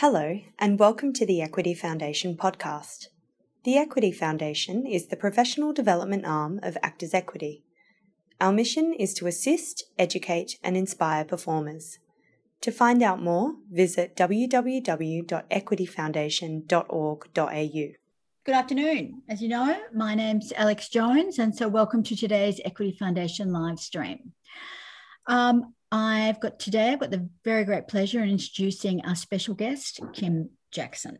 Hello, and welcome to the Equity Foundation podcast. The Equity Foundation is the professional development arm of Actors Equity. Our mission is to assist, educate, and inspire performers. To find out more, visit www.equityfoundation.org.au. Good afternoon. As you know, my name's Alex Jones, and so welcome to today's Equity Foundation live stream. Um, I've got today, I've got the very great pleasure in introducing our special guest, Kim Jackson.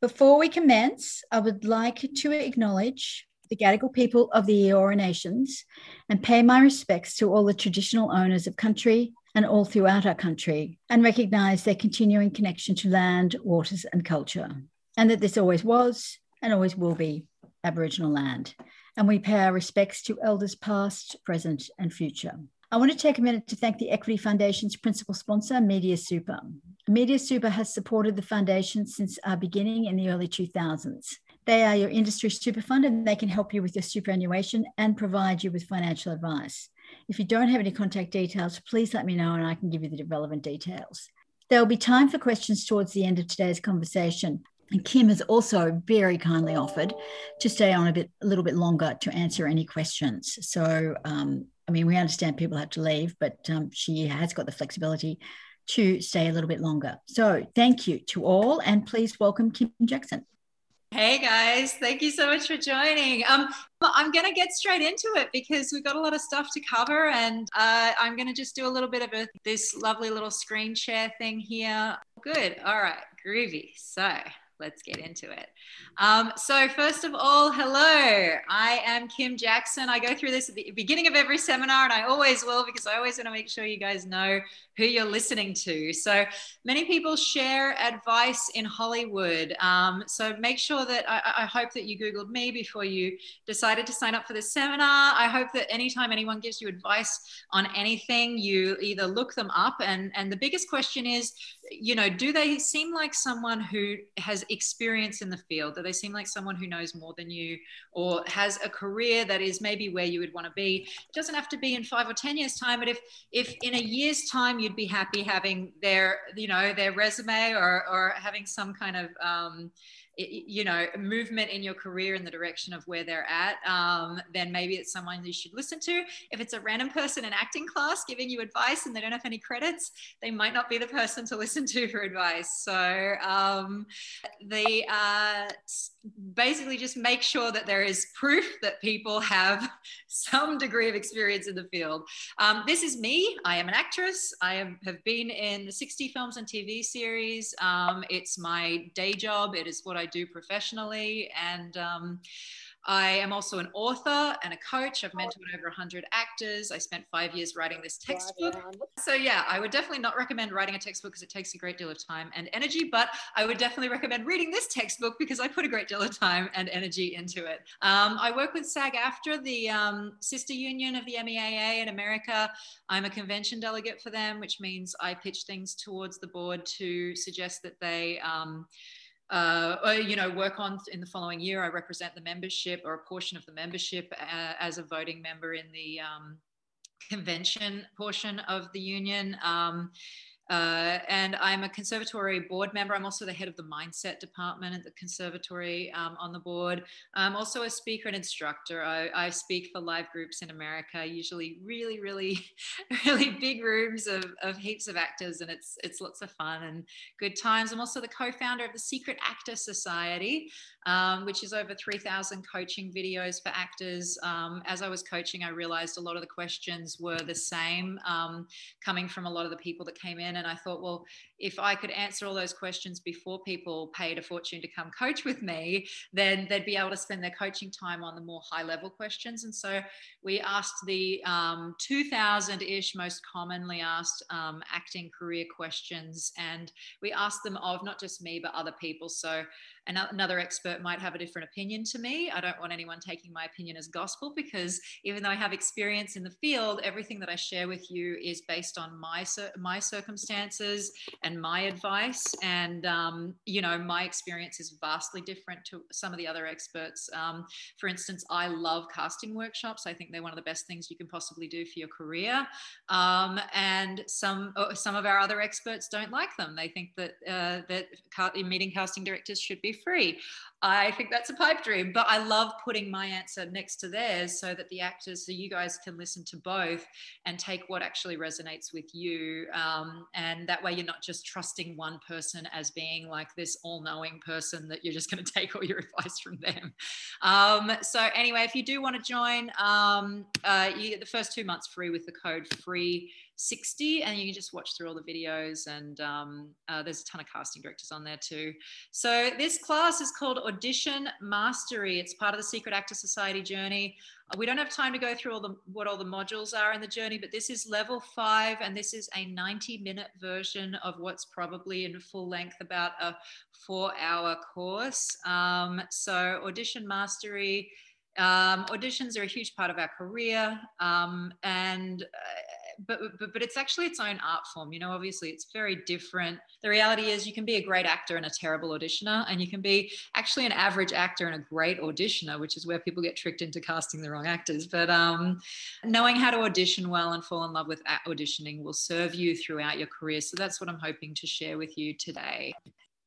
Before we commence, I would like to acknowledge the Gadigal people of the Eora Nations and pay my respects to all the traditional owners of country and all throughout our country and recognise their continuing connection to land, waters, and culture, and that this always was and always will be Aboriginal land. And we pay our respects to elders past, present, and future. I want to take a minute to thank the Equity Foundation's principal sponsor, Media Super. Media Super has supported the foundation since our beginning in the early 2000s. They are your industry super fund and they can help you with your superannuation and provide you with financial advice. If you don't have any contact details, please let me know and I can give you the relevant details. There will be time for questions towards the end of today's conversation. And Kim has also very kindly offered to stay on a bit, a little bit longer to answer any questions. So um, I mean, we understand people have to leave, but um, she has got the flexibility to stay a little bit longer. So thank you to all, and please welcome Kim Jackson. Hey guys, thank you so much for joining. Um, I'm going to get straight into it because we've got a lot of stuff to cover, and uh, I'm going to just do a little bit of a, this lovely little screen share thing here. Good. All right, groovy. So let's get into it. Um, so, first of all, hello. I am Kim Jackson. I go through this at the beginning of every seminar, and I always will because I always want to make sure you guys know who you're listening to. So, many people share advice in Hollywood. Um, so, make sure that I, I, hope that you Googled me before you decided to sign up for this seminar. I hope that anytime anyone gives you advice on anything, you either look them up, and, and the biggest question is, you know, do they seem like someone who has experience in the field? Do they seem like someone who knows more than you or has a career that is maybe where you would want to be? It doesn't have to be in five or 10 years time, but if, if in a year's time you'd be happy having their, you know, their resume or, or having some kind of, um, you know movement in your career in the direction of where they're at um, then maybe it's someone you should listen to. If it's a random person in acting class giving you advice and they don't have any credits they might not be the person to listen to for advice. So um, the uh, basically just make sure that there is proof that people have some degree of experience in the field. Um, this is me. I am an actress. I am, have been in 60 films and tv series. Um, it's my day job. It is what i do professionally. And um, I am also an author and a coach. I've mentored over 100 actors. I spent five years writing this textbook. So, yeah, I would definitely not recommend writing a textbook because it takes a great deal of time and energy, but I would definitely recommend reading this textbook because I put a great deal of time and energy into it. Um, I work with SAG AFTRA, the um, sister union of the MEAA in America. I'm a convention delegate for them, which means I pitch things towards the board to suggest that they. Um, uh, or, you know, work on in the following year. I represent the membership or a portion of the membership uh, as a voting member in the um, convention portion of the union. Um, uh, and I'm a conservatory board member. I'm also the head of the mindset department at the conservatory um, on the board. I'm also a speaker and instructor. I, I, speak for live groups in America, usually really, really, really big rooms of, of heaps of actors, and it's it's lots of fun and good times. I'm also the co-founder of the Secret Actor Society, um, which is over 3,000 coaching videos for actors. Um, as I was coaching, I realized a lot of the questions were the same, um, coming from a lot of the people that came in and I thought, well, if I could answer all those questions before people paid a fortune to come coach with me, then they'd be able to spend their coaching time on the more high level questions. And so we asked the um, 2000 ish most commonly asked um, acting career questions, and we asked them of not just me, but other people. So another expert might have a different opinion to me. I don't want anyone taking my opinion as gospel because even though I have experience in the field, everything that I share with you is based on my my circumstances and my advice. And, um, you know, my experience is vastly different to some of the other experts. Um, for instance, I love casting workshops. I think they're one of the best things you can possibly do for your career. Um, and some, uh, some of our other experts don't like them. They think that, uh, that meeting casting directors should be free. I think that's a pipe dream, but I love putting my answer next to theirs so that the actors, so you guys can listen to both and take what actually resonates with you. Um, and that way you're not just trusting one person as being like this all knowing person that you're just going to take all your advice from them. Um, so, anyway, if you do want to join, um, uh, you get the first two months free with the code free 60 and you can just watch through all the videos and um, uh, there's a ton of casting directors on there too. So this class is called audition mastery. It's part of the secret actor society journey. We don't have time to go through all the what all the modules are in the journey but this is level five and this is a 90 minute version of what's probably in full length about a four hour course. Um, so audition mastery um, auditions are a huge part of our career um, and uh, but, but but it's actually its own art form you know obviously it's very different. The reality is you can be a great actor and a terrible auditioner and you can be actually an average actor and a great auditioner which is where people get tricked into casting the wrong actors. But um, knowing how to audition well and fall in love with auditioning will serve you throughout your career. So that's what i'm hoping to share with you today.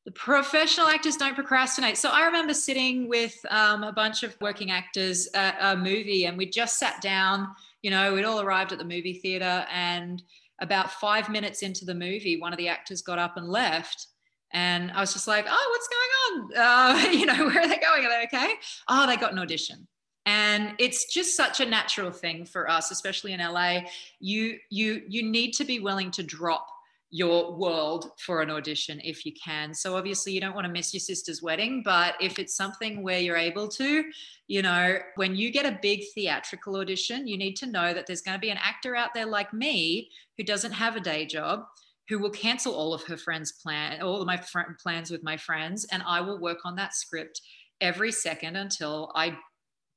The professional actors don't procrastinate. So I remember sitting with um, a bunch of working actors at a movie, and we just sat down you know, we'd all arrived at the movie theater, and about five minutes into the movie, one of the actors got up and left. And I was just like, oh, what's going on? Uh, you know, where are they going? Are they okay? Oh, they got an audition. And it's just such a natural thing for us, especially in LA. You you you need to be willing to drop your world for an audition if you can. So obviously you don't want to miss your sister's wedding, but if it's something where you're able to, you know, when you get a big theatrical audition, you need to know that there's going to be an actor out there like me who doesn't have a day job who will cancel all of her friends plan all of my fr- plans with my friends and I will work on that script every second until I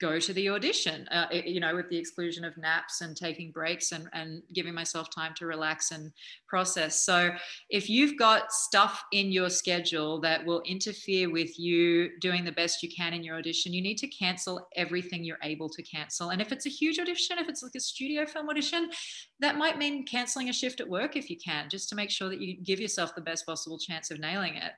go to the audition, uh, you know, with the exclusion of naps and taking breaks and, and giving myself time to relax and process. So, if you've got stuff in your schedule that will interfere with you doing the best you can in your audition, you need to cancel everything you're able to cancel. And if it's a huge audition, if it's like a studio film audition, that might mean canceling a shift at work if you can, just to make sure that you give yourself the best possible chance of nailing it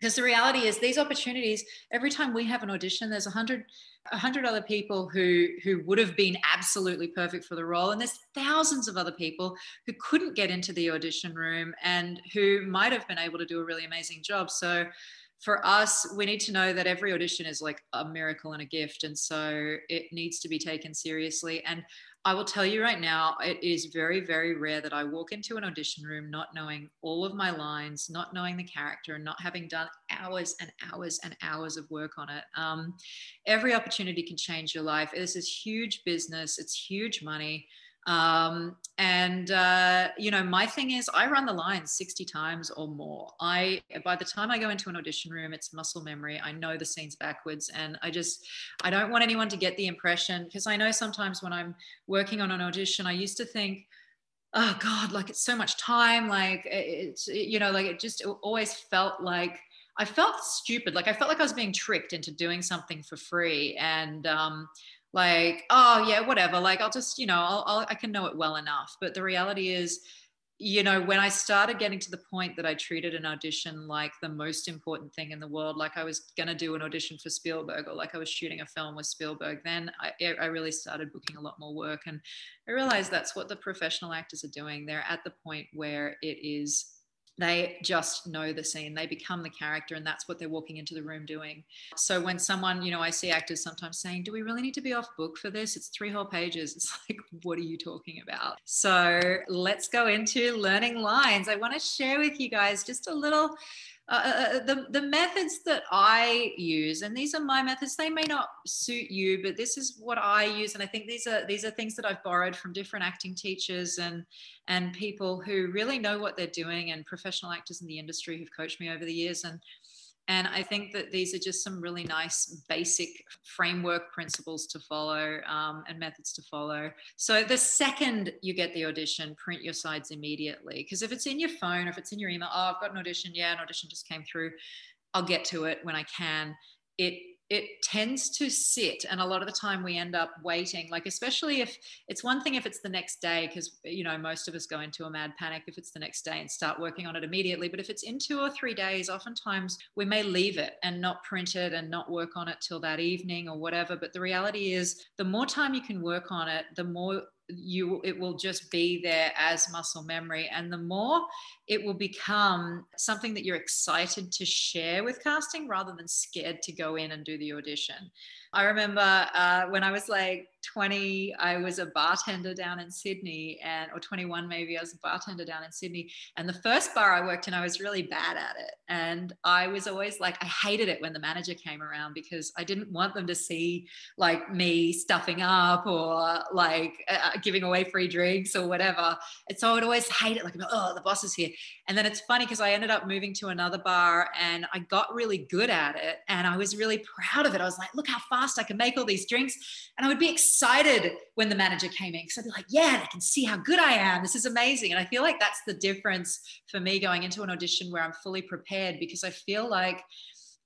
because the reality is these opportunities every time we have an audition there's a hundred a hundred other people who who would have been absolutely perfect for the role and there's thousands of other people who couldn't get into the audition room and who might have been able to do a really amazing job. So for us, we need to know that every audition is like a miracle and a gift. And so it needs to be taken seriously. And I will tell you right now, it is very, very rare that I walk into an audition room not knowing all of my lines, not knowing the character, and not having done hours and hours and hours of work on it. Um, every opportunity can change your life. This is huge business, it's huge money. Um, and uh, you know, my thing is, I run the lines 60 times or more. I by the time I go into an audition room, it's muscle memory. I know the scenes backwards, and I just I don't want anyone to get the impression because I know sometimes when I'm working on an audition, I used to think oh god like it's so much time like it's you know like it just always felt like i felt stupid like i felt like i was being tricked into doing something for free and um like oh yeah whatever like i'll just you know I'll, I'll, i can know it well enough. But the reality is you know when i started getting to the point that i treated an audition like the most important thing in the world like i was going to do an audition for spielberg or like i was shooting a film with spielberg then I, I really started booking a lot more work and i realized that's what the professional actors are doing. They're at the point where it is they just know the scene. They become the character and that's what they're walking into the room doing. So when someone you know i see actors sometimes saying do we really need to be off book for this? It's three whole pages. It's like what are you talking about? So let's go into learning lines. I want to share with you guys just a little uh, uh, uh, the, the methods that I use, and these are my methods, they may not suit you, but this is what I use. And I think these are these are things that I've borrowed from different acting teachers and and people who really know what they're doing and professional actors in the industry who've coached me over the years. And And I think that these are just some really nice basic framework principles to follow um, and methods to follow. So the second you get the audition, print your sides immediately. Because if it's in your phone, if it's in your email, oh, I've got an audition. Yeah, an audition just came through. I'll get to it when I can. It it tends to sit and a lot of the time we end up waiting. Like especially if it's one thing if it's the next day because you know most of us go into a mad panic if it's the next day and start working on it immediately. But if it's in two or three days oftentimes we may leave it and not print it and not work on it till that evening or whatever. But the reality is the more time you can work on it the more you it will just be there as muscle memory. And the more it will become something that you're excited to share with casting rather than scared to go in and do the audition I remember uh, when I was like 20, I was a bartender down in Sydney, and or 21 maybe, I was a bartender down in Sydney. And the first bar I worked in, I was really bad at it, and I was always like, I hated it when the manager came around because I didn't want them to see like me stuffing up or like uh, giving away free drinks or whatever. And so I would always hate it, like, oh, the boss is here. And then it's funny because I ended up moving to another bar, and I got really good at it, and I was really proud of it. I was like, look how fast I can make all these drinks. And I would be excited when the manager came in because I'd be like, yeah, they can see how good I am. This is amazing. And I feel like that's the difference for me going into an audition where I'm fully prepared because I feel like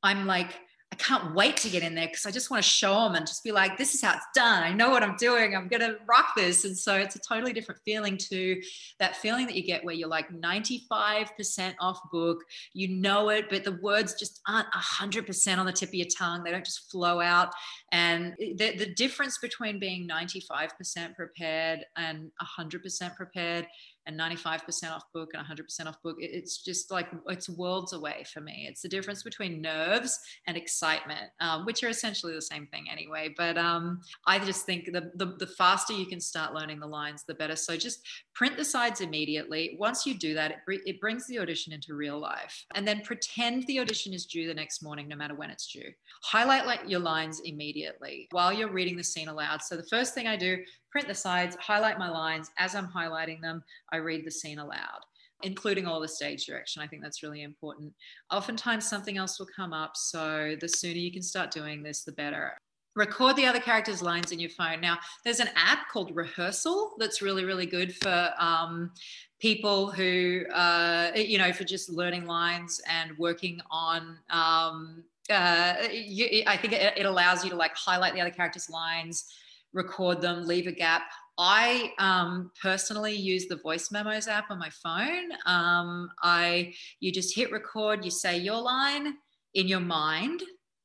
I'm like, I can't wait to get in there because I just want to show them and just be like, this is how it's done. I know what I'm doing. I'm going to rock this. And so it's a totally different feeling to that feeling that you get where you're like 95% off book. You know it, but the words just aren't 100% on the tip of your tongue. They don't just flow out. And the, the difference between being 95% prepared and 100% prepared and 95% off book and 100% off book it's just like it's worlds away for me. It's the difference between nerves and excitement um, which are essentially the same thing anyway. But um, i just think the, the, the faster you can start learning the lines the better. So just print the sides immediately. Once you do that it, br- it brings the audition into real life. And then pretend the audition is due the next morning no matter when it's due. Highlight like your lines immediately while you're reading the scene aloud. So the first thing i do print the sides, highlight my lines. As I'm highlighting them, I read the scene aloud, including all the stage direction. I think that's really important. Oftentimes, something else will come up. So the sooner you can start doing this, the better. Record the other characters' lines in your phone. Now, there's an app called Rehearsal that's really, really good for um, people who, uh, you know, for just learning lines and working on um, uh, you, I think it, it, allows you to like highlight the other characters' lines, record them, leave a gap. I um, personally use the voice memos app on my phone. Um, I you just hit record, you say your line in your mind.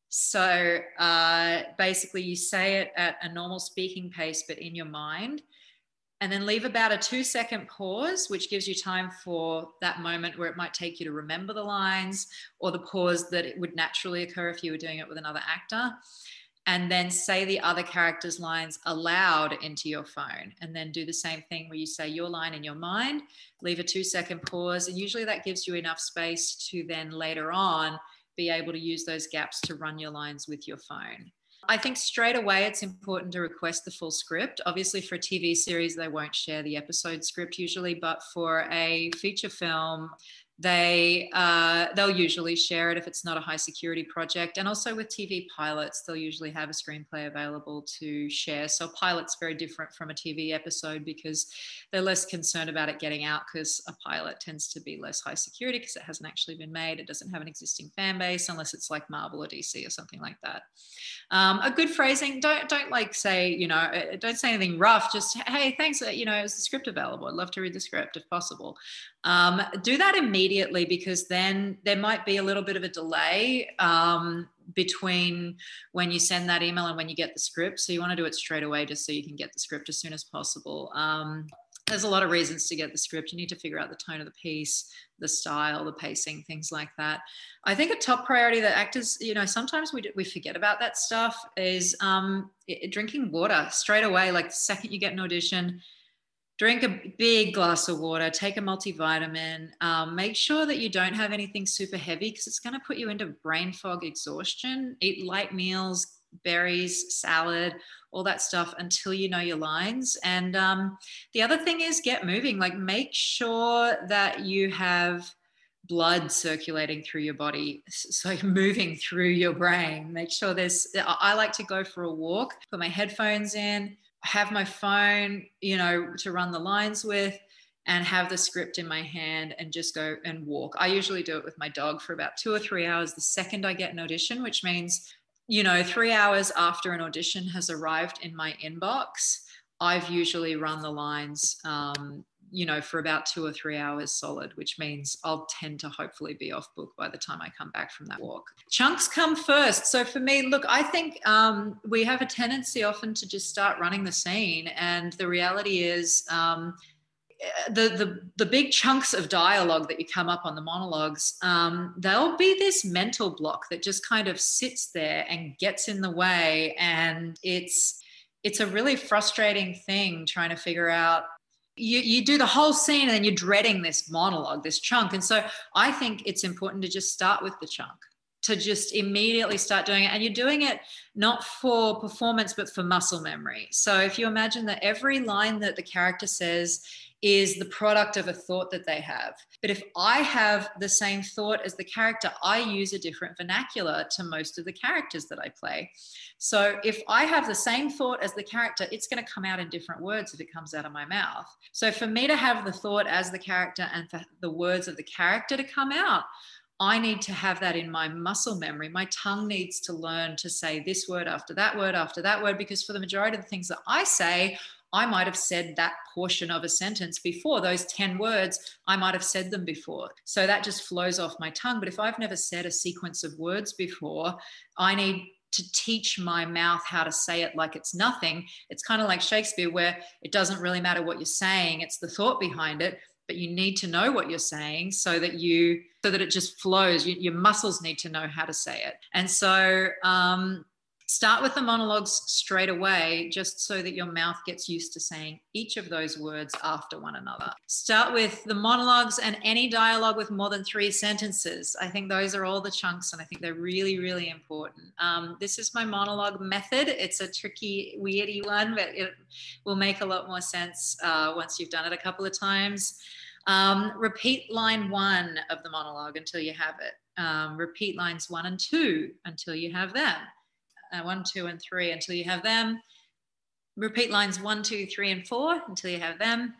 So uh, basically, you say it at a normal speaking pace, but in your mind, and then leave about a two second pause, which gives you time for that moment where it might take you to remember the lines, or the pause that it would naturally occur if you were doing it with another actor and then say the other character's lines aloud into your phone and then do the same thing where you say your line in your mind leave a two second pause and usually that gives you enough space to then later on be able to use those gaps to run your lines with your phone I think straight away it's important to request the full script. Obviously, for a TV series, they won't share the episode script usually, but for a feature film, they uh, they'll usually share it if it's not a high security project. And also with tv pilots they'll usually have a screenplay available to share. So pilot's very different from a tv episode because they're less concerned about it getting out because a pilot tends to be less high security because it hasn't actually been made. It doesn't have an existing fan base unless it's like marvel or dc or something like that. Um, a good phrasing don't don't like say you know uh, don't say anything rough just hey thanks uh, you know is the script available? I'd love to read the script if possible um, do that immediately because then there might be a little bit of a delay um, between when you send that email and when you get the script. So you want to do it straight away just so you can get the script as soon as possible. Um, there's a lot of reasons to get the script. You need to figure out the tone of the piece, the style, the pacing, things like that. I think a top priority that actors, you know, sometimes we, we forget about that stuff is um, drinking water straight away. Like the second you get an audition, drink a big glass of water, take a multivitamin, um, make sure that you don't have anything super heavy because it's going to put you into brain fog exhaustion. Eat light meals, berries, salad, all that stuff until you know your lines. And um, the other thing is get moving, like make sure that you have blood circulating through your body so moving through your brain make sure there's i like to go for a walk put my headphones in have my phone you know to run the lines with and have the script in my hand and just go and walk. I usually do it with my dog for about two or three hours the second i get an audition which means you know three hours after an audition has arrived in my inbox i've usually run the lines um, you know, for about two or three hours solid, which means I'll tend to hopefully be off book by the time I come back from that walk. Chunks come first. So for me, look, I think um, we have a tendency often to just start running the scene. And the reality is, um, the, the the big chunks of dialogue that you come up on the monologues um, there'll be this mental block that just kind of sits there and gets in the way and it's it's a really frustrating thing trying to figure out you, you do the whole scene and then you're dreading this monologue, this chunk. And so I think it's important to just start with the chunk, to just immediately start doing it. And you're doing it not for performance, but for muscle memory. So if you imagine that every line that the character says is the product of a thought that they have. But if I have the same thought as the character, I use a different vernacular to most of the characters that I play. So if I have the same thought as the character, it's going to come out in different words if it comes out of my mouth. So for me to have the thought as the character and for the words of the character to come out, I need to have that in my muscle memory. My tongue needs to learn to say this word after that word after that word, because for the majority of the things that I say, I might have said that portion of a sentence before. Those 10 words, I might have said them before. So that just flows off my tongue. But if I've never said a sequence of words before, I need to teach my mouth how to say it like it's nothing. It's kind of like Shakespeare, where it doesn't really matter what you're saying, it's the thought behind it. But you need to know what you're saying so that you so that it just flows. You, your muscles need to know how to say it. And so um, Start with the monologues straight away, just so that your mouth gets used to saying each of those words after one another. Start with the monologues and any dialogue with more than three sentences. I think those are all the chunks, and I think they're really, really important. Um, this is my monologue method. It's a tricky, weirdy one, but it will make a lot more sense uh, once you've done it a couple of times. Um, repeat line one of the monologue until you have it. Um, repeat lines one and two until you have them uh, one, two, and three until you have them. Repeat lines one, two, three, and four until you have them.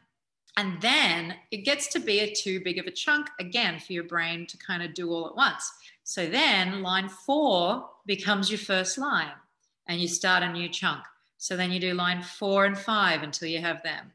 And then it gets to be a too big of a chunk again for your brain to kind of do all at once. So then line four becomes your first line and you start a new chunk. So then you do line four and five until you have them,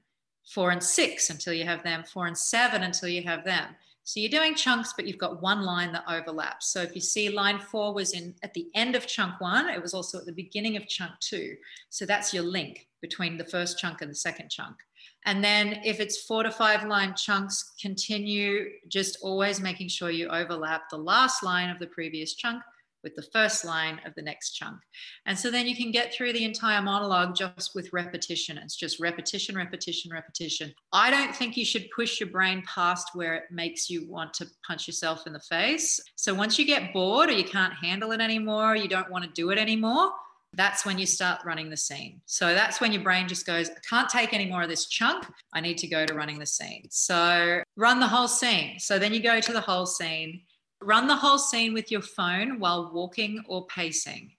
four and six until you have them, four and seven until you have them. So you're doing chunks, but you've got one line that overlaps. So if you see line four was in at the end of chunk one, it was also at the beginning of chunk two. So that's your link between the first chunk and the second chunk. And then if it's four to five line chunks, continue just always making sure you overlap the last line of the previous chunk with the first line of the next chunk. And so then you can get through the entire monologue just with repetition. It's just repetition, repetition, repetition. I don't think you should push your brain past where it makes you want to punch yourself in the face. So once you get bored or you can't handle it anymore, you don't want to do it anymore, that's when you start running the scene. So that's when your brain just goes, I can't take any more of this chunk. I need to go to running the scene. So run the whole scene. So then you go to the whole scene Run the whole scene with your phone while walking or pacing.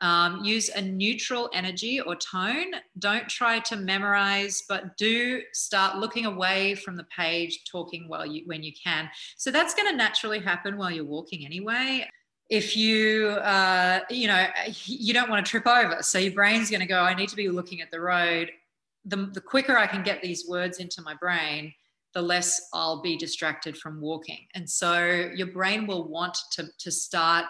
Um, use a neutral energy or tone. Don't try to memorize, but do start looking away from the page, talking while you when you can. So that's going to naturally happen while you're walking anyway. If you, uh, you know, you don't want to trip over, so your brain's going to go. I need to be looking at the road. The, the quicker I can get these words into my brain, the less I'll be distracted from walking. And so your brain will want to, to start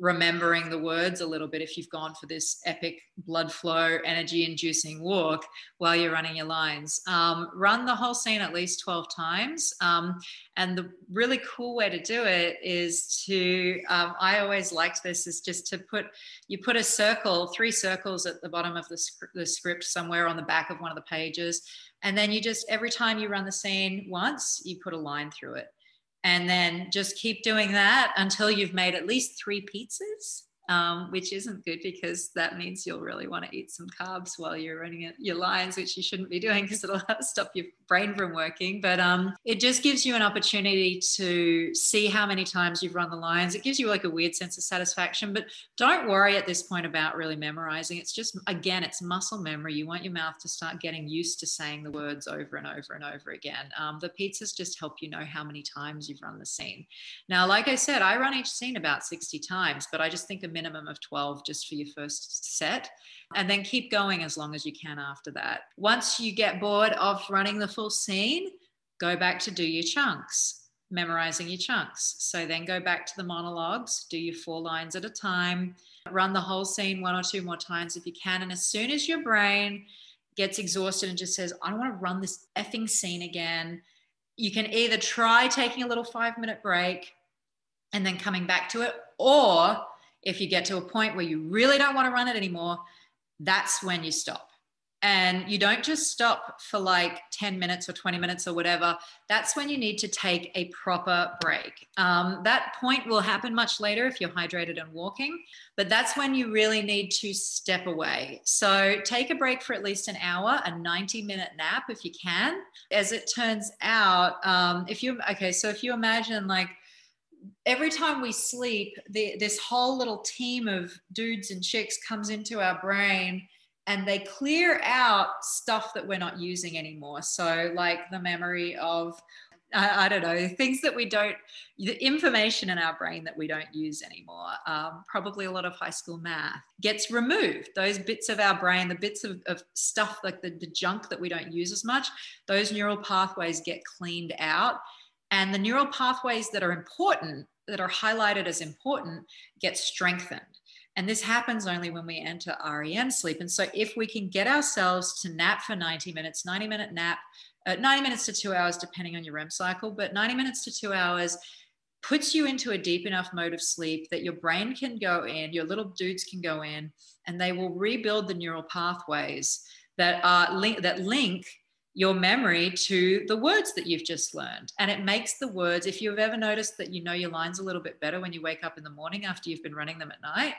remembering the words a little bit if you've gone for this epic blood flow, energy inducing walk while you're running your lines. Um, run the whole scene at least 12 times. Um, and the really cool way to do it is to, um, I always liked this, is just to put, you put a circle, three circles at the bottom of the, the script somewhere on the back of one of the pages and then you just, every time you run the scene once, you put a line through it. And then just keep doing that until you've made at least three pizzas um, which isn't good because that means you'll really want to eat some carbs while you're running your lines, which you shouldn't be doing because it'll stop your brain from working. But um, it just gives you an opportunity to see how many times you've run the lines. It gives you like a weird sense of satisfaction. But don't worry at this point about really memorizing. It's just, again, it's muscle memory. You want your mouth to start getting used to saying the words over and over and over again. Um, the pizzas just help you know how many times you've run the scene. Now, like I said, I run each scene about 60 times, but I just think a minimum of 12 just for your first set. And then keep going as long as you can after that. Once you get bored of running the full scene, go back to do your chunks, memorizing your chunks. So then go back to the monologues, do your four lines at a time, run the whole scene one or two more times if you can. And as soon as your brain gets exhausted and just says, I don't want to run this effing scene again, you can either try taking a little five minute break and then coming back to it, or if you get to a point where you really don't want to run it anymore, that's when you stop. And you don't just stop for like 10 minutes or 20 minutes or whatever. That's when you need to take a proper break. Um, that point will happen much later if you're hydrated and walking, but that's when you really need to step away. So take a break for at least an hour, a 90 minute nap if you can. As it turns out, um, if you, okay, so if you imagine like, every time we sleep, the, this whole little team of dudes and chicks comes into our brain and they clear out stuff that we're not using anymore. So, like the memory of, I, I don't know, things that we don't, the information in our brain that we don't use anymore, um, probably a lot of high school math gets removed. Those bits of our brain, the bits of, of stuff like the, the junk that we don't use as much, those neural pathways get cleaned out and the neural pathways that are important, that are highlighted as important, get strengthened. And this happens only when we enter REM sleep. And so, if we can get ourselves to nap for 90 minutes, 90 minute nap, uh, 90 minutes to two hours, depending on your REM cycle, but 90 minutes to two hours puts you into a deep enough mode of sleep that your brain can go in, your little dudes can go in, and they will rebuild the neural pathways that are link, that link your memory to the words that you've just learned. And it makes the words, if you've ever noticed that you know your lines a little bit better when you wake up in the morning after you've been running them at night,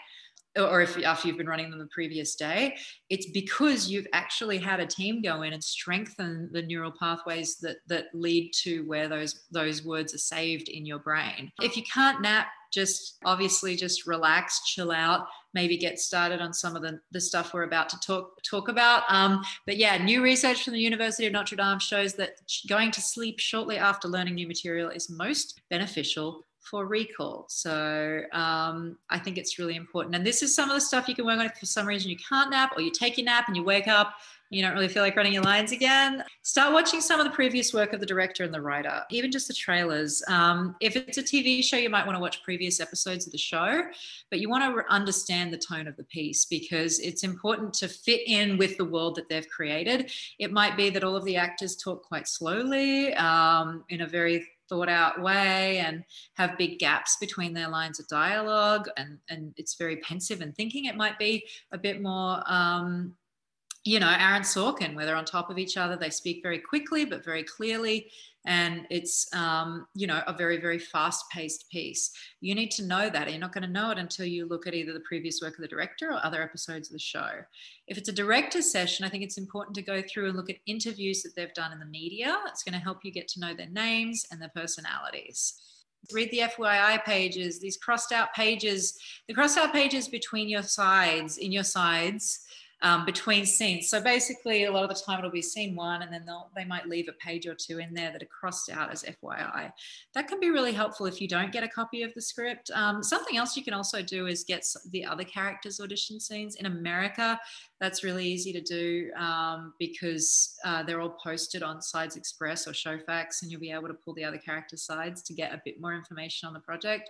or if after you've been running them the previous day, it's because you've actually had a team go in and strengthen the neural pathways that that lead to where those those words are saved in your brain. If you can't nap, just obviously just relax, chill out, maybe get started on some of the, the stuff we're about to talk talk about. Um, but yeah, new research from the University of Notre Dame shows that going to sleep shortly after learning new material is most beneficial for recall. So um, I think it's really important. And this is some of the stuff you can work on if for some reason you can't nap or you take your nap and you wake up you don't really feel like running your lines again, start watching some of the previous work of the director and the writer, even just the trailers. Um, if it's a TV show, you might want to watch previous episodes of the show, but you want to understand the tone of the piece because it's important to fit in with the world that they've created. It might be that all of the actors talk quite slowly um, in a very thought out way and have big gaps between their lines of dialogue and, and it's very pensive and thinking it might be a bit more um, you know, Aaron Sorkin, where they're on top of each other, they speak very quickly but very clearly, and it's um, you know a very very fast-paced piece. You need to know that. You're not going to know it until you look at either the previous work of the director or other episodes of the show. If it's a director's session, I think it's important to go through and look at interviews that they've done in the media. It's going to help you get to know their names and their personalities read the FYI pages, these crossed out pages, the crossed out pages between your sides, in your sides, um, between scenes. So basically, a lot of the time it'll be scene one, and then they might leave a page or two in there that are crossed out as FYI. That can be really helpful if you don't get a copy of the script. Um, something else you can also do is get the other characters' audition scenes. In America, that's really easy to do um, because uh, they're all posted on Sides Express or Showfax, and you'll be able to pull the other characters' sides to get a bit more information on the project.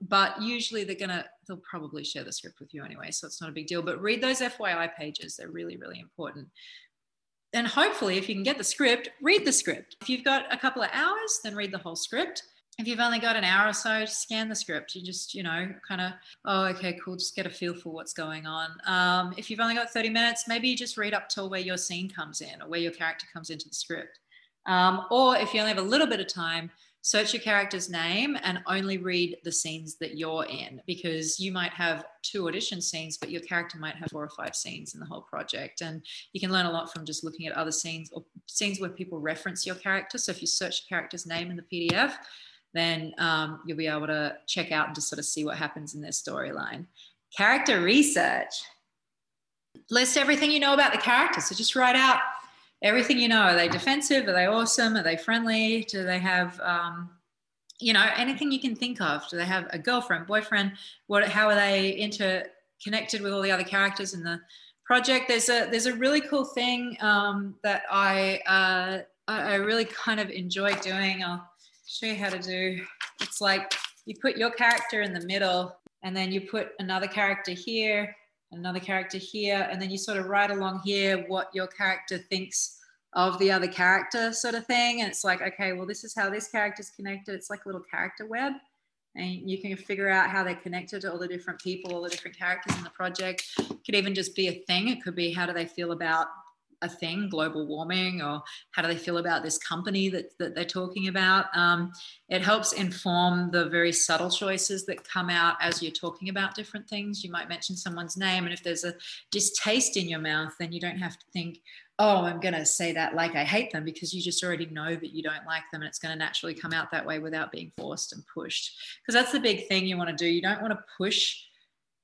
But usually they're gonna, they'll probably share the script with you anyway, so it's not a big deal. But read those FYI pages; they're really, really important. And hopefully, if you can get the script, read the script. If you've got a couple of hours, then read the whole script if you've only got an hour or so scan the script, you just, you know, kind of, oh, okay, cool, just get a feel for what's going on. Um, if you've only got 30 minutes, maybe you just read up till where your scene comes in or where your character comes into the script. Um, or if you only have a little bit of time, search your character's name and only read the scenes that you're in because you might have two audition scenes, but your character might have four or five scenes in the whole project. And you can learn a lot from just looking at other scenes or scenes where people reference your character. So if you search your character's name in the PDF, then um, you'll be able to check out and just sort of see what happens in their storyline. Character research. List everything you know about the character. So just write out everything you know. Are they defensive? Are they awesome? Are they friendly? Do they have, um, you know, anything you can think of? Do they have a girlfriend, boyfriend? What? How are they interconnected with all the other characters in the project? There's a there's a really cool thing um, that I uh, I really kind of enjoy doing. I'll show you how to do. It's like you put your character in the middle, and then you put another character here another character here, and then you sort of write along here what your character thinks of the other character, sort of thing. And it's like, okay, well, this is how this character's connected. It's like a little character web. And you can figure out how they're connected to all the different people, all the different characters in the project. It could even just be a thing. It could be how do they feel about a thing, global warming, or how do they feel about this company that, that they're talking about? Um, it helps inform the very subtle choices that come out as you're talking about different things. You might mention someone's name, and if there's a distaste in your mouth, then you don't have to think, oh, I'm going to say that like I hate them because you just already know that you don't like them and it's going to naturally come out that way without being forced and pushed. Because that's the big thing you want to do. You don't want to push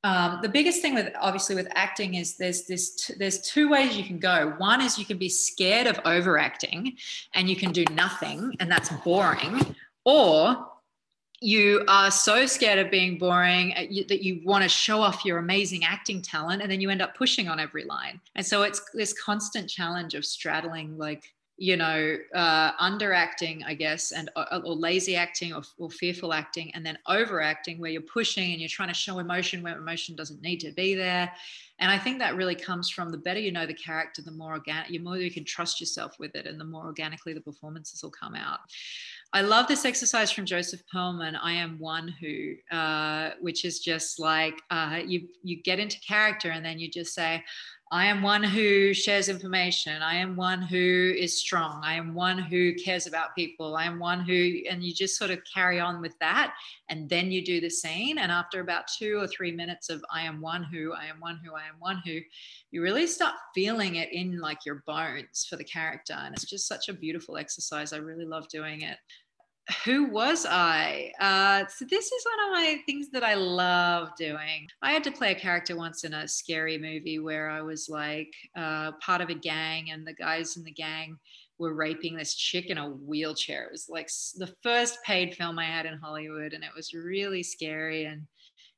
um, the biggest thing with obviously with acting is there's this t- there's two ways you can go. One is you can be scared of overacting and you can do nothing and that's boring, or you are so scared of being boring uh, that you want to show off your amazing acting talent and then you end up pushing on every line. And so it's this constant challenge of straddling like you know, uh, underacting, I guess, and uh, or lazy acting or, or, fearful acting, and then overacting where you're pushing and you're trying to show emotion where emotion doesn't need to be there. And I think that really comes from the better you know the character, the more organic, the more you can trust yourself with it, and the more organically the performances will come out. I love this exercise from Joseph Perlman. I am one who, uh, which is just like uh, you you get into character and then you just say, I am one who shares information. I am one who is strong. I am one who cares about people. I am one who, and you just sort of carry on with that. And then you do the scene. And after about two or three minutes of I am one who, I am one who, I am one who, you really start feeling it in like your bones for the character. And it's just such a beautiful exercise. I really love doing it who was I? Uh, so this is one of my things that I love doing. I had to play a character once in a scary movie where I was like uh, part of a gang, and the guys in the gang were raping this chick in a wheelchair. It was like the first paid film I had in Hollywood, and it was really scary and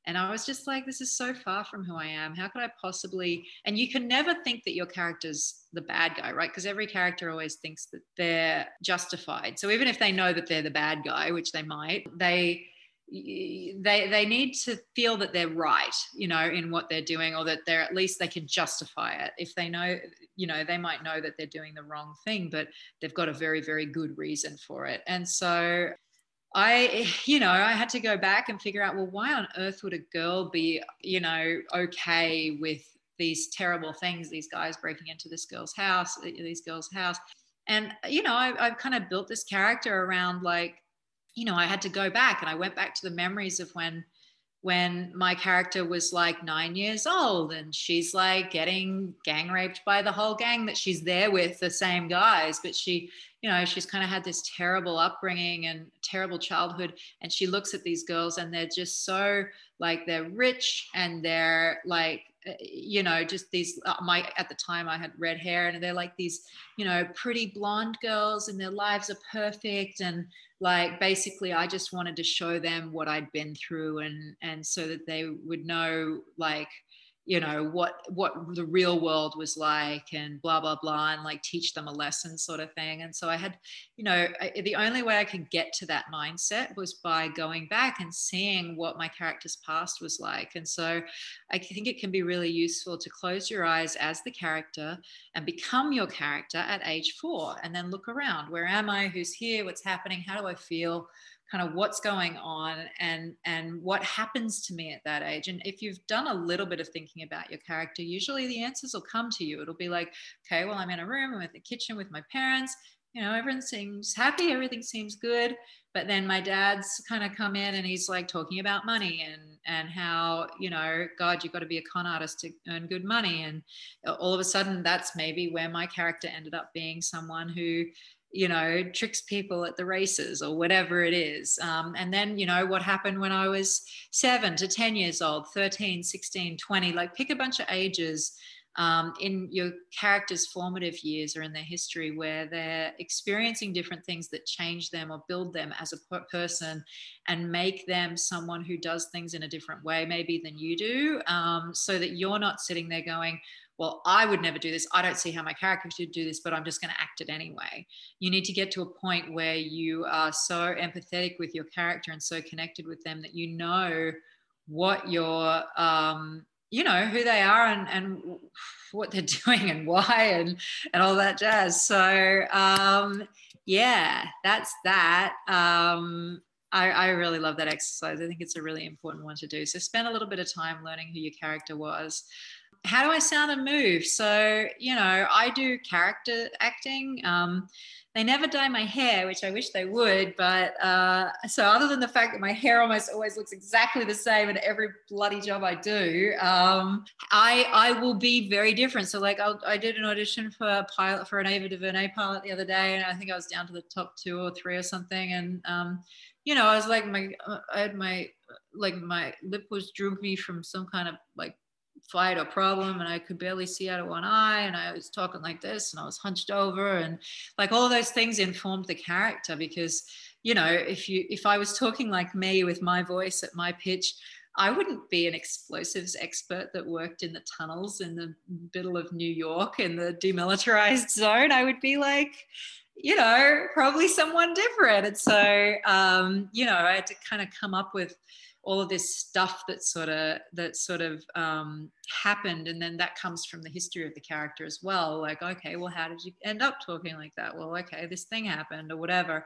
and I was just like, this is so far from who I am. How could I possibly? And you can never think that your character's the bad guy, right? Because every character always thinks that they're justified. So even if they know that they're the bad guy, which they might, they they they need to feel that they're right you know in what they're doing or that they're at least they can justify it if they know you know they might know that they're doing the wrong thing but they've got a very very good reason for it and so I, you know, I had to go back and figure out, well, why on earth would a girl be, you know, okay with these terrible things, these guys breaking into this girl's house, uh, these girls' house. And, you know, I, I've kind of built this character around like, you know, I had to go back and I went back to the memories of when when my character was like nine years old and she's like getting gang raped by the whole gang that she's there with the same guys but she you know she's kind of had this terrible upbringing and terrible childhood and she looks at these girls and they're just so like they're rich and they're like you know just these uh, my at the time i had red hair and they're like these you know pretty blonde girls and their lives are perfect and like basically i just wanted to show them what i'd been through and and so that they would know like you know what what the real world was like and blah blah blah and like teach them a lesson sort of thing. And so i had you know I, the only way i could get to that mindset was by going back and seeing what my character's past was like. And so i think it can be really useful to close your eyes as the character and become your character at age 4 and then look around. Where am i? Who's here? What's happening? How do i feel kind of what's going on and and what happens to me at that age and if you've done a little bit of thinking about your character usually the answers will come to you it'll be like okay well i'm in a room i'm in the kitchen with my parents you know, everyone seems happy, everything seems good. But then my dad's kind of come in and he's like talking about money and and how, you know, God, you've got to be a con artist to earn good money. And all of a sudden that's maybe where my character ended up being someone who you know, tricks people at the races or whatever it is. Um, and then, you know, what happened when I was seven to 10 years old, 13, 16, 20, like pick a bunch of ages um, in your character's formative years or in their history where they're experiencing different things that change them or build them as a person and make them someone who does things in a different way, maybe than you do, um, so that you're not sitting there going, well, I would never do this. I don't see how my character should do this, but I'm just going to act it anyway. You need to get to a point where you are so empathetic with your character and so connected with them that you know what your um, you know who they are and, and what they're doing and why and and all that jazz. So um yeah that's that. Um I, I really love that exercise. I think it's a really important one to do. So spend a little bit of time learning who your character was how do i sound and move so you know i do character acting um they never dye my hair, which I wish they would. But uh, so, other than the fact that my hair almost always looks exactly the same in every bloody job I do, um, I I will be very different. So, like, I'll, i did an audition for a pilot for an Ava DuVernay pilot the other day, and I think I was down to the top two or three or something. And um, you know, I was like, my uh, I had my like my lip was droopy from some kind of like fight or problem and I could barely see out of one eye and I was talking like this and I was hunched over and like all those things informed the character because you know if you if I was talking like me with my voice at my pitch I wouldn't be an explosives expert that worked in the tunnels in the middle of New York in the demilitarized zone. I would be like you know probably someone different. And so um, you know I had to kind of come up with all of this stuff that sort of that sort of um, happened and then that comes from the history of the character as well like okay well how did you end up talking like that? Well okay this thing happened or whatever.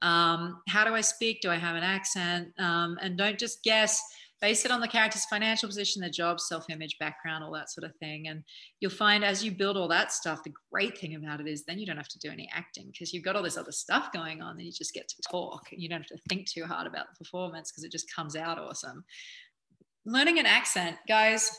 Um, how do i speak? Do i have an accent? Um, and don't just guess base it on the character's financial position, their job, self image, background, all that sort of thing. And you'll find as you build all that stuff, the great thing about it is then you don't have to do any acting because you've got all this other stuff going on and you just get to talk and you don't have to think too hard about the performance because it just comes out awesome. Learning an accent, guys.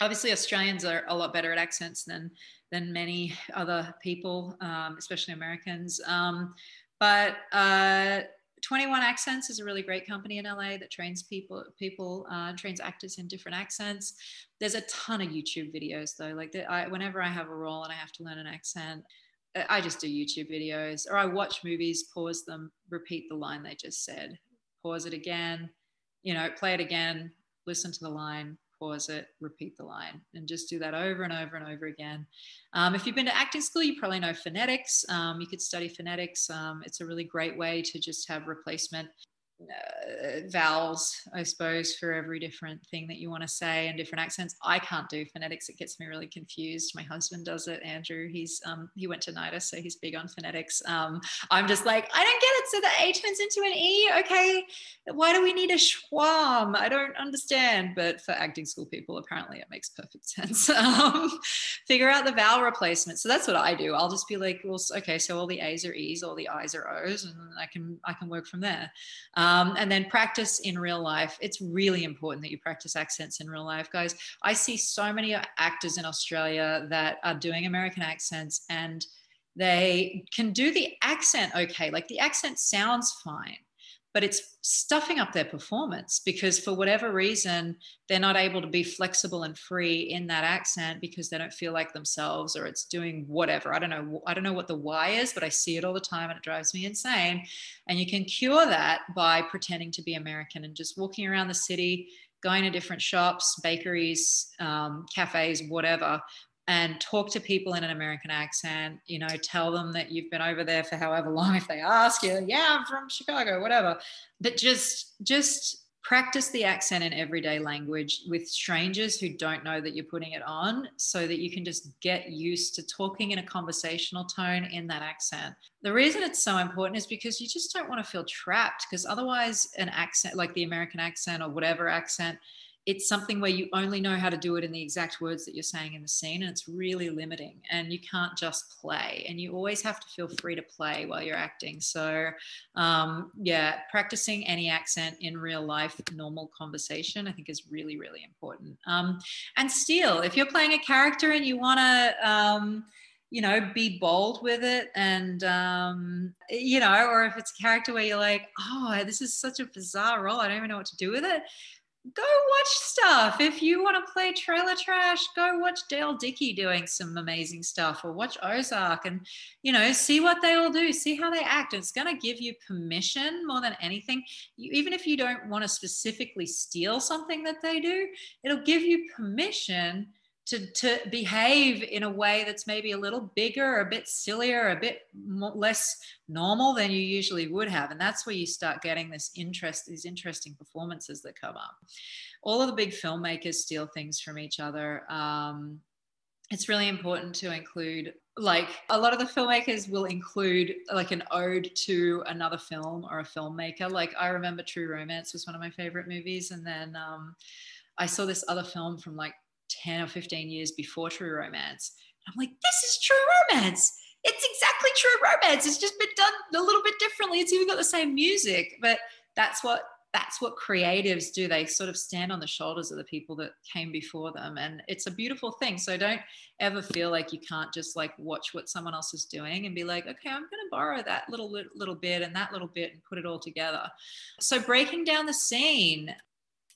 Obviously, Australians are a lot better at accents than than many other people, um, especially Americans. Um, but uh, 21 Accents is a really great company in LA that trains people, people uh, trains actors in different accents. There's a ton of YouTube videos though. Like the, I, whenever I have a role and I have to learn an accent, I just do YouTube videos or I watch movies, pause them, repeat the line they just said, pause it again, you know, play it again, listen to the line, pause it, repeat the line, and just do that over and over and over again. Um, if you've been to acting school, you probably know phonetics. Um, you could study phonetics. Um, it's a really great way to just have replacement uh, vowels, I suppose, for every different thing that you want to say and different accents. I can't do phonetics; it gets me really confused. My husband does it. Andrew, he's um, he went to NIDA, so he's big on phonetics. Um, I'm just like, I don't get it. So the A turns into an E. Okay, why do we need a schwam? I don't understand. But for acting school people, apparently it makes perfect sense. Um, figure out the vowel replacement. So that's what I do. I'll just be like, well, okay, so all the A's are E's, all the I's are O's, and I can I can work from there. Um, Um, and then practice in real life. It's really important that you practice accents in real life, guys. I see so many actors in Australia that are doing American accents and they can do the accent okay. Like the accent sounds fine but it's stuffing up their performance because for whatever reason they're not able to be flexible and free in that accent because they don't feel like themselves or it's doing whatever. I don't know i don't know what the why is but i see it all the time and it drives me insane. And you can cure that by pretending to be american and just walking around the city going to different shops bakeries um, cafes whatever and talk to people in an American accent, you know, tell them that you've been over there for however long if they ask you, yeah, I'm from Chicago, whatever. But just just practice the accent in everyday language with strangers who don't know that you're putting it on so that you can just get used to talking in a conversational tone in that accent. The reason it's so important is because you just don't want to feel trapped because otherwise an accent like the American accent or whatever accent it's something where you only know how to do it in the exact words that you're saying in the scene and it's really limiting and you can't just play and you always have to feel free to play while you're acting so um, yeah practicing any accent in real life normal conversation i think is really really important um, and still if you're playing a character and you want to um, you know, be bold with it. And, um, you know, or if it's a character where you're like, oh, this is such a bizarre role. I don't even know what to do with it go watch stuff. If you want to play trailer trash, go watch Dale Dickey doing some amazing stuff or watch Ozark and, you know, see what they all do, see how they act. It's going to give you permission more than anything. You, even if you don't want to specifically steal something that they do, it'll give you permission to, to behave in a way that's maybe a little bigger, a bit sillier, a bit more, less normal than you usually would have. And that's where you start getting this interest, these interesting performances that come up. All of the big filmmakers steal things from each other. Um, it's really important to include like a lot of the filmmakers will include like an ode to another film or a filmmaker like i remember true romance was one of my favorite movies and then um, i saw this other film from like 10 or 15 years before True Romance. I'm like, this is True Romance. It's exactly True Romance. It's just been done a little bit differently. It's even got the same music, but that's what that's what creatives do. They sort of stand on the shoulders of the people that came before them. And it's a beautiful thing. So don't ever feel like you can't just like watch what someone else is doing and be like, okay, I'm going to borrow that little, little bit and that little bit and put it all together. So breaking down the scene,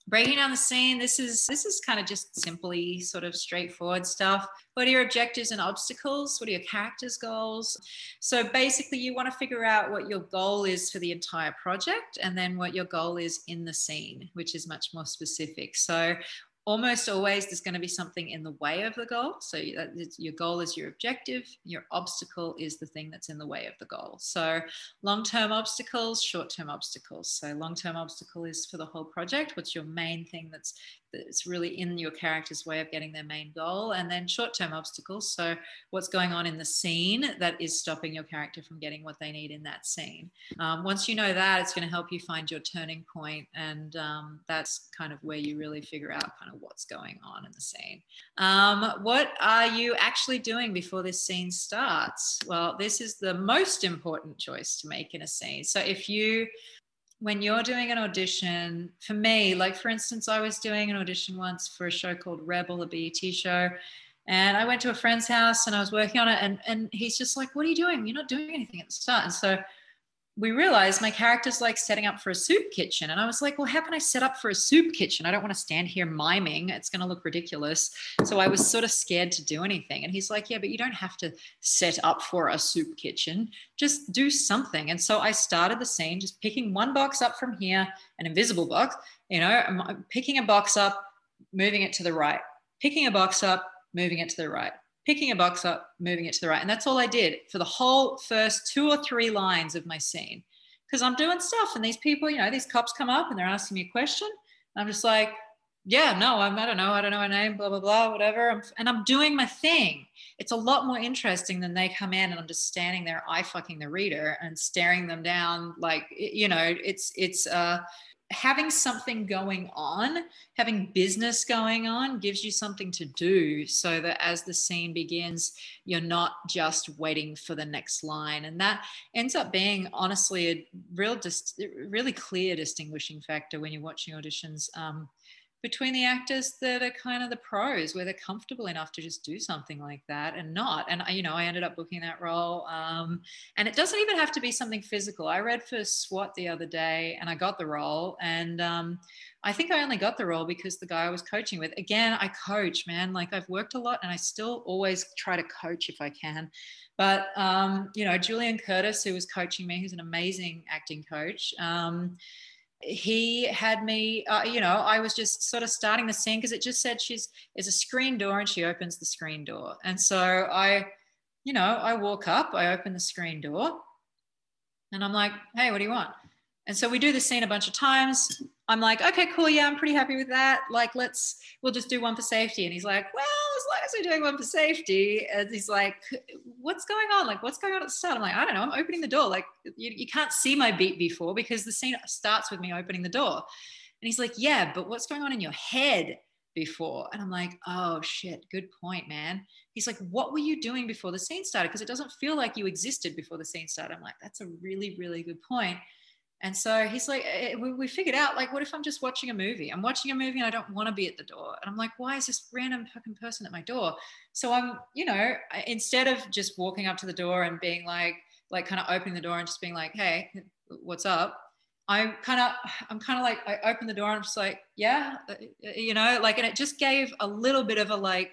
breaking down the scene this is this is kind of just simply sort of straightforward stuff. What are your objectives and obstacles? What are your characters goals? So basically you want to figure out what your goal is for the entire project and then what your goal is in the scene which is much more specific. So almost always there's going to be something in the way of the goal. So your goal is your objective, your obstacle is the thing that's in the way of the goal. So long term obstacles, short term obstacles. So long term obstacle is for the whole project. What's your main thing that's that's really in your character's way of getting their main goal and then short-term obstacles so what's going on in the scene that is stopping your character from getting what they need in that scene. Um, once you know that it's going to help you find your turning point and um, that's kind of where you really figure out kind of what's going on in the scene. Um, what are you actually doing before this scene starts? Well this is the most important choice to make in a scene. So if you when you're doing an audition, for me, like for instance, I was doing an audition once for a show called Rebel, a BET show. And I went to a friend's house and I was working on it. And, and he's just like, What are you doing? You're not doing anything at the start. And so we realized my character's like setting up for a soup kitchen. And I was like, well, how can I set up for a soup kitchen? I don't want to stand here miming. It's going to look ridiculous. So I was sort of scared to do anything. And he's like, yeah, but you don't have to set up for a soup kitchen. Just do something. And so I started the scene just picking one box up from here, an invisible box, you know, I'm picking a box up, moving it to the right, picking a box up, moving it to the right picking a box up, moving it to the right. And that's all I did for the whole first two or three lines of my scene. Because I'm doing stuff and these people, you know, these cops come up and they're asking me a question. I'm just like, yeah, no, I'm, I don't know. I don't know my name, blah, blah, blah, whatever. I'm, and I'm doing my thing. It's a lot more interesting than they come in and I'm just standing there, eye fucking the reader and staring them down. Like, you know, it's, it's, uh, having something going on, having business going on gives you something to do so that as the scene begins, you're not just waiting for the next line. And that ends up being honestly a real, dis- really clear distinguishing factor when you're watching auditions. Um, between the actors that are kind of the pros where they're comfortable enough to just do something like that and not. And you know i ended up booking that role um, and it doesn't even have to be something physical. I read for swat the other day and i got the role and um, i think i only got the role because the guy i was coaching with again i coach man like i've worked a lot and i still always try to coach if i can. But um, you know julian curtis who was coaching me who's an amazing acting coach um, he had me uh, you know i was just sort of starting the scene because it just said she's is a screen door and she opens the screen door. And so i you know i walk up i open the screen door and i'm like hey what do you want? And so we do the scene a bunch of times. I'm like okay cool yeah i'm pretty happy with that. Like let's we'll just do one for safety. And he's like well as long as we're doing one for safety and he's like what's going on? Like, what's going on at the start? I'm like, I don't know. I'm opening the door. Like, you, you can't see my beat before because the scene starts with me opening the door. And he's like, yeah, but what's going on in your head before? And I'm like, oh shit, good point, man. He's like, what were you doing before the scene started? Because it doesn't feel like you existed before the scene started. I'm like, that's a really, really good point. And so he's like, eh, we, we figured out, like, what if I'm just watching a movie? I'm watching a movie and I don't want to be at the door. And I'm like, why is this random fucking person at my door? So I'm, you know, instead of just walking up to the door and being like, like kind of opening the door and just being like, hey, what's up? I'm kind of, I'm kind of like, I open the door and I'm just like, yeah, uh, uh, you know, like, and it just gave a little bit of a like,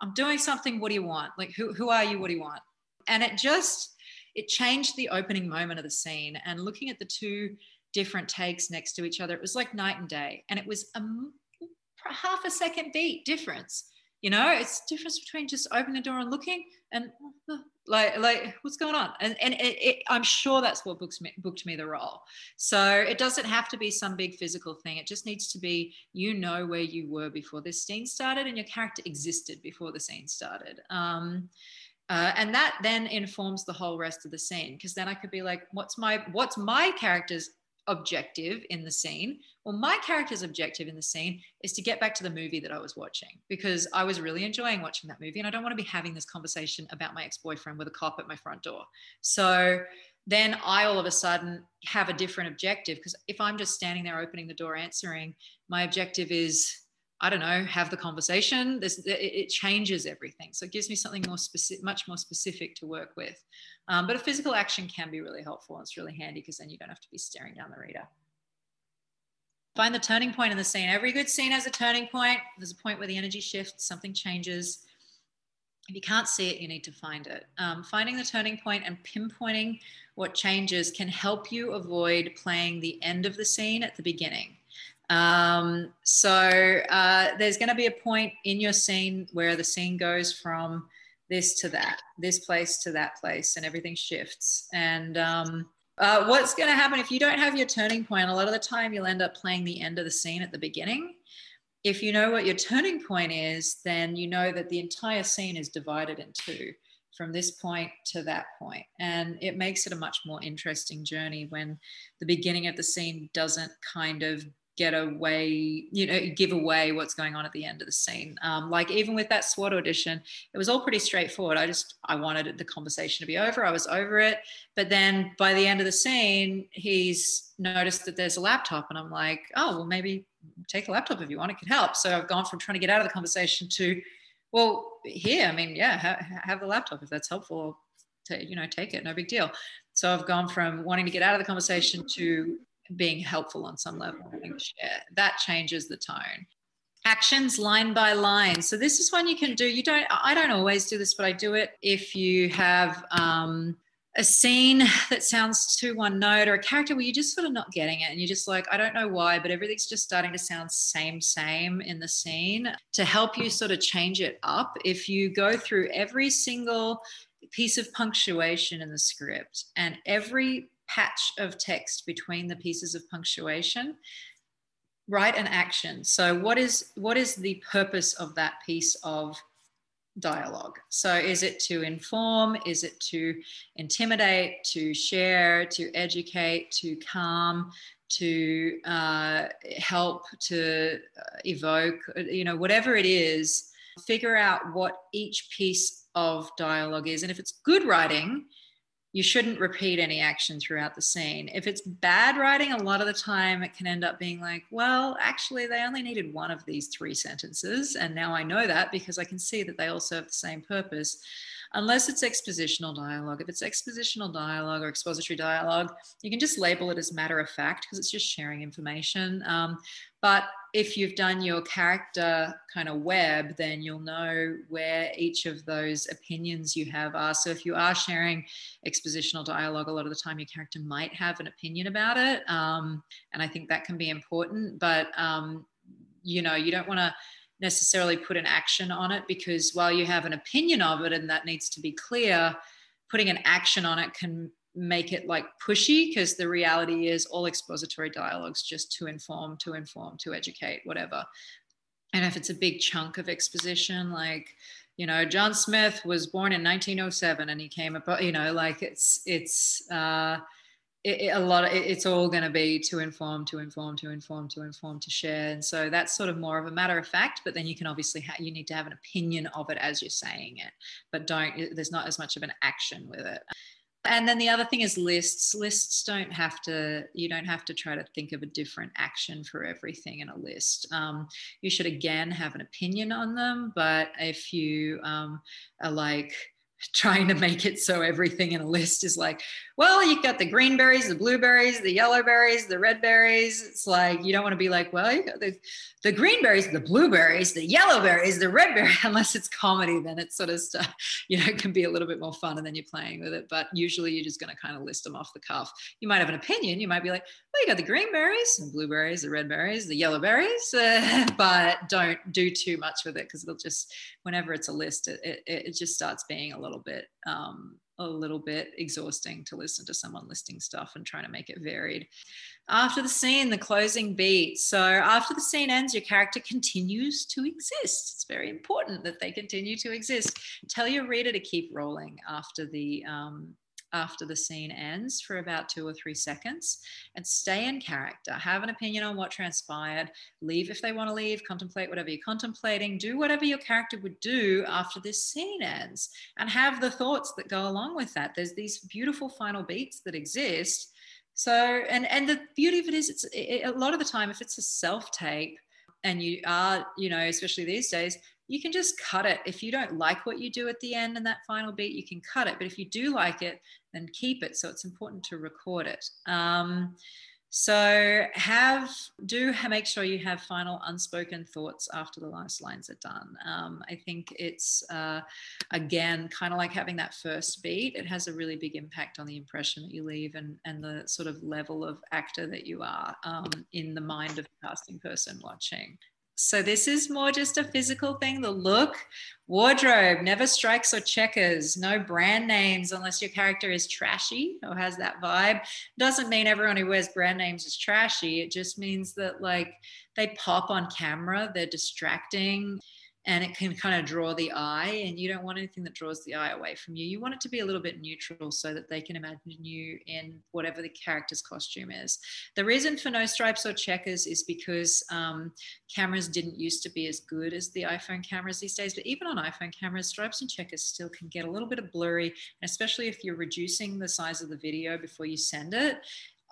I'm doing something. What do you want? Like, who, who are you? What do you want? And it just, it changed the opening moment of the scene. And looking at the two different takes next to each other, it was like night and day. And it was a half a second beat difference. You know, it's difference between just opening the door and looking and like like what's going on and and it, it, i'm sure that's what books me, booked me the role so it doesn't have to be some big physical thing it just needs to be you know where you were before this scene started and your character existed before the scene started um, uh, and that then informs the whole rest of the scene because then i could be like what's my what's my character's objective in the scene. Well, my character's objective in the scene is to get back to the movie that I was watching because I was really enjoying watching that movie and I don't want to be having this conversation about my ex boyfriend with a cop at my front door. So then I all of a sudden have a different objective because if I'm just standing there opening the door answering, my objective is I don't know, have the conversation. It, changes everything. So it gives me something more specific, much more specific to work with. Um, but a physical action can be really helpful. It's really handy because then you don't have to be staring down the reader. Find the turning point in the scene. Every good scene has a turning point. There's a point where the energy shifts, something changes. If you can't see it, you need to find it. Um, finding the turning point and pinpointing what changes can help you avoid playing the end of the scene at the beginning. Um, so uh, there's going to be a point in your scene where the scene goes from this to that, this place to that place, and everything shifts. And um, uh, what's going to happen if you don't have your turning point? A lot of the time, you'll end up playing the end of the scene at the beginning. If you know what your turning point is, then you know that the entire scene is divided in two from this point to that point. And it makes it a much more interesting journey when the beginning of the scene doesn't kind of get away, you know, give away what's going on at the end of the scene. Um, like even with that SWAT audition, it was all pretty straightforward. I just I wanted the conversation to be over. I was over it. But then by the end of the scene, he's noticed that there's a laptop, and I'm like, oh well, maybe take a laptop if you want. It could help. So I've gone from trying to get out of the conversation to, well, here. I mean, yeah, ha- have the laptop if that's helpful. To, you know, take it. No big deal. So I've gone from wanting to get out of the conversation to being helpful on some level. That changes the tone. Actions line by line. So this is one you can do. You don't. I don't always do this, but I do it if you have um, a scene that sounds too one note or a character where you're just sort of not getting it and you're just like i don't know why but everything's just starting to sound same same in the scene to help you sort of change it up if you go through every single piece of punctuation in the script and every patch of text between the pieces of punctuation. Write an action. So what is what is the purpose of that piece of dialogue? So is it to inform? Is it to intimidate to share to educate to calm to uh, help to uh, evoke? You know whatever it is figure out what each piece of dialogue is. And if it's good writing you shouldn't repeat any action throughout the scene. If it's bad writing, a lot of the time it can end up being like, well, actually, they only needed one of these three sentences. And now I know that because I can see that they all serve the same purpose unless it's expositional dialogue. If it's expositional dialogue or expository dialogue, you can just label it as matter of fact because it's just sharing information. Um, but if you've done your character kind of web, then you'll know where each of those opinions you have are. So if you are sharing expositional dialogue, a lot of the time your character might have an opinion about it. Um, and I think that can be important. But, um, you know, you don't want to necessarily put an action on it because while you have an opinion of it and that needs to be clear, putting an action on it can make it like pushy because the reality is all expository dialogues just to inform, to inform, to educate, whatever. And if it's a big chunk of exposition, like, you know, John Smith was born in 1907 and he came about, you know, like it's, it's, uh, it, it, a lot of it, it's all going to be to inform to inform to inform to inform to share and so that's sort of more of a matter of fact but then you can obviously ha- you need to have an opinion of it as you're saying it but don't there's not as much of an action with it and then the other thing is lists. Lists don't have to you don't have to try to think of a different action for everything in a list. Um, you should again have an opinion on them but if you um, are like trying to make it so everything in a list is like, well, you've got the green berries, the blueberries, the yellow berries, the red berries. It's like you don't want to be like, well, you got the, the green berries, the blueberries, the yellow berries, the red berry. Unless it's comedy, then it's sort of stuff, you know, it can be a little bit more fun and then you're playing with it. But usually you're just going to kind of list them off the cuff. You might have an opinion. You might be like, well, you got the green berries, the blueberries, the red berries, the yellow berries, uh, but don't do too much with it because it'll just, whenever it's a list, it, it, it just starts being a little bit um, a little bit exhausting to listen to someone listing stuff and trying to make it varied. After the scene, the closing beat. So after the scene ends, your character continues to exist. It's very important that they continue to exist. Tell your reader to keep rolling after the um, after the scene ends for about two or three seconds and stay in character. Have an opinion on what transpired. Leave if they want to leave. Contemplate whatever you're contemplating. Do whatever your character would do after this scene ends and have the thoughts that go along with that. There's these beautiful final beats that exist. So, and, and the beauty of it is, it's it, a lot of the time, if it's a self tape, and you are, you know, especially these days, you can just cut it. If you don't like what you do at the end and that final beat, you can cut it. But if you do like it, then keep it. So it's important to record it. Um, so have do make sure you have final unspoken thoughts after the last lines are done. Um, I think it's uh, again kind of like having that first beat. It has a really big impact on the impression that you leave and and the sort of level of actor that you are um, in the mind of the casting person watching. So this is more just a physical thing. The look, wardrobe, never strikes or checkers, no brand names unless your character is trashy or has that vibe. Doesn't mean everyone who wears brand names is trashy. It just means that like they pop on camera, they're distracting and it can kind of draw the eye and you don't want anything that draws the eye away from you. You want it to be a little bit neutral so that they can imagine you in whatever the character's costume is. The reason for no stripes or checkers is because um, cameras didn't used to be as good as the iphone cameras these days but even on iphone cameras stripes and checkers still can get a little bit of blurry especially if you're reducing the size of the video before you send it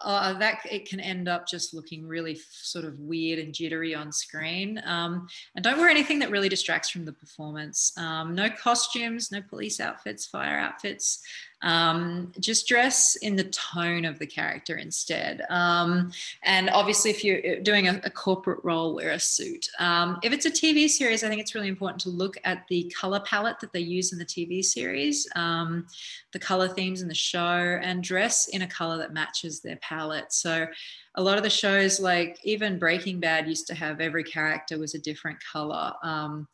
uh, that it can end up just looking really sort of weird and jittery on screen. Um, and don't wear anything that really distracts from the performance. Um, no costumes, no police outfits, fire outfits. Um, just dress in the tone of the character instead. Um, and obviously, if you're uh, doing a, a corporate role, wear a suit. Um, if it's a TV series, I think it's really important to look at the color palette that they use in the TV series, um, the color themes in the show, and dress in a color that matches their palette. So, a lot of the shows, like even Breaking Bad, used to have every character was a different color. Um,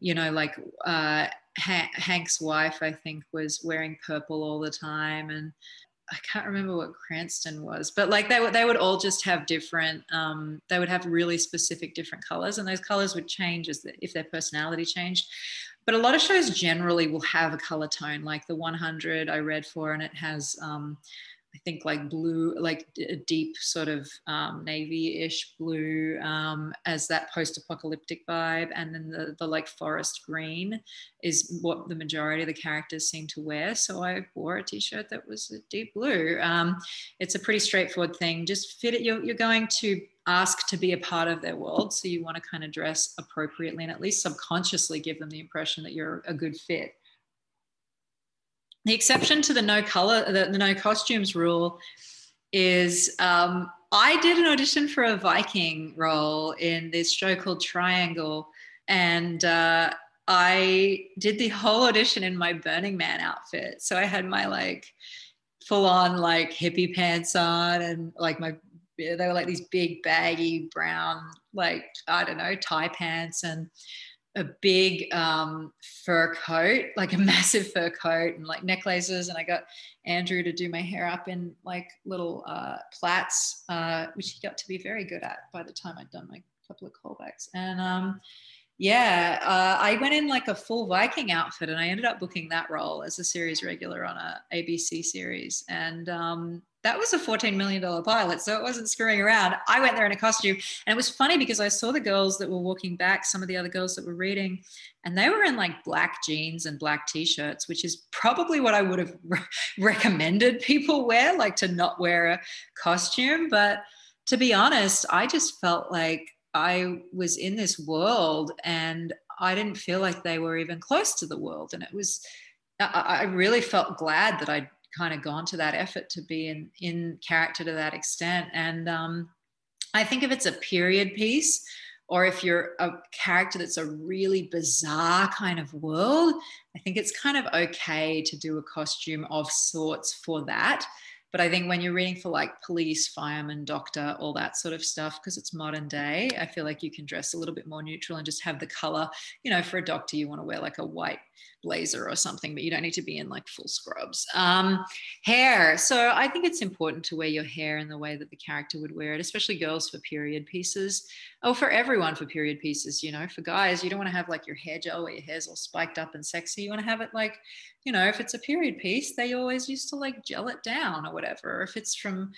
you know, like uh, Hank's wife, I think, was wearing purple all the time, and I can't remember what Cranston was, but like they would they would all just have different. Um, they would have really specific different colors, and those colors would change as the, if their personality changed. But a lot of shows generally will have a color tone, like the 100 I read for, and it has um, I think like blue, like a deep sort of um, navy-ish blue um, as that post-apocalyptic vibe, and then the the like forest green is what the majority of the characters seem to wear. So I wore a t-shirt that was a deep blue. Um, it's a pretty straightforward thing. Just fit it. You're, you're going to ask to be a part of their world, so you want to kind of dress appropriately and at least subconsciously give them the impression that you're a good fit. The exception to the no color, the, the no costumes rule is um, I did an audition for a Viking role in this show called Triangle, and uh, I did the whole audition in my Burning Man outfit. So I had my like full on like hippie pants on and like my they were like these big baggy brown like I don't know tie pants and a big um, fur coat, like a massive fur coat and like necklaces. And I got Andrew to do my hair up in like little uh, plaits, uh, which he got to be very good at by the time I'd done my couple of callbacks. And um, yeah, uh, I went in like a full Viking outfit and I ended up booking that role as a series regular on a ABC series. And um, that was a $14 million pilot. So it wasn't screwing around. I went there in a costume. And it was funny because I saw the girls that were walking back, some of the other girls that were reading, and they were in like black jeans and black t shirts, which is probably what I would have re- recommended people wear, like to not wear a costume. But to be honest, I just felt like I was in this world and I didn't feel like they were even close to the world. And it was, I, really felt glad that I'd kind of gone to that effort to be in in character to that extent. And um, I think if it's a period piece, or if you're a character that's a really bizarre kind of world, I think it's kind of okay to do a costume of sorts for that. But I think when you're reading for like police, fireman, doctor, all that sort of stuff, because it's modern day, I feel like you can dress a little bit more neutral and just have the color. You know, for a doctor, you want to wear like a white blazer or something, but you don't need to be in like full scrubs. Um, hair. So I think it's important to wear your hair in the way that the character would wear it, especially girls for period pieces. Oh, for everyone for period pieces, you know, for guys, you don't want to have like your hair gel where your hair's all spiked up and sexy. You want to have it like, you know, if it's a period piece, they always used to like gel it down or whatever. If it's from,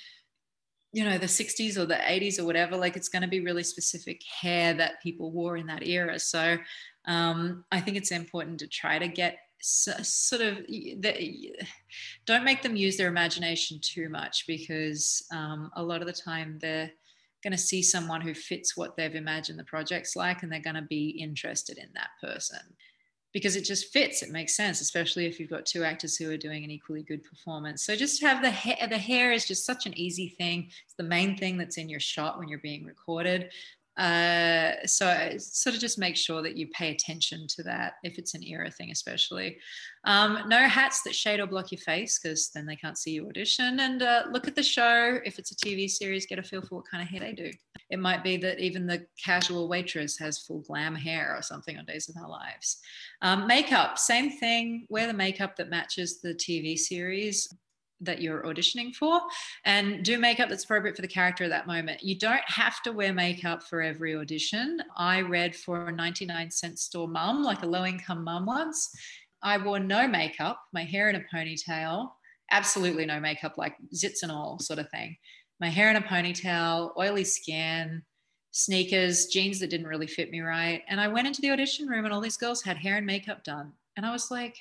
you know the 60s or the 80s or whatever like it's going to be really specific hair that people wore in that era so um, I think it's important to try to get sort of the, don't make them use their imagination too much because um, a lot of the time they're going to see someone who fits what they've imagined the project's like and they're going to be interested in that person. Because it just fits it makes sense especially if you've got two actors who are doing an equally good performance. So just have the hair the hair is just such an easy thing. It's the main thing that's in your shot when you're being recorded uh, so sort of just make sure that you pay attention to that if it's an era thing, especially. Um, no hats that shade or block your face because then they can't see you audition. And uh, look at the show. If it's a TV series, get a feel for what kind of hair they do. It might be that even the casual waitress has full glam hair or something on Days of Our Lives. Um, makeup, same thing. Wear the makeup that matches the TV series that you're auditioning for and do makeup that's appropriate for the character at that moment. You don't have to wear makeup for every audition. I read for a 99 cent store mum, like a low income mum once. I wore no makeup, my hair in a ponytail, absolutely no makeup, like zits and all sort of thing. My hair in a ponytail, oily skin, sneakers, jeans that didn't really fit me right. And I went into the audition room and all these girls had hair and makeup done. And I was like,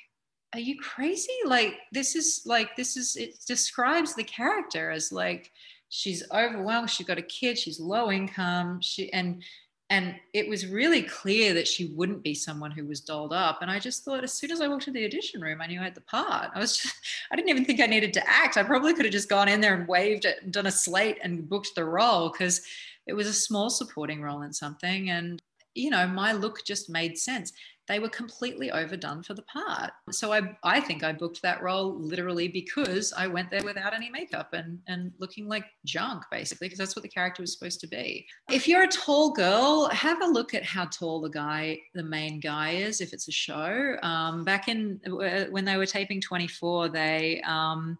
are you crazy? Like, this is like, this is, it describes the character as like, she's overwhelmed. She's got a kid. She's low income. She, and, and it was really clear that she wouldn't be someone who was dolled up. And I just thought, as soon as I walked into the audition room, I knew I had the part. I was just, I didn't even think I needed to act. I probably could have just gone in there and waved it, and done a slate and booked the role because it was a small supporting role in something. And, you know, my look just made sense they were completely overdone for the part. So I, I think I booked that role literally because I went there without any makeup and, and looking like junk, basically, because that's what the character was supposed to be. If you're a tall girl, have a look at how tall the guy, the main guy is, if it's a show. Um, back in uh, when they were taping 24, they, um,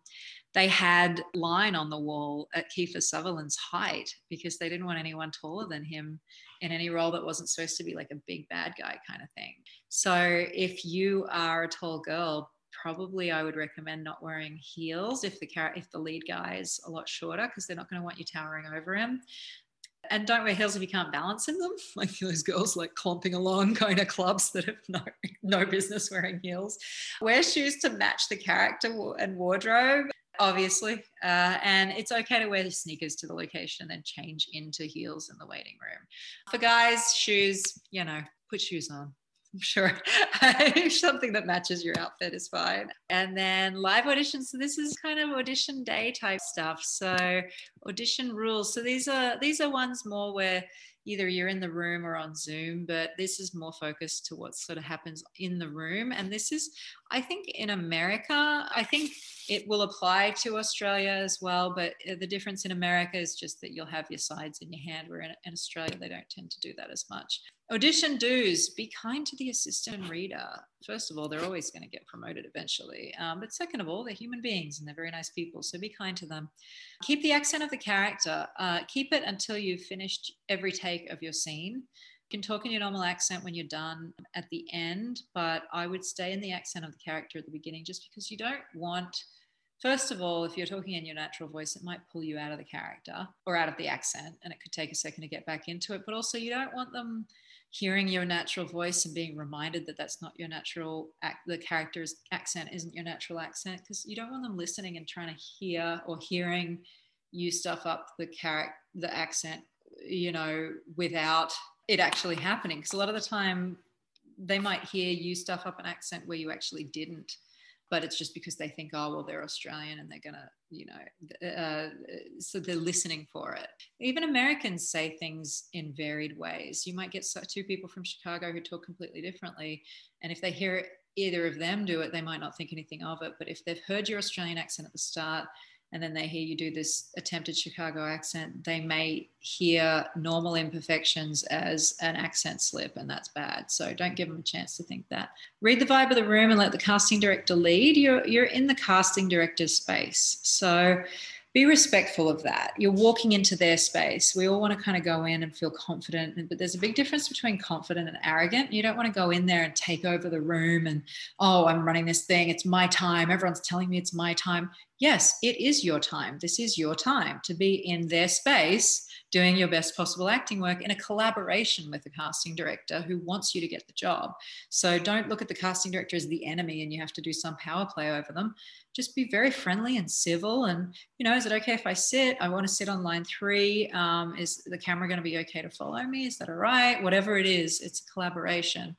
they had line on the wall at Kiefer Sutherland's height because they didn't want anyone taller than him in any role that wasn't supposed to be like a big bad guy kind of thing. So if you are a tall girl, probably I would recommend not wearing heels if the car- if the lead guy is a lot shorter because they're not going to want you towering over him. And don't wear heels if you can't balance in them, like those girls like clomping along going to clubs that have no no business wearing heels. Wear shoes to match the character and wardrobe obviously. Uh, and it's okay to wear the sneakers to the location and then change into heels in the waiting room. For guys, shoes, you know, put shoes on. I'm sure something that matches your outfit is fine. And then live auditions. So this is kind of audition day type stuff. So audition rules. So these are these are ones more where either you're in the room or on Zoom, but this is more focused to what sort of happens in the room. And this is, I think, in America, I think it will apply to Australia as well. But uh, the difference in America is just that you'll have your sides in your hand, where in, in Australia, they don't tend to do that as much. Audition dues be kind to the assistant reader. First of all, they're always going to get promoted eventually. Um, but second of all, they're human beings and they're very nice people. So be kind to them. Keep the accent of the character. Uh, keep it until you've finished every take of your scene. Can talk in your normal accent when you're done at the end, but I would stay in the accent of the character at the beginning just because you don't want First of all, if you're talking in your natural voice, it might pull you out of the character or out of the accent, and it could take a second to get back into it. But also, you don't want them hearing your natural voice and being reminded that that's not your natural act, the character's accent isn't your natural accent, because you don't want them listening and trying to hear or hearing you stuff up the character, the accent, you know, without it actually happening. Because a lot of the time, they might hear you stuff up an accent where you actually didn't but it's just because they think, oh, well, they're Australian and they're gonna, you know, uh, so they're listening for it. Even Americans say things in varied ways. You might get two people from Chicago who talk completely differently, and if they hear either of them do it, they might not think anything of it. But if they've heard your Australian accent at the start and then they hear you do this attempted Chicago accent, they may hear normal imperfections as an accent slip, and that's bad. So don't give them a chance to think that. Read the vibe of the room and let the casting director lead. You're, you're in the casting director's space. So be respectful of that. You're walking into their space. We all want to kind of go in and feel confident, but there's a big difference between confident and arrogant. You don't want to go in there and take over the room and, oh, I'm running this thing. It's my time. Everyone's telling me it's my time. Yes, it is your time. This is your time to be in their space doing your best possible acting work in a collaboration with the casting director who wants you to get the job. So don't look at the casting director as the enemy and you have to do some power play over them. Just be very friendly and civil. And, you know, is it okay if I sit? I want to sit on line three. Um, is the camera going to be okay to follow me? Is that all right? Whatever it is, it's a collaboration.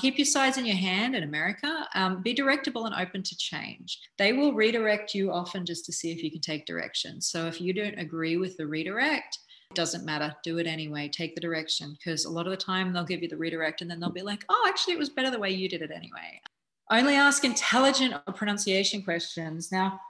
Keep your sides in your hand in America. Um, be directable and open to change. They will redirect you often just to see if you can take direction. So if you don't agree with the redirect, doesn't matter. Do it anyway. Take the direction because a lot of the time they'll give you the redirect and then they'll be like, oh, actually, it was better the way you did it anyway. Only ask intelligent or pronunciation questions. Now,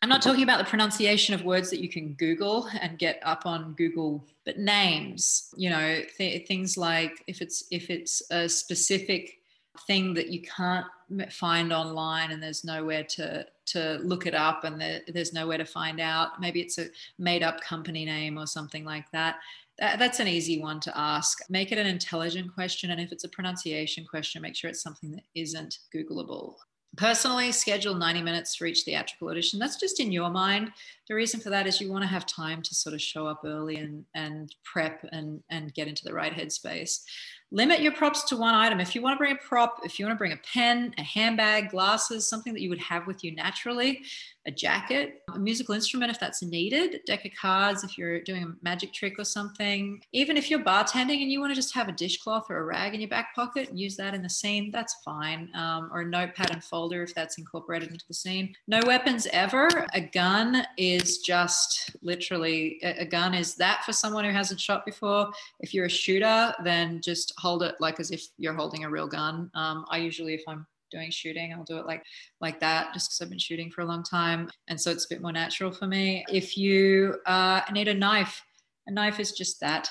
I'm not talking about the pronunciation of words that you can Google and get up on Google, but names. You know, th- things like if it's if it's a specific thing that you can't find online and there's nowhere to to look it up and there, there's nowhere to find out. Maybe it's a made up company name or something like that. That's an easy one to ask. Make it an intelligent question and if it's a pronunciation question make sure it's something that isn't googleable. Personally schedule 90 minutes for each theatrical audition. That's just in your mind. The reason for that is you want to have time to sort of show up early and and prep and and get into the right headspace limit your props to one item. If you want to bring a prop, if you want to bring a pen, a handbag, glasses, something that you would have with you naturally, a jacket, a musical instrument if that's needed, a deck of cards if you're doing a magic trick or something. Even if you're bartending and you want to just have a dishcloth or a rag in your back pocket and use that in the scene, that's fine. Um, or a notepad and folder if that's incorporated into the scene. No weapons ever. A gun is just literally, a gun is that for someone who hasn't shot before. If you're a shooter, then just hold it like as if you're holding a real gun. Um, I usually, if I'm doing shooting i'll do it like like that just because i've been shooting for a long time and so it's a bit more natural for me. If you uh, need a knife a knife is just that.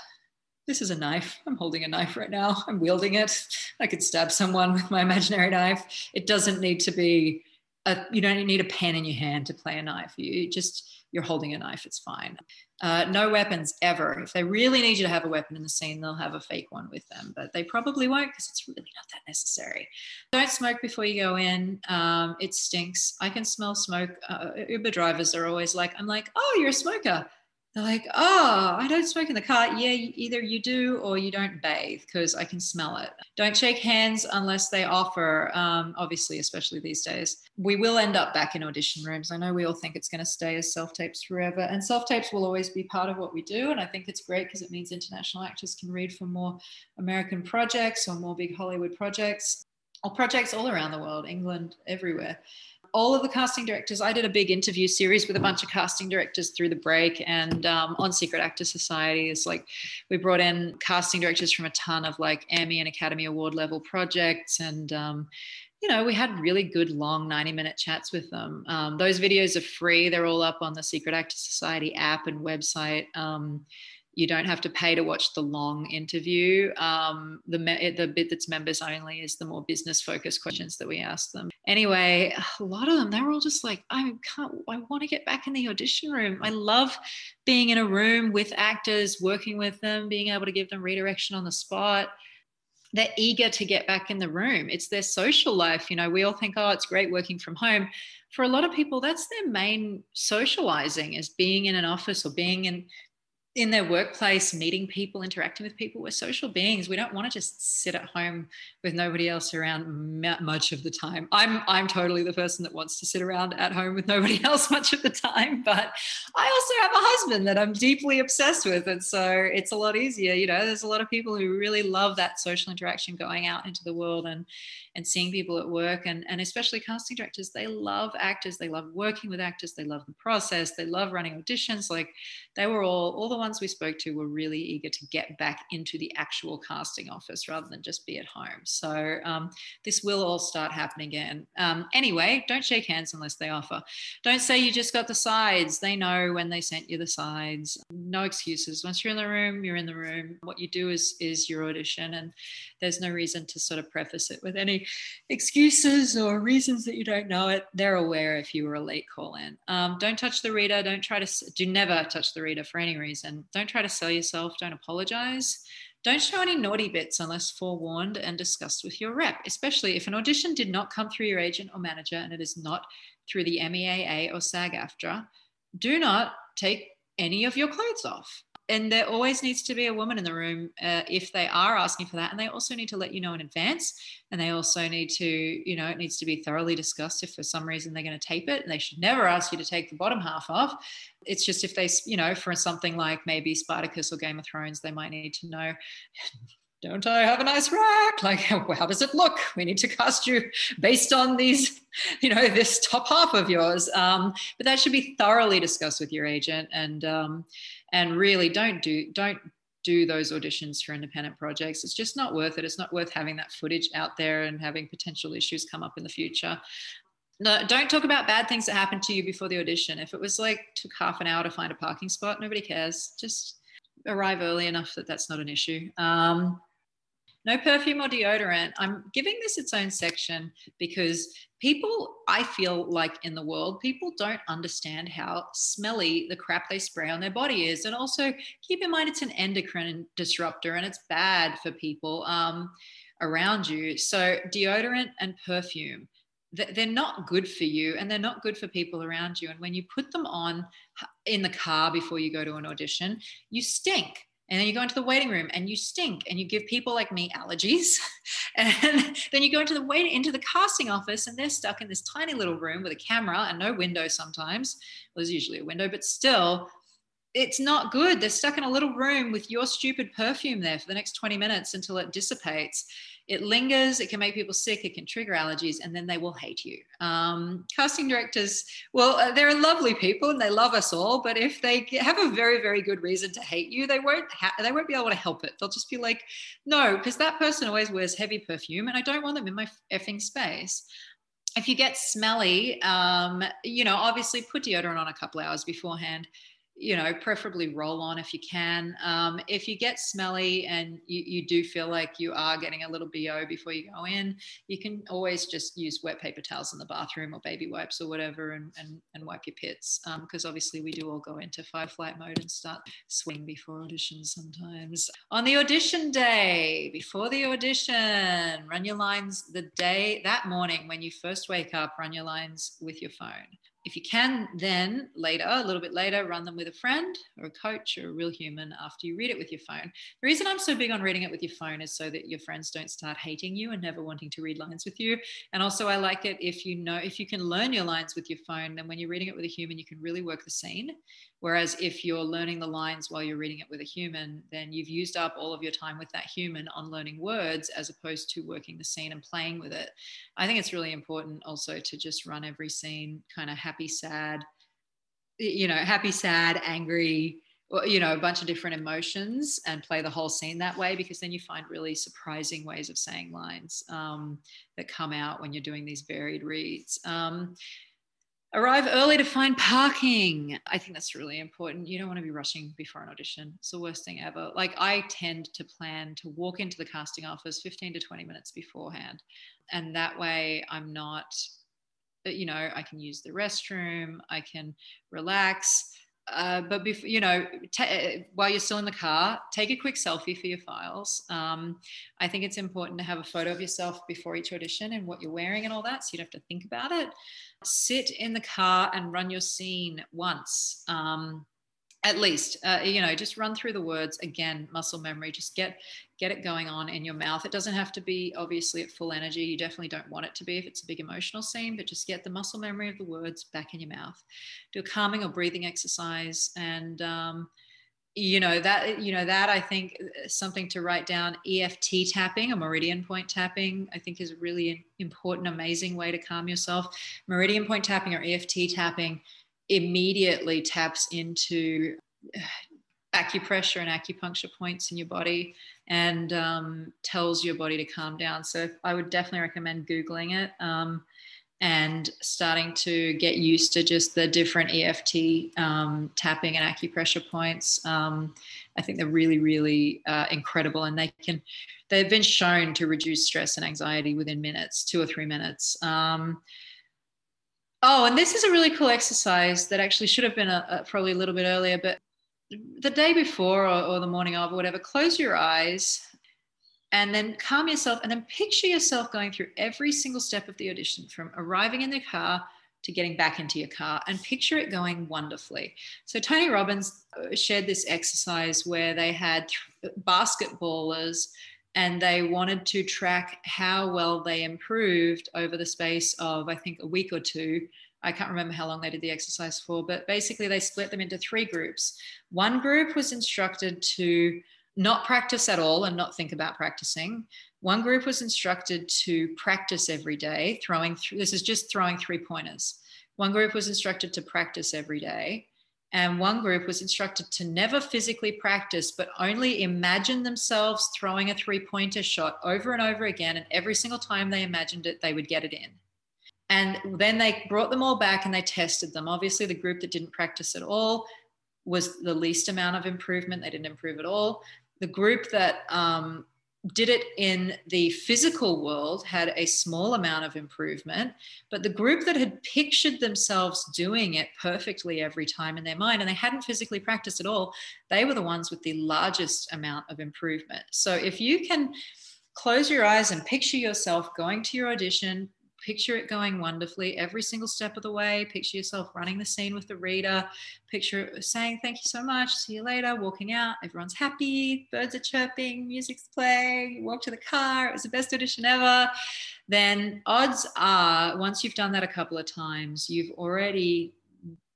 This is a knife. I'm holding a knife right now. I'm wielding it. I could stab someone with my imaginary knife. It doesn't need to be a, you don't need a pen in your hand to play a knife. You just you're holding a knife, it's fine. Uh, no weapons ever. If they really need you to have a weapon in the scene, they'll have a fake one with them, but they probably won't because it's really not that necessary. Don't smoke before you go in. Um, it stinks. I can smell smoke. Uh, Uber drivers are always like, I'm like, oh, you're a smoker they're like, oh, I don't smoke in the car. Yeah, either you do or you don't bathe because I can smell it. Don't shake hands unless they offer, um, obviously, especially these days. We will end up back in audition rooms. I know we all think it's going to stay as self tapes forever, and self tapes will always be part of what we do. And I think it's great because it means international actors can read for more American projects or more big Hollywood projects or projects all around the world, England, everywhere all of the casting directors. I did a big interview series with a bunch of casting directors through the break, and um, on Secret Actor Society is like we brought in casting directors from a ton of like Emmy and Academy Award level projects, and um, you know we had really good long 90 minute chats with them. Um, those videos are free; they're all up on the Secret Actor Society app and website. Um, you don't have to pay to watch the long interview. Um, the me- the bit that's members only is the more business focused questions that we ask them. Anyway, a lot of them they were all just like, I can't. I want to get back in the audition room. I love being in a room with actors, working with them, being able to give them redirection on the spot they're eager to get back in the room. It's their social life. You know, we all think, oh, it's great working from home. For a lot of people, that's their main socializing is being in an office or being in in their workplace, meeting people, interacting with people. We're social beings. We don't want to just sit at home with nobody else around much of the time. I'm I'm totally the person that wants to sit around at home with nobody else much of the time. But I also have a husband that I'm deeply obsessed with, and so it's a lot easier. You know, there's a lot of people who really love that social interaction, going out into the world and and seeing people at work, and and especially casting directors. They love actors. They love working with actors. They love the process. They love running auditions. Like they were all all the ones we spoke to were really eager to get back into the actual casting office rather than just be at home. So um, this will all start happening again. Um, anyway, don't shake hands unless they offer. Don't say you just got the sides. They know when they sent you the sides. No excuses. Once you're in the room, you're in the room. What you do is is your audition, and there's no reason to sort of preface it with any excuses or reasons that you don't know it. They're aware if you were a late call in. Um, don't touch the reader. Don't try to do never touch the reader for any reason don't try to sell yourself. Don't apologize. Don't show any naughty bits unless forewarned and discussed with your rep, especially if an audition did not come through your agent or manager and it is not through the MEAA or SAG AFTRA. Do not take any of your clothes off and there always needs to be a woman in the room uh, if they are asking for that and they also need to let you know in advance and they also need to you know it needs to be thoroughly discussed if for some reason they're going to tape it and they should never ask you to take the bottom half off it's just if they you know for something like maybe spartacus or game of thrones they might need to know don't I have a nice rack? Like, how does it look? We need to cast you based on these, you know, this top half of yours. Um, but that should be thoroughly discussed with your agent. And um, and really don't do don't do those auditions for independent projects. It's just not worth it. It's not worth having that footage out there and having potential issues come up in the future. No, don't talk about bad things that happened to you before the audition. If it was like took half an hour to find a parking spot, nobody cares. Just arrive early enough that that's not an issue. Um, no perfume or deodorant. I'm giving this its own section because people, I feel like in the world, people don't understand how smelly the crap they spray on their body is. And also keep in mind it's an endocrine disruptor and it's bad for people um, around you. So, deodorant and perfume they're not good for you and they're not good for people around you. And when you put them on in the car before you go to an audition, you stink and then you go into the waiting room and you stink and you give people like me allergies. And then you go into the wait into the casting office and they're stuck in this tiny little room with a camera and no window sometimes. Well, there's usually a window but still it's not good they're stuck in a little room with your stupid perfume there for the next 20 minutes until it dissipates it lingers, it can make people sick, it can trigger allergies, and then they will hate you. Um, casting directors, well, uh, they're lovely people and they love us all, but if they have a very, very good reason to hate you, they won't ha- they won't be able to help it. They'll just be like, no, because that person always wears heavy perfume, and I don't want them in my effing space if you get smelly, um, you know, obviously put deodorant on a couple hours beforehand you know, preferably roll on if you can. Um, if you get smelly and you, you do feel like you are getting a little BO before you go in, you can always just use wet paper towels in the bathroom or baby wipes or whatever and, and, and wipe your pits. Because um, obviously we do all go into fight flight mode and start swing before auditions sometimes. On the audition day, before the audition, run your lines the day, that morning when you first wake up, run your lines with your phone. If you can, then later, a little bit later, run them with a friend or a coach or a real human after you read it with your phone. The reason I'm so big on reading it with your phone is so that your friends don't start hating you and never wanting to read lines with you. And also, I like it if you know, if you can learn your lines with your phone, then when you're reading it with a human, you can really work the scene. Whereas if you're learning the lines while you're reading it with a human, then you've used up all of your time with that human on learning words as opposed to working the scene and playing with it. I think it's really important also to just run every scene kind of happy, sad, you know, happy, sad, angry, you know, a bunch of different emotions and play the whole scene that way because then you find really surprising ways of saying lines um, that come out when you're doing these varied reads. Um, Arrive early to find parking. I think that's really important. You don't want to be rushing before an audition. It's the worst thing ever. Like, I tend to plan to walk into the casting office 15 to 20 minutes beforehand. And that way, I'm not, you know, I can use the restroom, I can relax. Uh, but before, you know, t- while you're still in the car, take a quick selfie for your files. Um, I think it's important to have a photo of yourself before each audition and what you're wearing and all that, so you don't have to think about it. Sit in the car and run your scene once. Um, at least uh, you know just run through the words again muscle memory just get get it going on in your mouth. It doesn't have to be obviously at full energy. You definitely don't want it to be if it's a big emotional scene but just get the muscle memory of the words back in your mouth. Do a calming or breathing exercise and um, you know that you know that i think uh, something to write down eft tapping or meridian point tapping i think is a really important amazing way to calm yourself. Meridian point tapping or eft tapping immediately taps into acupressure and acupuncture points in your body and um, tells your body to calm down. So I would definitely recommend Googling it um, and starting to get used to just the different EFT um, tapping and acupressure points. Um, I think they're really, really uh, incredible and they can, they've been shown to reduce stress and anxiety within minutes, two or three minutes. Oh, and this is a really cool exercise that actually should have been a, a, probably a little bit earlier, but the day before or, or the morning of or whatever, close your eyes and then calm yourself and then picture yourself going through every single step of the audition from arriving in the car to getting back into your car and picture it going wonderfully. So, Tony Robbins uh, shared this exercise where they had basketballers and they wanted to track how well they improved over the space of, I think, a week or two. I can't remember how long they did the exercise for, but basically they split them into three groups. One group was instructed to not practice at all and not think about practicing. One group was instructed to practice every day, throwing, th- this is just throwing three pointers. One group was instructed to practice every day. And one group was instructed to never physically practice, but only imagine themselves throwing a three pointer shot over and over again. And every single time they imagined it, they would get it in. And then they brought them all back and they tested them. Obviously, the group that didn't practice at all was the least amount of improvement. They didn't improve at all. The group that um, did it in the physical world had a small amount of improvement, but the group that had pictured themselves doing it perfectly every time in their mind and they hadn't physically practiced at all, they were the ones with the largest amount of improvement. So if you can close your eyes and picture yourself going to your audition, picture it going wonderfully every single step of the way. Picture yourself running the scene with the reader. Picture saying, Thank you so much. See you later. Walking out. Everyone's happy. Birds are chirping. Music's playing. You walk to the car. It was the best audition ever. Then odds are, once you've done that a couple of times, you've already,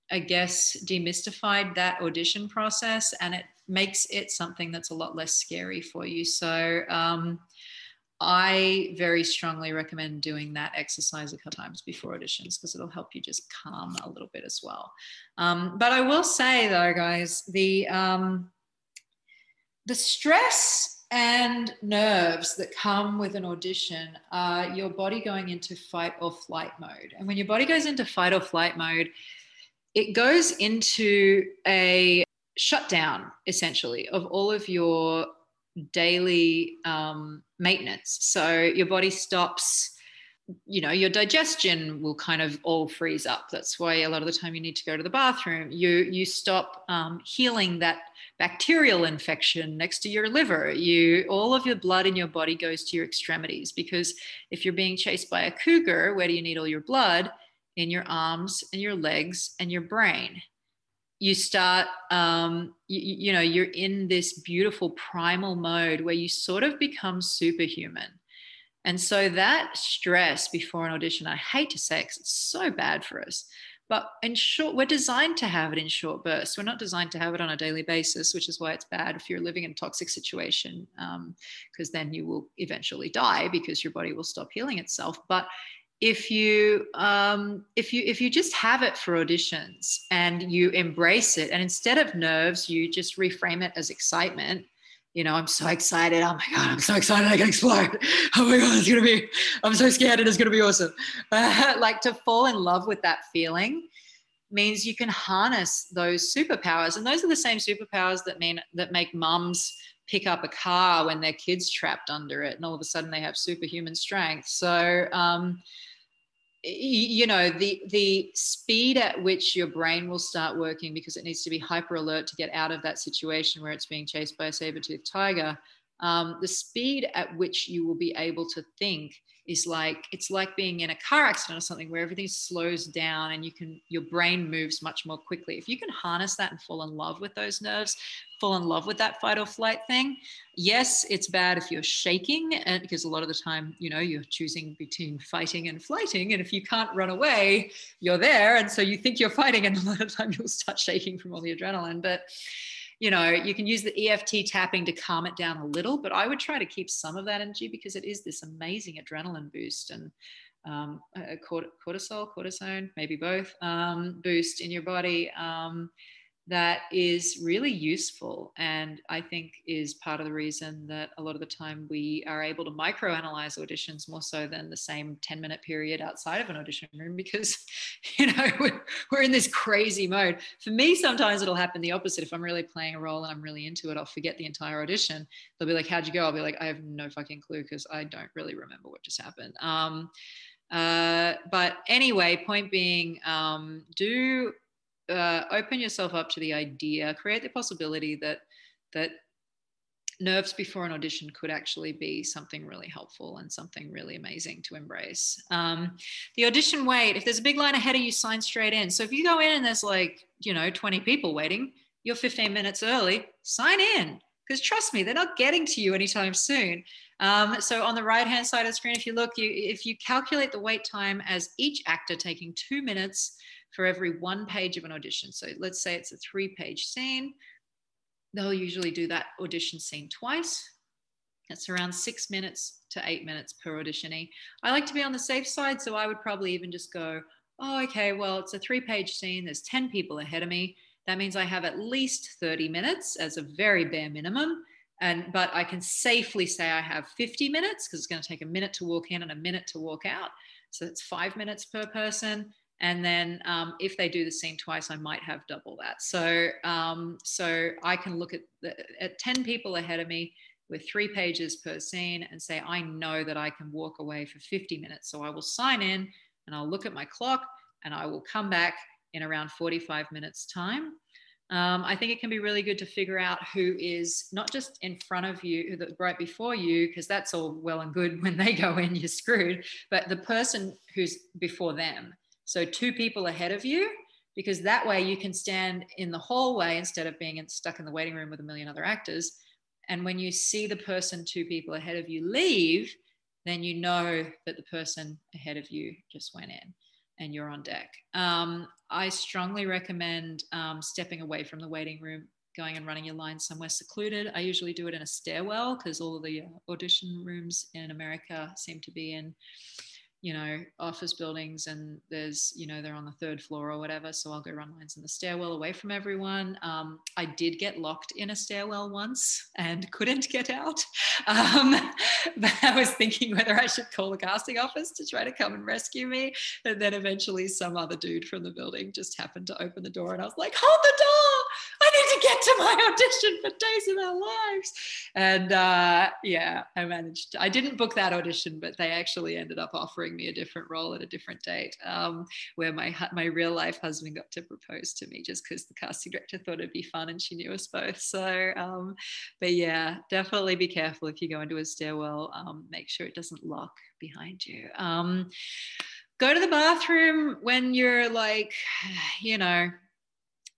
I guess, demystified that audition process and it makes it something that's a lot less scary for you. So, um, I very strongly recommend doing that exercise a couple times before auditions because it'll help you just calm a little bit as well. Um, but I will say though, guys, the um, the stress and nerves that come with an audition are your body going into fight or flight mode. And when your body goes into fight or flight mode, it goes into a shutdown essentially of all of your daily um, maintenance. So your body stops, you know, your digestion will kind of all freeze up. That's why a lot of the time you need to go to the bathroom. You you stop um, healing that bacterial infection next to your liver. You all of your blood in your body goes to your extremities because if you're being chased by a cougar, where do you need all your blood? In your arms and your legs and your brain you start um, you, you, know you're in this beautiful primal mode where you sort of become superhuman. And so that stress before an audition i hate to say it it's so bad for us but in short we're designed to have it in short bursts. We're not designed to have it on a daily basis which is why it's bad if you're living in a toxic situation because um, then you will eventually die because your body will stop healing itself. But if you um, if you if you just have it for auditions and you embrace it and instead of nerves you just reframe it as excitement. You know i'm so excited. Oh my god i'm so excited i can explode. Oh my god it's gonna be i'm so scared and it's gonna be awesome. Like to fall in love with that feeling means you can harness those superpowers and those are the same superpowers that mean that make mums pick up a car when their kids trapped under it and all of a sudden they have superhuman strength. So um, you know the the speed at which your brain will start working because it needs to be hyper alert to get out of that situation where it's being chased by a saber-toothed tiger um, the speed at which you will be able to think is like it's like being in a car accident or something where everything slows down and you can your brain moves much more quickly. If you can harness that and fall in love with those nerves fall in love with that fight or flight thing yes it's bad if you're shaking and because a lot of the time you know you're choosing between fighting and flighting and if you can't run away you're there and so you think you're fighting and a lot of time you'll start shaking from all the adrenaline. But you know, you can use the EFT tapping to calm it down a little, but I would try to keep some of that energy because it is this amazing adrenaline boost and um, cortisol, cortisone, maybe both, um, boost in your body. Um, that is really useful and I think is part of the reason that a lot of the time we are able to microanalyze auditions more so than the same 10 minute period outside of an audition room because you know we're, we're in this crazy mode. For me, sometimes it'll happen the opposite. If I'm really playing a role and I'm really into it, I'll forget the entire audition. They'll be like, How'd you go? I'll be like, I have no fucking clue because I don't really remember what just happened. Um, uh, but anyway, point being, um, do uh, open yourself up to the idea, create the possibility that that nerves before an audition could actually be something really helpful and something really amazing to embrace. Um, the audition wait, if there's a big line ahead of you, sign straight in. So if you go in and there's like, you know, 20 people waiting, you're 15 minutes early, sign in. Because trust me, they're not getting to you anytime soon. Um, so on the right hand side of the screen, if you look, you, if you calculate the wait time as each actor taking two minutes for every one page of an audition. So let's say it's a three page scene. They'll usually do that audition scene twice. That's around six minutes to eight minutes per auditionee. I like to be on the safe side, so I would probably even just go, oh, okay, well, it's a three page scene. There's 10 people ahead of me. That means I have at least 30 minutes as a very bare minimum. And but I can safely say I have 50 minutes because it's going to take a minute to walk in and a minute to walk out. So it's five minutes per person and then um, if they do the scene twice i might have double that so um, so i can look at, the, at 10 people ahead of me with three pages per scene and say i know that i can walk away for 50 minutes so i will sign in and i'll look at my clock and i will come back in around 45 minutes time um, I think it can be really good to figure out who is not just in front of you, right before you, because that's all well and good when they go in, you're screwed, but the person who's before them. So two people ahead of you, because that way you can stand in the hallway instead of being stuck in the waiting room with a million other actors. And when you see the person two people ahead of you leave, then you know that the person ahead of you just went in and you're on deck. Um, I strongly recommend um, stepping away from the waiting room, going and running your line somewhere secluded. I usually do it in a stairwell because all of the uh, audition rooms in America seem to be in you know, office buildings and there's, you know, they're on the third floor or whatever. So I'll go run lines in the stairwell away from everyone. Um, I did get locked in a stairwell once and couldn't get out. Um, but I was thinking whether I should call the casting office to try to come and rescue me. And then eventually some other dude from the building just happened to open the door and I was like, hold the door. Get to my audition for Days of Our Lives. And uh, yeah, I managed. I didn't book that audition, but they actually ended up offering me a different role at a different date, um, where my my real life husband got to propose to me just because the casting director thought it'd be fun and she knew us both. So, um, but yeah, definitely be careful if you go into a stairwell. Um, make sure it doesn't lock behind you um, go to the bathroom when you're like, you know,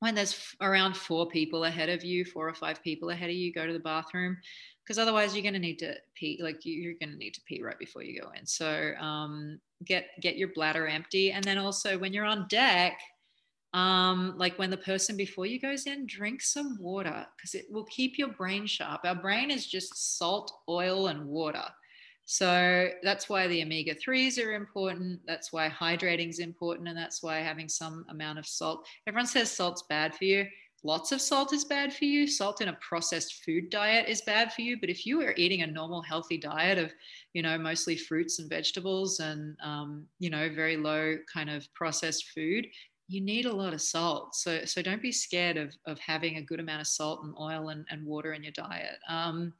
when there's around four people ahead of you, four or five people ahead of you, go to the bathroom because otherwise you're going to need to pee. Like you're going to need to pee right before you go in. So um, get get your bladder empty, and then also when you're on deck, um, like when the person before you goes in, drink some water because it will keep your brain sharp. Our brain is just salt, oil, and water. So that's why the omega 3s are important. That's why hydrating is important. And that's why having some amount of salt. Everyone says salt's bad for you. Lots of salt is bad for you. Salt in a processed food diet is bad for you. But if you are eating a normal, healthy diet of, you know, mostly fruits and vegetables and, um, you know, very low kind of processed food, you need a lot of salt. So, so don't be scared of, of having a good amount of salt and oil and, and water in your diet. Um,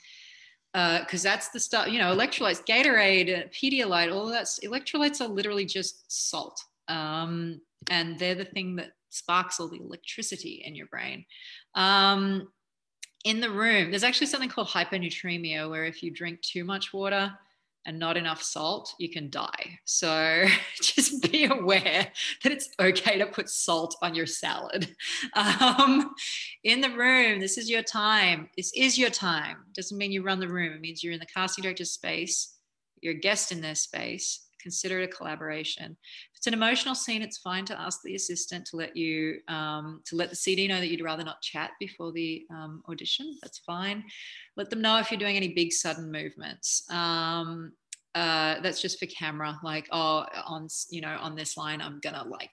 because uh, that's the stuff, you know, electrolytes, Gatorade, Pedialyte, all that. Electrolytes are literally just salt. Um, and they're the thing that sparks all the electricity in your brain. Um, in the room, there's actually something called hyponatremia, where if you drink too much water, and not enough salt, you can die. So just be aware that it's okay to put salt on your salad. Um, in the room, this is your time. This is your time. Doesn't mean you run the room. It means you're in the casting director's space. You're a guest in their space. Consider it a collaboration. If it's an emotional scene, it's fine to ask the assistant to let you um, to let the CD know that you'd rather not chat before the um, audition. That's fine. Let them know if you're doing any big sudden movements. Um, uh, that's just for camera. Like, oh, on you know, on this line, I'm gonna like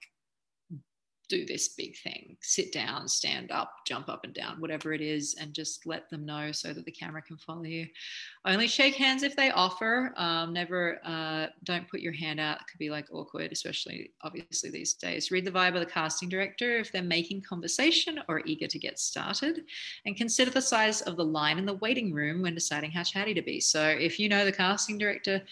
do this big thing sit down stand up jump up and down whatever it is and just let them know so that the camera can follow you. Only shake hands if they offer um, never uh, don't put your hand out it could be like awkward especially obviously these days. Read the vibe of the casting director if they're making conversation or eager to get started and consider the size of the line in the waiting room when deciding how chatty to be. So if you know the casting director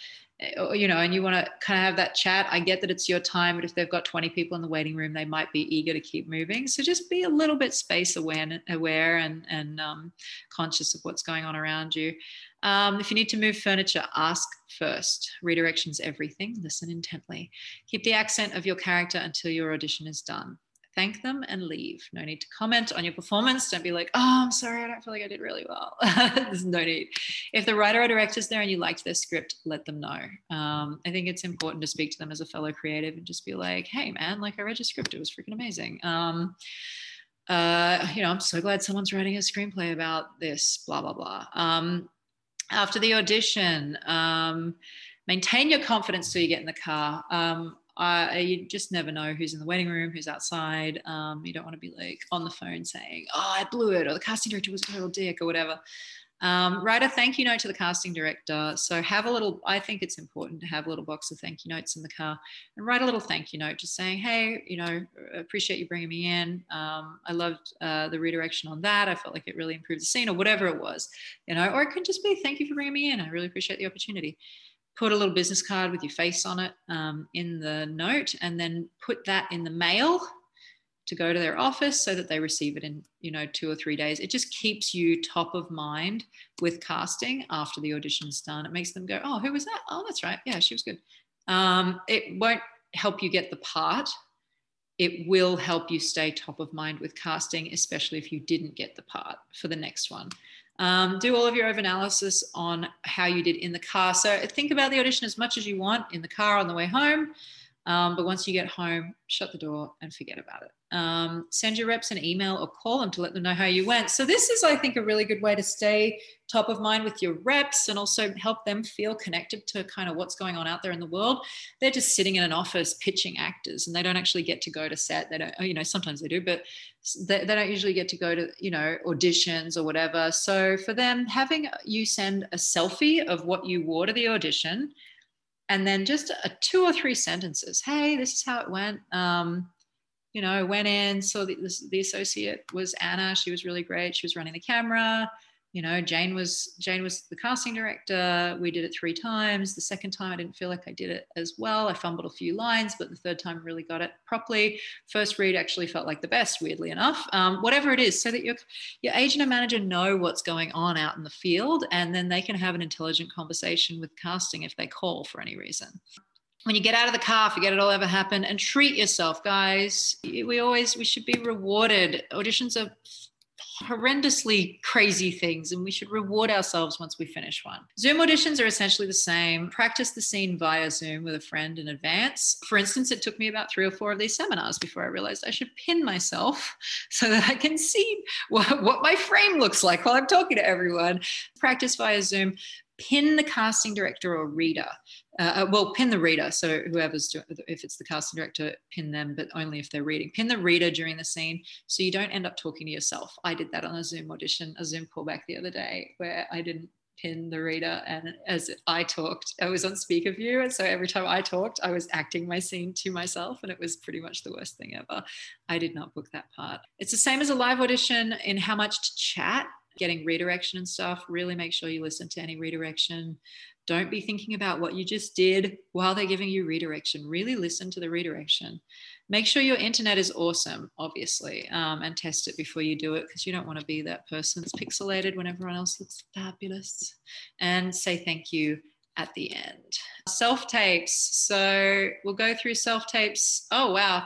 you know, and you want to kind of have that chat, I get that it's your time, but if they've got 20 people in the waiting room, they might be eager to keep moving. So just be a little bit space aware, aware and, and um, conscious of what's going on around you. Um, if you need to move furniture, ask first. Redirections everything. Listen intently. Keep the accent of your character until your audition is done thank them and leave. No need to comment on your performance. Don't be like, oh, I'm sorry, I don't feel like I did really well. There's no need. If the writer or director's there and you liked their script, let them know. Um, I think it's important to speak to them as a fellow creative and just be like, hey, man, like I read your script, it was freaking amazing. Um, uh, you know, I'm so glad someone's writing a screenplay about this, blah, blah, blah. Um, after the audition, um, maintain your confidence till you get in the car. Um, uh, you just never know who's in the waiting room, who's outside. Um, you don't want to be like on the phone saying, "Oh, I blew it," or "The casting director was a total dick," or whatever. Um, write a thank you note to the casting director. So have a little. I think it's important to have a little box of thank you notes in the car, and write a little thank you note, just saying, "Hey, you know, appreciate you bringing me in. Um, I loved uh, the redirection on that. I felt like it really improved the scene, or whatever it was, you know. Or it can just be, "Thank you for bringing me in. I really appreciate the opportunity." Put a little business card with your face on it um, in the note and then put that in the mail to go to their office so that they receive it in you know two or three days. It just keeps you top of mind with casting after the audition's done. It makes them go oh who was that? Oh that's right. Yeah she was good. Um, it won't help you get the part. It will help you stay top of mind with casting especially if you didn't get the part for the next one um, do all of your own analysis on how you did in the car. So think about the audition as much as you want in the car on the way home. Um, but once you get home, shut the door and forget about it. Um, send your reps an email or call them to let them know how you went. So, this is, I think, a really good way to stay top of mind with your reps and also help them feel connected to kind of what's going on out there in the world. They're just sitting in an office pitching actors and they don't actually get to go to set. They don't, you know, sometimes they do, but they, they don't usually get to go to, you know, auditions or whatever. So, for them, having you send a selfie of what you wore to the audition and then just a two or three sentences. Hey, this is how it went. Um, you know, went in, saw the, the associate was Anna. She was really great. She was running the camera you know jane was jane was the casting director. We did it three times. The second time i didn't feel like i did it as well. I fumbled a few lines but the third time really got it properly. First read actually felt like the best weirdly enough. Um, whatever it is so that your your agent and manager know what's going on out in the field and then they can have an intelligent conversation with casting if they call for any reason. When you get out of the car, forget it all ever happened and treat yourself, guys. We always, we should be rewarded. Auditions are horrendously crazy things and we should reward ourselves once we finish one. Zoom auditions are essentially the same. Practice the scene via Zoom with a friend in advance. For instance, it took me about three or four of these seminars before I realized I should pin myself so that I can see what, what my frame looks like while I'm talking to everyone. Practice via Zoom pin the casting director or reader. Uh, uh, well, pin the reader. So whoever's doing, if it's the casting director, pin them, but only if they're reading. Pin the reader during the scene so you don't end up talking to yourself. I did that on a Zoom audition, a Zoom callback the other day where I didn't pin the reader and as I talked, I was on speaker view. And so every time I talked, I was acting my scene to myself and it was pretty much the worst thing ever. I did not book that part. It's the same as a live audition in how much to chat getting redirection and stuff, really make sure you listen to any redirection. Don't be thinking about what you just did while they're giving you redirection. Really listen to the redirection. Make sure your internet is awesome, obviously, um, and test it before you do it because you don't want to be that person that's pixelated when everyone else looks fabulous. And say thank you at the end. Self tapes. So we'll go through self tapes. Oh, wow.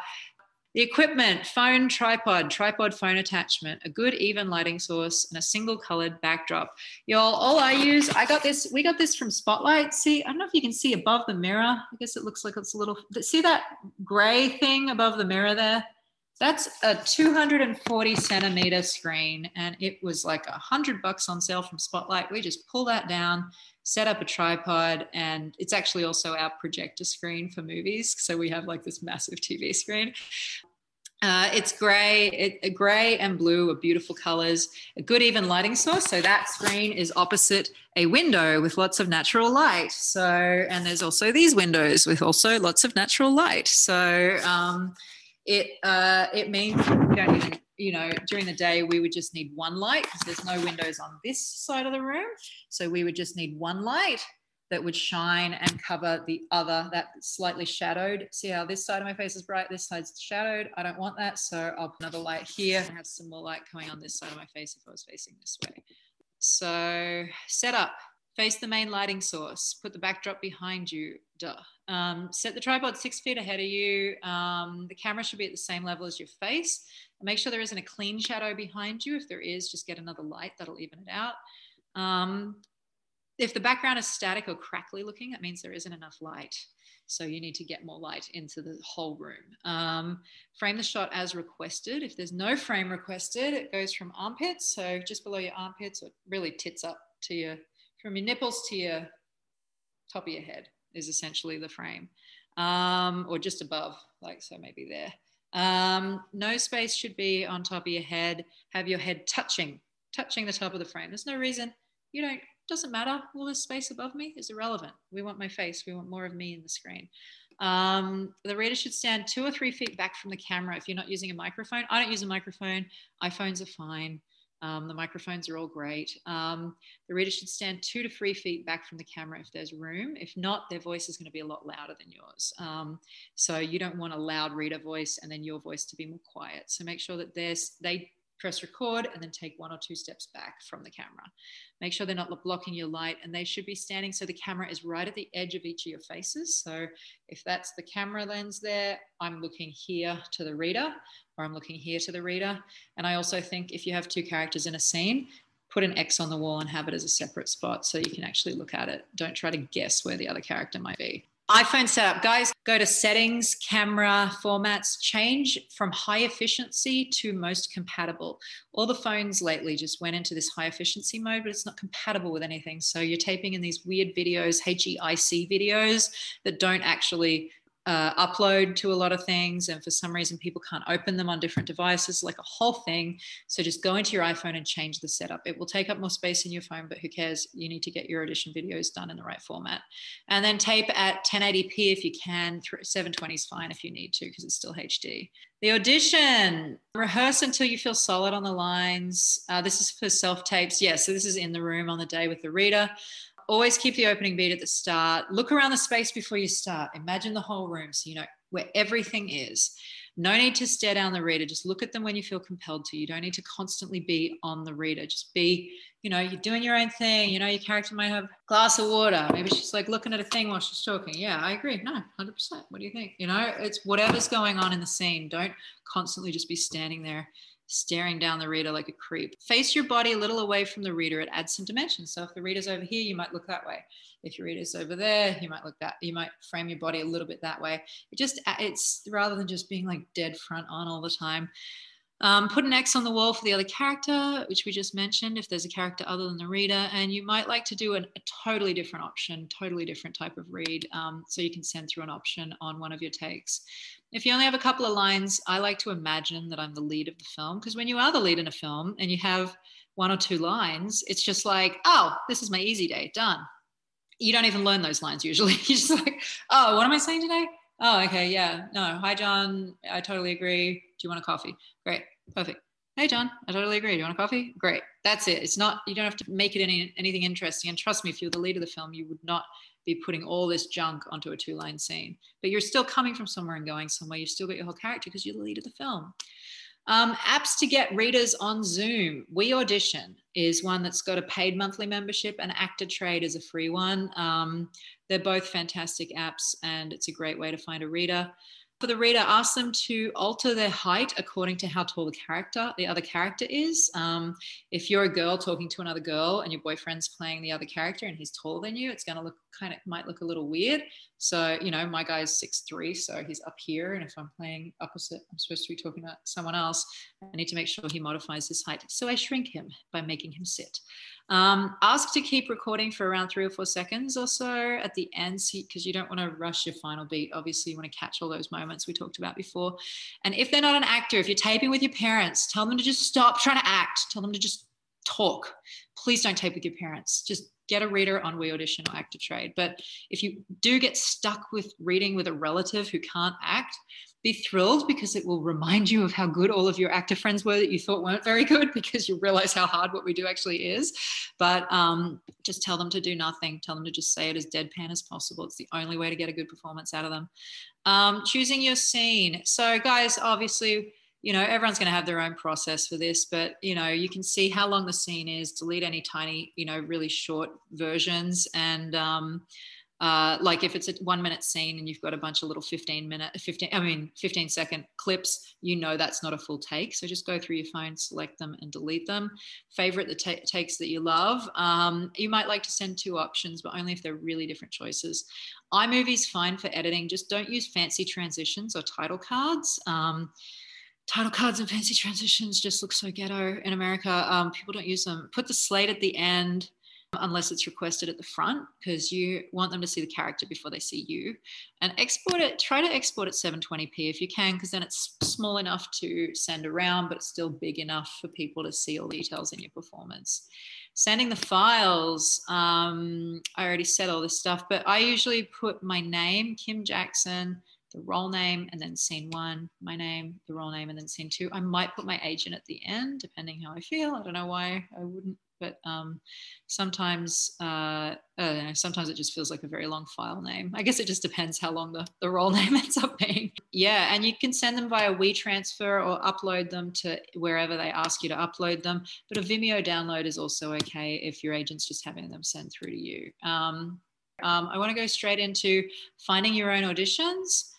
The equipment, phone tripod, tripod phone attachment, a good even lighting source, and a single colored backdrop. Y'all, all I use, I got this, we got this from Spotlight. See, I don't know if you can see above the mirror. I guess it looks like it's a little, see that gray thing above the mirror there? That's a 240 centimeter screen, and it was like a hundred bucks on sale from Spotlight. We just pull that down, set up a tripod, and it's actually also our projector screen for movies. So we have like this massive TV screen. Uh, it's gray, it, gray and blue are beautiful colors. A good even lighting source. So that screen is opposite a window with lots of natural light. So, and there's also these windows with also lots of natural light. So um, it uh, it means we don't even you know, during the day, we would just need one light because there's no windows on this side of the room. So we would just need one light that would shine and cover the other that slightly shadowed. See how this side of my face is bright, this side's shadowed. I don't want that. So I'll put another light here and have some more light coming on this side of my face if I was facing this way. So set up, face the main lighting source, put the backdrop behind you, duh. Um, set the tripod six feet ahead of you. Um, the camera should be at the same level as your face. Make sure there isn't a clean shadow behind you. If there is, just get another light, that'll even it out. Um, if the background is static or crackly looking, that means there isn't enough light. So you need to get more light into the whole room. Um, frame the shot as requested. If there's no frame requested, it goes from armpits, so just below your armpits, or really tits up to your, from your nipples to your top of your head is essentially the frame, um, or just above, like so maybe there. Um, no space should be on top of your head. Have your head touching, touching the top of the frame. There's no reason you don't. Doesn't matter. All this space above me is irrelevant. We want my face. We want more of me in the screen. Um, the reader should stand two or three feet back from the camera if you're not using a microphone. I don't use a microphone. iPhones are fine. Um, the microphones are all great. Um, the reader should stand two to three feet back from the camera if there's room. If not, their voice is going to be a lot louder than yours. Um, so you don't want a loud reader voice and then your voice to be more quiet. So make sure that they press record and then take one or two steps back from the camera. Make sure they're not blocking your light and they should be standing so the camera is right at the edge of each of your faces. So if that's the camera lens there, I'm looking here to the reader or I'm looking here to the reader. And I also think if you have two characters in a scene, put an X on the wall and have it as a separate spot so you can actually look at it. Don't try to guess where the other character might be iPhone setup, guys, go to settings, camera formats, change from high efficiency to most compatible. All the phones lately just went into this high efficiency mode, but it's not compatible with anything. So you're taping in these weird videos, HEIC videos that don't actually uh, upload to a lot of things and for some reason people can't open them on different devices like a whole thing. So just go into your iphone and change the setup. It will take up more space in your phone but who cares? You need to get your audition videos done in the right format. And then tape at 1080p if you can. 720 is fine if you need to because it's still hd the audition. Rehearse until you feel solid on the lines. Uh, this is for self tapes yeah so this is in the room on the day with the reader always keep the opening beat at the start. Look around the space before you start. Imagine the whole room so you know where everything is. No need to stare down the reader. Just look at them when you feel compelled to. You don't need to constantly be on the reader. Just be, you know, you're doing your own thing. You know, your character might have glass of water. Maybe she's like looking at a thing while she's talking. Yeah, I agree. No, 100%. What do you think? You know, it's whatever's going on in the scene. Don't constantly just be standing there staring down the reader like a creep. Face your body a little away from the reader. It adds some dimension. So if the reader's over here, you might look that way. If your reader's over there, you might look that. You might frame your body a little bit that way. It just it's rather than just being like dead front on all the time. Um, put an X on the wall for the other character, which we just mentioned, if there's a character other than the reader. And you might like to do an, a totally different option, totally different type of read. Um, so you can send through an option on one of your takes. If you only have a couple of lines, I like to imagine that I'm the lead of the film. Because when you are the lead in a film and you have one or two lines, it's just like, oh, this is my easy day, done. You don't even learn those lines usually. You're just like, oh, what am I saying today? Oh, okay, yeah. No, hi, John. I totally agree. Do you want a coffee? Great perfect. Hey john i totally agree. Do you want a coffee? Great. That's it. It's not you don't have to make it any anything interesting. And trust me if you're the lead of the film you would not be putting all this junk onto a two line scene. But you're still coming from somewhere and going somewhere. You've still got your whole character because you're the lead of the film. Um, apps to get readers on Zoom. We Audition is one that's got a paid monthly membership, and Actor Trade is a free one. Um, they're both fantastic apps, and it's a great way to find a reader for the reader, ask them to alter their height according to how tall the character, the other character is. Um, if you're a girl talking to another girl and your boyfriend's playing the other character and he's taller than you, it's going to look kind of might look a little weird. So you know, my guy's six three, so he's up here, and if I'm playing opposite, I'm supposed to be talking about someone else. I need to make sure he modifies his height. So I shrink him by making him sit. Um, ask to keep recording for around three or four seconds or so at the end, because you don't want to rush your final beat. Obviously, you want to catch all those moments we talked about before. And if they're not an actor, if you're taping with your parents, tell them to just stop trying to act. Tell them to just talk. Please don't tape with your parents. Just get a reader on We Audition or Actor Trade. But if you do get stuck with reading with a relative who can't act, be thrilled because it will remind you of how good all of your actor friends were that you thought weren't very good because you realize how hard what we do actually is. But um, just tell them to do nothing. Tell them to just say it as deadpan as possible. It's the only way to get a good performance out of them. Um, choosing your scene. So, guys, obviously, you know, everyone's going to have their own process for this, but you know, you can see how long the scene is, delete any tiny, you know, really short versions. And um, uh, like if it's a one minute scene and you've got a bunch of little 15 minute 15 i mean 15 second clips you know that's not a full take. So just go through your phone select them and delete them. Favorite the t- takes that you love. Um, you might like to send two options but only if they're really different choices. imovie's fine for editing. Just don't use fancy transitions or title cards. Um, title cards and fancy transitions just look so ghetto in america. Um, people don't use them. Put the slate at the end unless it's requested at the front because you want them to see the character before they see you. And export it try to export at 720p if you can because then it's small enough to send around but still big enough for people to see all the details in your performance. Sending the files um, i already said all this stuff but i usually put my name kim jackson the role name and then scene one, my name, the role name, and then scene two. I might put my agent at the end, depending how I feel. I don't know why I wouldn't but um, sometimes uh, uh, sometimes it just feels like a very long file name. I guess it just depends how long the, the role name ends up being. Yeah, and you can send them via WeTransfer or upload them to wherever they ask you to upload them. But a Vimeo download is also okay if your agent's just having them sent through to you. Um, um, I want to go straight into finding your own auditions.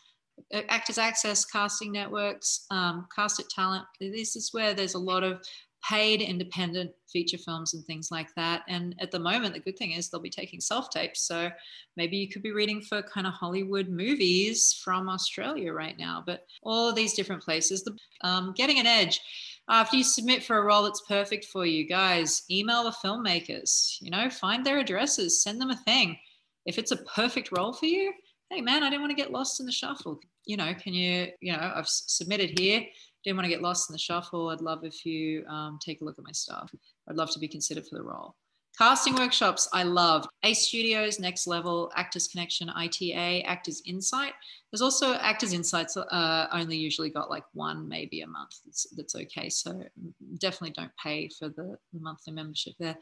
Actors Access, casting networks, um, Cast It Talent. This is where there's a lot of paid independent feature films and things like that. And at the moment, the good thing is they'll be taking self tapes. So maybe you could be reading for kind of Hollywood movies from Australia right now, but all of these different places. The, um, getting an edge. After you submit for a role that's perfect for you, guys, email the filmmakers, you know, find their addresses, send them a thing. If it's a perfect role for you, hey man, I didn't want to get lost in the shuffle. You know, can you, you know, I've submitted here didn't want to get lost in the shuffle, I'd love if you um, take a look at my stuff. I'd love to be considered for the role. Casting workshops, I love Ace Studios, Next Level, Actors Connection, ITA, Actors Insight. There's also Actors Insights, uh, only usually got like one, maybe a month. That's, that's okay. So definitely don't pay for the, the monthly membership there.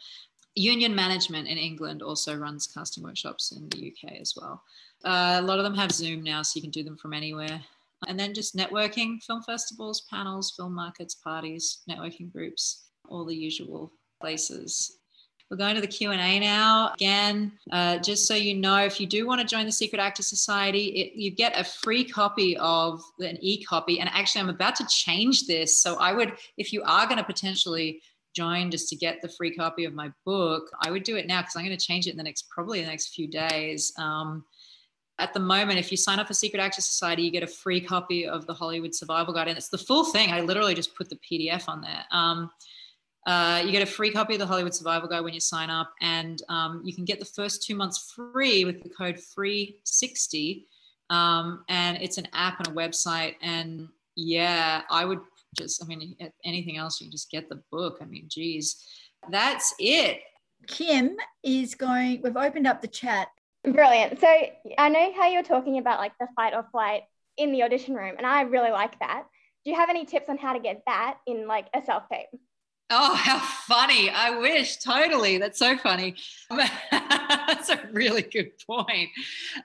Union Management in England also runs casting workshops in the UK as well. Uh, a lot of them have Zoom now, so you can do them from anywhere. And then just networking, film festivals, panels, film markets, parties, networking groups, all the usual places. We're going to the Q&A now. Again, uh, just so you know, if you do want to join the Secret Actor Society, it, you get a free copy of an e-copy. And actually, I'm about to change this. So I would, if you are going to potentially join just to get the free copy of my book, I would do it now because I'm going to change it in the next, probably the next few days. Um, at the moment, if you sign up for Secret Actor Society, you get a free copy of the Hollywood Survival Guide, and it's the full thing. I literally just put the PDF on there. Um, uh, you get a free copy of the Hollywood Survival Guide when you sign up, and um, you can get the first two months free with the code FREE60. Um, and it's an app and a website. And yeah, I would just, I mean, anything else, you can just get the book. I mean, geez, that's it. Kim is going, we've opened up the chat Brilliant. So I know how you're talking about like the fight or flight in the audition room, and I really like that. do you have any tips on how to get that in like a self tape? Oh, how funny. I wish. Totally. That's so funny. That's a really good point.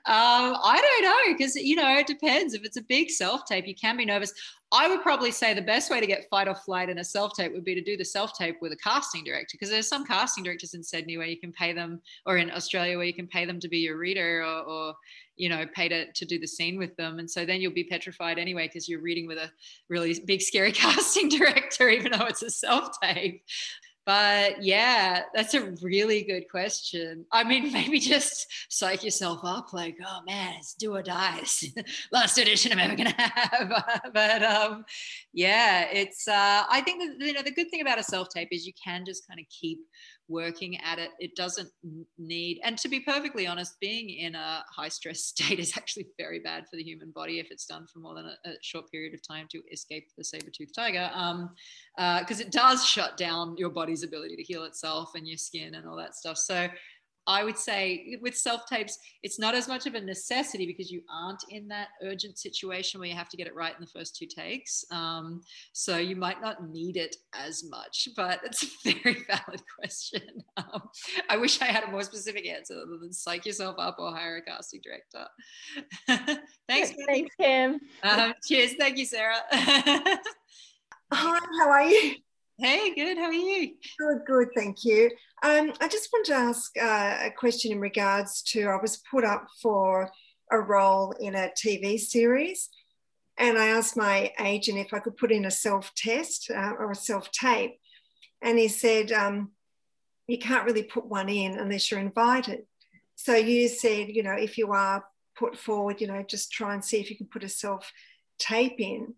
Um, I don't know because, you know, it depends. If it's a big self tape, you can be nervous. I would probably say the best way to get fight or flight in a self tape would be to do the self tape with a casting director because there's some casting directors in Sydney where you can pay them, or in Australia where you can pay them to be your reader or, or you know, pay to, to do the scene with them. And so then you'll be petrified anyway, because you're reading with a really big, scary casting director, even though it's a self tape. But yeah, that's a really good question. I mean, maybe just psych yourself up like, oh man, it's do or die. It's last audition I'm ever going to have. but um, yeah, it's, uh, I think that, you know, the good thing about a self tape is you can just kind of keep working at it. It doesn't need, and to be perfectly honest, being in a high stress state is actually very bad for the human body if it's done for more than a, a short period of time to escape the saber toothed tiger. Um, because uh, it does shut down your body's ability to heal itself and your skin and all that stuff. So I would say with self tapes, it's not as much of a necessity because you aren't in that urgent situation where you have to get it right in the first two takes. Um, so you might not need it as much, but it's a very valid question. Um, I wish I had a more specific answer other than psych yourself up or hire a casting director. Thanks. Thanks, Kim. Um, cheers. Thank you, Sarah. Hi, how are you? Hey, good. How are you? Good, good. Thank you. Um, I just want to ask uh, a question in regards to I was put up for a role in a TV series, and I asked my agent if I could put in a self test uh, or a self tape, and he said um, you can't really put one in unless you're invited. So you said, you know, if you are put forward, you know, just try and see if you can put a self tape in.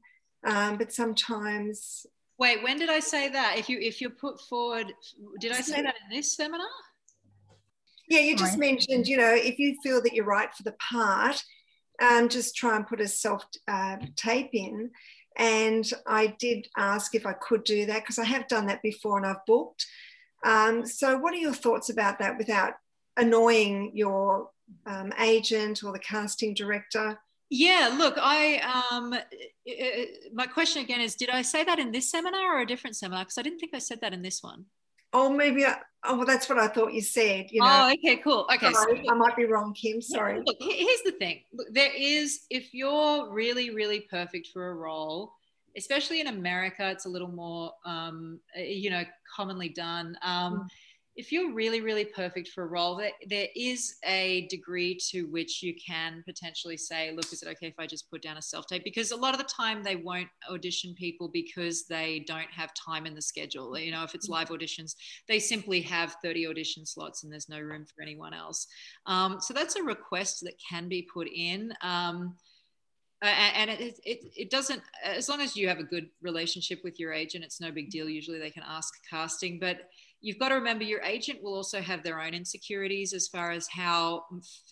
Um, but sometimes Wait, when did I say that? If you if you're put forward, did I say that in this seminar? Yeah, you just mentioned, you know, if you feel that you're right for the part, um, just try and put a self uh, tape in. And I did ask if I could do that because I have done that before and I've booked. Um, so, what are your thoughts about that without annoying your um, agent or the casting director? Yeah, look, I um, my question again is, did I say that in this seminar or a different seminar? Because I didn't think I said that in this one. Oh, maybe. I, oh, well, that's what I thought you said. You know. Oh, okay, cool. Okay, Sorry, so, I might be wrong, Kim. Sorry. Yeah, look, here's the thing. Look, there is, if you're really, really perfect for a role, especially in America, it's a little more, um, you know, commonly done. Um, mm if you're really, really perfect for a role, there, there is a degree to which you can potentially say, look, is it okay if I just put down a self tape? Because a lot of the time they won't audition people because they don't have time in the schedule. You know, if it's live auditions, they simply have 30 audition slots and there's no room for anyone else. Um, so that's a request that can be put in. Um, and it, it, it doesn't as long as you have a good relationship with your agent it's no big deal usually they can ask casting but you've got to remember your agent will also have their own insecurities as far as how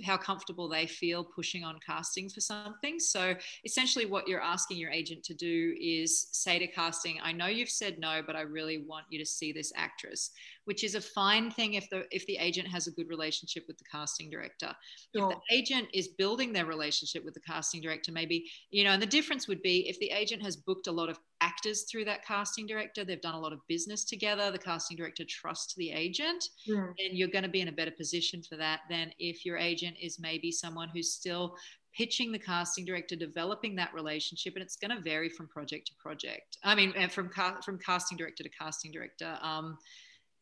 how comfortable they feel pushing on casting for something. So essentially what you're asking your agent to do is say to casting i know you've said no but i really want you to see this actress which is a fine thing if the if the agent has a good relationship with the casting director. Sure. If the agent is building their relationship with the casting director, maybe you know, and the difference would be if the agent has booked a lot of actors through that casting director, they've done a lot of business together, the casting director trusts the agent, mm. then you're going to be in a better position for that than if your agent is maybe someone who's still pitching the casting director, developing that relationship, and it's going to vary from project to project. I mean, from ca- from casting director to casting director. Um,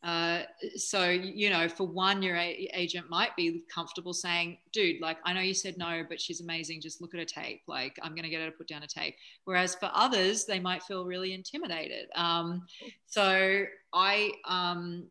uh, so you know for one your a- agent might be comfortable saying dude like i know you said no but she's amazing. Just look at her tape. Like i'm going to get her to put down a tape. Whereas for others they might feel really intimidated. Um, so i um,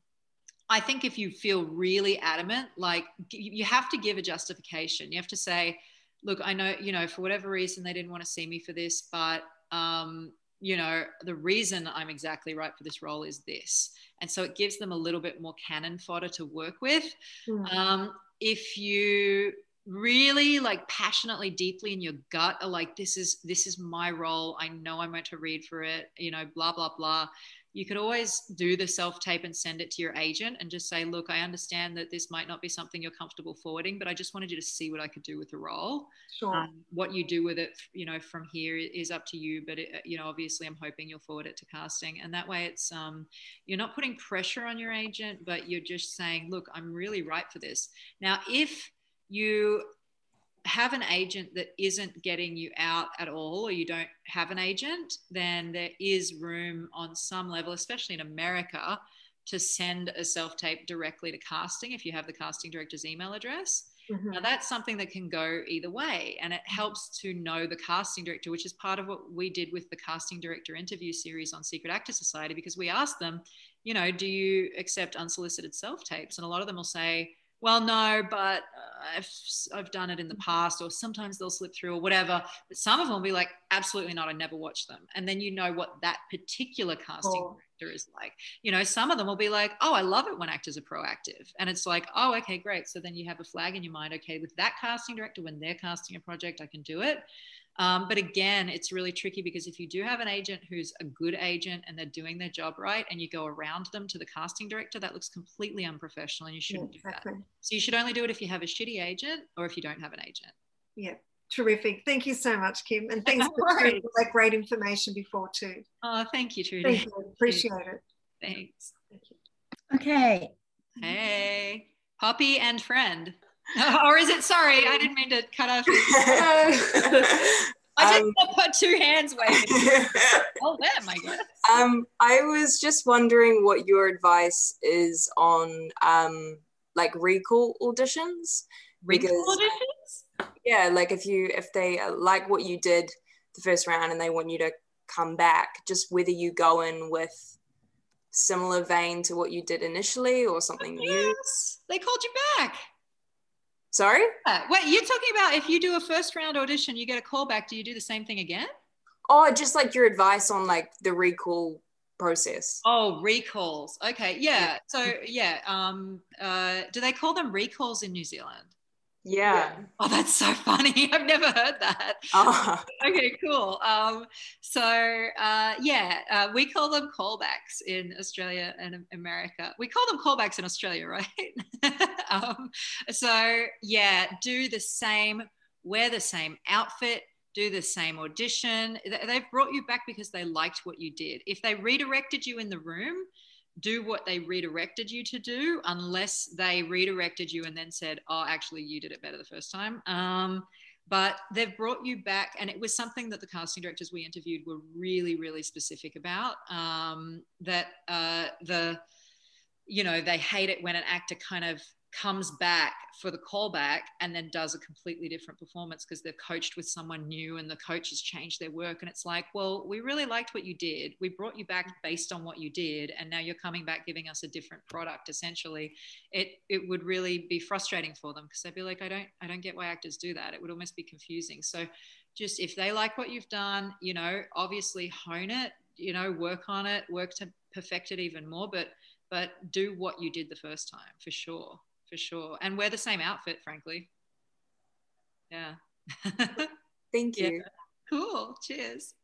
i think if you feel really adamant like you have to give a justification. You have to say look i know you know for whatever reason they didn't want to see me for this but um, you know the reason i'm exactly right for this role is this. And so it gives them a little bit more cannon fodder to work with. Mm. um, if you really like passionately deeply in your gut are like this is this is my role. I know i'm meant to read for it you know blah blah blah you could always do the self tape and send it to your agent and just say, look, I understand that this might not be something you're comfortable forwarding, but I just wanted you to see what I could do with the role. Sure. Um, what you do with it, you know, from here is up to you. But it, you know, obviously, I'm hoping you'll forward it to casting, and that way, it's um, you're not putting pressure on your agent, but you're just saying, look, I'm really right for this. Now, if you have an agent that isn't getting you out at all, or you don't have an agent, then there is room on some level, especially in America, to send a self tape directly to casting if you have the casting director's email address. Mhm. Now, that's something that can go either way, and it helps to know the casting director, which is part of what we did with the casting director interview series on Secret Actor Society, because we asked them, you know, do you accept unsolicited self tapes? And a lot of them will say, well, no, but uh, I've, I've done it in the past, or sometimes they'll slip through, or whatever. But some of them will be like, absolutely not, I never watched them. And then you know what that particular casting Cool. director is like. You know, some of them will be like, oh, I love it when actors are proactive. And it's like, oh, okay, great. So then you have a flag in your mind, okay, with that casting director, when they're casting a project, I can do it. Um, but again, it's really tricky because if you do have an agent who's a good agent and they're doing their job right, and you go around them to the casting director, that looks completely unprofessional, and you shouldn't do that. So you should only do it if you have a shitty agent or if you don't have an agent. Yeah. Terrific. Thank you so much, Kim. And thanks No for sharing all that great information before too. Oh, thank you, Trudy. Thank you. Appreciate it. Thanks. Thank you. Okay. Hey, Poppy and friend. or is it? Sorry, I didn't mean to cut off. I just Um, put two hands waving. Oh, them, I guess. um, I was just wondering what your advice is on um, like recall auditions. Wrinkle Because- auditions? Yeah, like if you if they uh, like what you did the first round and they want you to come back, just whether you go in with similar vein to what you did initially or something new. Yes, they called you back. Sorry? Yeah. Wait, you're talking about if you do a first round audition, you get a call back. Do you do the same thing again? Oh, just like your advice on like the recall process. Oh, recalls. Okay, yeah. So yeah, um, uh, do they call them recalls in New Zealand? Yeah. Oh, that's so funny. I've never heard that. Oh, okay, cool. Um, so uh, yeah, uh, we call them callbacks in Australia and America. We call them callbacks in Australia, right? um, so yeah, do the same, wear the same outfit, do the same audition. They've brought you back because they liked what you did. If they redirected you in the room, do what they redirected you to do, unless they redirected you and then said, "Oh, actually, you did it better the first time." Um, but they've brought you back and it was something that the casting directors we interviewed were really really specific about um, that uh, the you know they hate it when an actor kind of comes back for the callback and then does a completely different performance because they've coached with someone new and the coach has changed their work. And it's like well we really liked what you did. We brought you back based on what you did and now you're coming back giving us a different product essentially. It it would really be frustrating for them because they'd be like i don't i don't get why actors do that. It would almost be confusing. So just if they like what you've done you know obviously hone it you know work on it work to perfect it even more but but do what you did the first time for sure for sure and wear the same outfit frankly yeah thank Yeah. you. cool cheers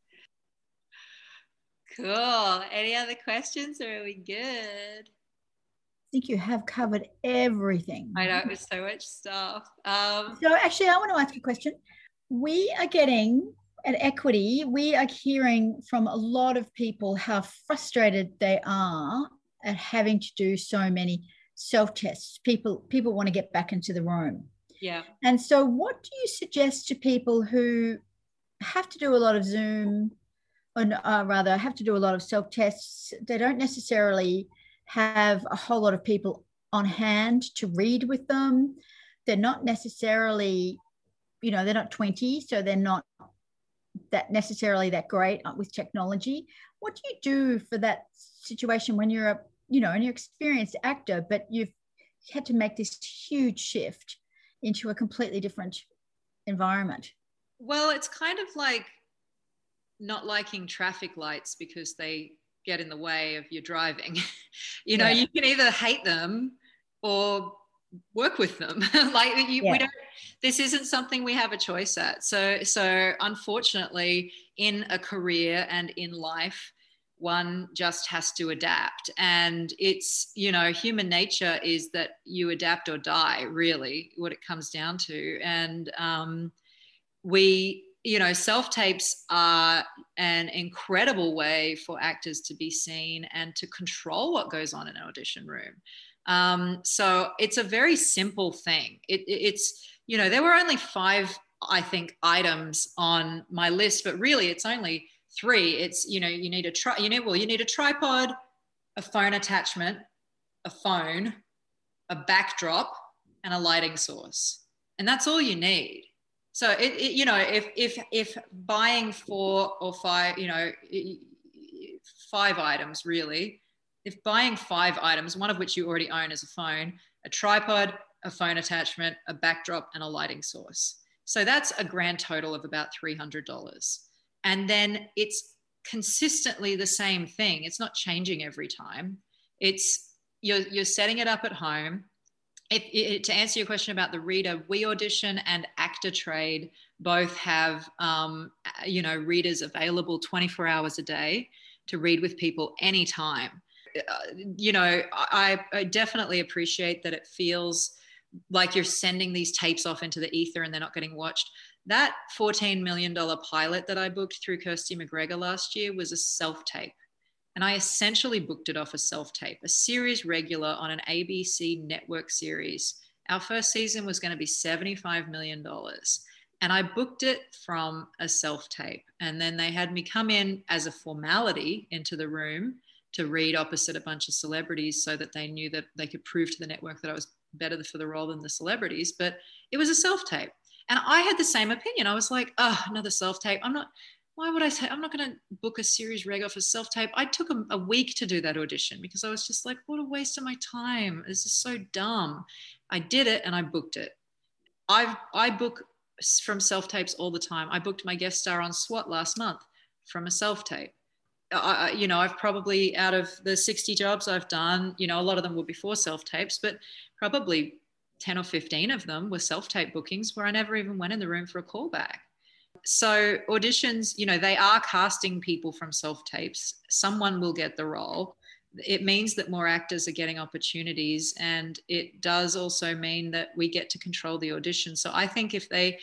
cool any other questions or are we good I think you have covered everything. i know it was so much stuff um So actually, I want to ask a question. We are getting at Equity, we are hearing from a lot of people how frustrated they are at having to do so many self-tests. People people want to get back into the room. yeah And so what do you suggest to people who have to do a lot of Zoom or uh, rather have to do a lot of self-tests? They don't necessarily have a whole lot of people on hand to read with them. They're not necessarily, you know, they're not 20, so they're not that necessarily that great uh, with technology. What do you do for that situation when you're a, you know, and you're an experienced actor, but you've had to make this huge shift into a completely different environment? Well, it's kind of like not liking traffic lights because they get in the way of your driving. you know, Yeah. you can either hate them or work with them. like you, Yeah. we don't. This isn't something we have a choice at. So, so unfortunately, in a career and in life, one just has to adapt. And it's you know human nature is that you adapt or die really what it comes down to. And um, we you know self tapes are an incredible way for actors to be seen and to control what goes on in an audition room. Um, so it's a very simple thing. It, it's you know there were only five i think items on my list but really it's only three it's you know you need a try you need well you need a tripod a phone attachment a phone a backdrop and a lighting source. And that's all you need. So it, it, you know if if if buying four or five you know five items really if buying five items one of which you already own is a phone a tripod a phone attachment a backdrop and a lighting source. So that's a grand total of about $300 and then it's consistently the same thing. It's not changing every time. It's you're, you're setting it up at home. To answer your question about the reader we audition and actor trade both have um, you know readers available 24 hours a day to read with people anytime. Uh, you know I, I definitely appreciate that it feels like you're sending these tapes off into the ether and they're not getting watched that $14 million pilot that I booked through Kirsty McGregor last year was a self tape. And I essentially booked it off a self tape, a series regular on an ABC network series. Our first season was going to be $75 million. And I booked it from a self tape. And then they had me come in as a formality into the room to read opposite a bunch of celebrities so that they knew that they could prove to the network that I was better for the role than the celebrities. But it was a self tape. And I had the same opinion. I was like, oh, another self tape. I'm not, why would I say, I'm not going to book a series reg off a self tape. I took a, a, week to do that audition because I was just like, what a waste of my time. This is so dumb. I did it and I booked it. I've, I book from self tapes all the time. I booked my guest star on SWAT last month from a self tape. I, you know, I've probably out of the 60 jobs I've done, you know, a lot of them were before self tapes, but probably 10 or 15 of them were self tape bookings where I never even went in the room for a callback. So, auditions, you know, they are casting people from self tapes. Someone will get the role. It means that more actors are getting opportunities. And it does also mean that we get to control the audition. So, I think if they,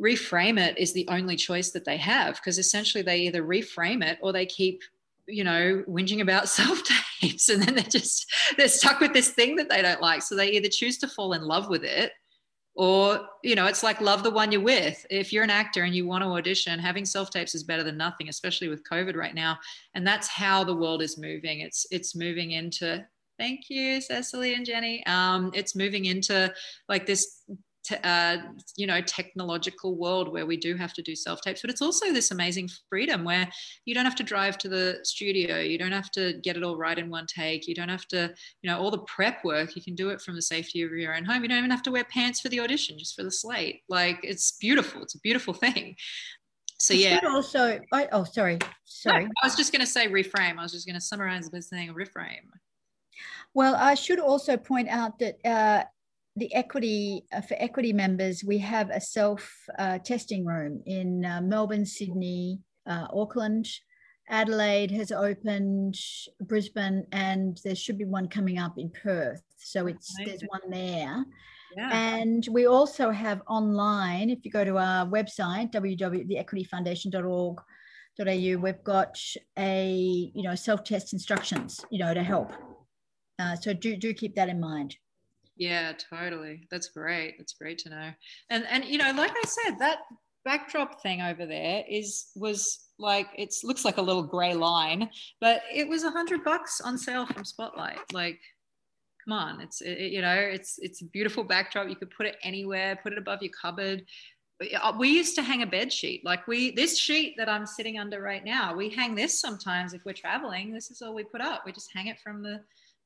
reframe it is the only choice that they have because essentially they either reframe it or they keep you know, whinging about self tapes. And then they're just, they're stuck with this thing that they don't like. So they either choose to fall in love with it or, you know, it's like love the one you're with. If you're an actor and you want to audition, having self tapes is better than nothing, especially with COVID right now. And that's how the world is moving. It's, it's moving into, thank you, Cecily and Jenny. Um, it's moving into like this uh, you know technological world where we do have to do self tapes but it's also this amazing freedom where you don't have to drive to the studio you don't have to get it all right in one take you don't have to you know all the prep work you can do it from the safety of your own home you don't even have to wear pants for the audition just for the slate like it's beautiful it's a beautiful thing. So yeah. also I, oh sorry sorry. No, i was just going to say reframe i was just going to summarize by saying reframe. Well i should also point out that uh, the equity uh, for equity members, we have a self uh, testing room in uh, Melbourne, Sydney, uh, Auckland. Adelaide has opened, Brisbane, and there should be one coming up in Perth. So it's there's one there. Yeah. And we also have online, if you go to our website, www.theequityfoundation.org.au, we've got a, you know, self-test instructions, you know, to help. Uh, so do, do keep that in mind. Yeah, totally. That's great. That's great to know. And and you know, like I said, that backdrop thing over there is was like it looks like a little gray line, but it was a hundred bucks on sale from Spotlight. Like, come on, it's it, you know, it's it's a beautiful backdrop. You could put it anywhere, put it above your cupboard. Uh, we used to hang a bed sheet like we this sheet that i'm sitting under right now we hang this sometimes if we're traveling this is all we put up we just hang it from the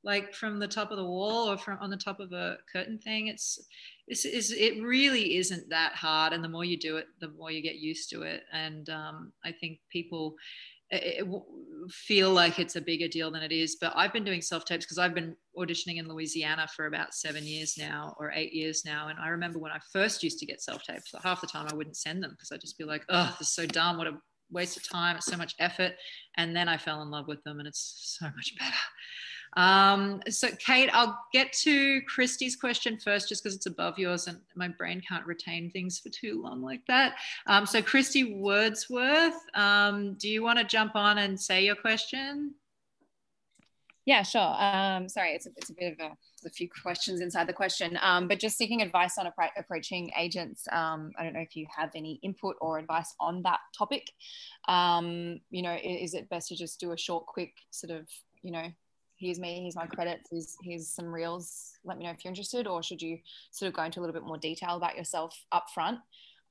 like from the top of the wall or from on the top of a curtain thing it's it's, it's it really isn't that hard and the more you do it the more you get used to it and um, i think people it, it feel like it's a bigger deal than it is but i've been doing self tapes because i've been auditioning in louisiana for about seven years now or eight years now and i remember when i first used to get self tapes half the time i wouldn't send them because i'd just be like oh this is so dumb what a waste of time. It's so much effort. And then I fell in love with them, and it's so much better. Um, so, Kate, I'll get to Christy's question first, just because it's above yours, and my brain can't retain things for too long like that. Um, so, Christy Wordsworth, um, do you want to jump on and say your question? Yeah, sure. Um, sorry, it's a, it's a bit of a, a few questions inside the question, um, but just seeking advice on appro- approaching agents. Um, I don't know if you have any input or advice on that topic. Um, you know, is, is, it best to just do a short, quick sort of, you know, here's me, here's my credits, here's, here's some reels, let me know if you're interested, or should you sort of go into a little bit more detail about yourself up front?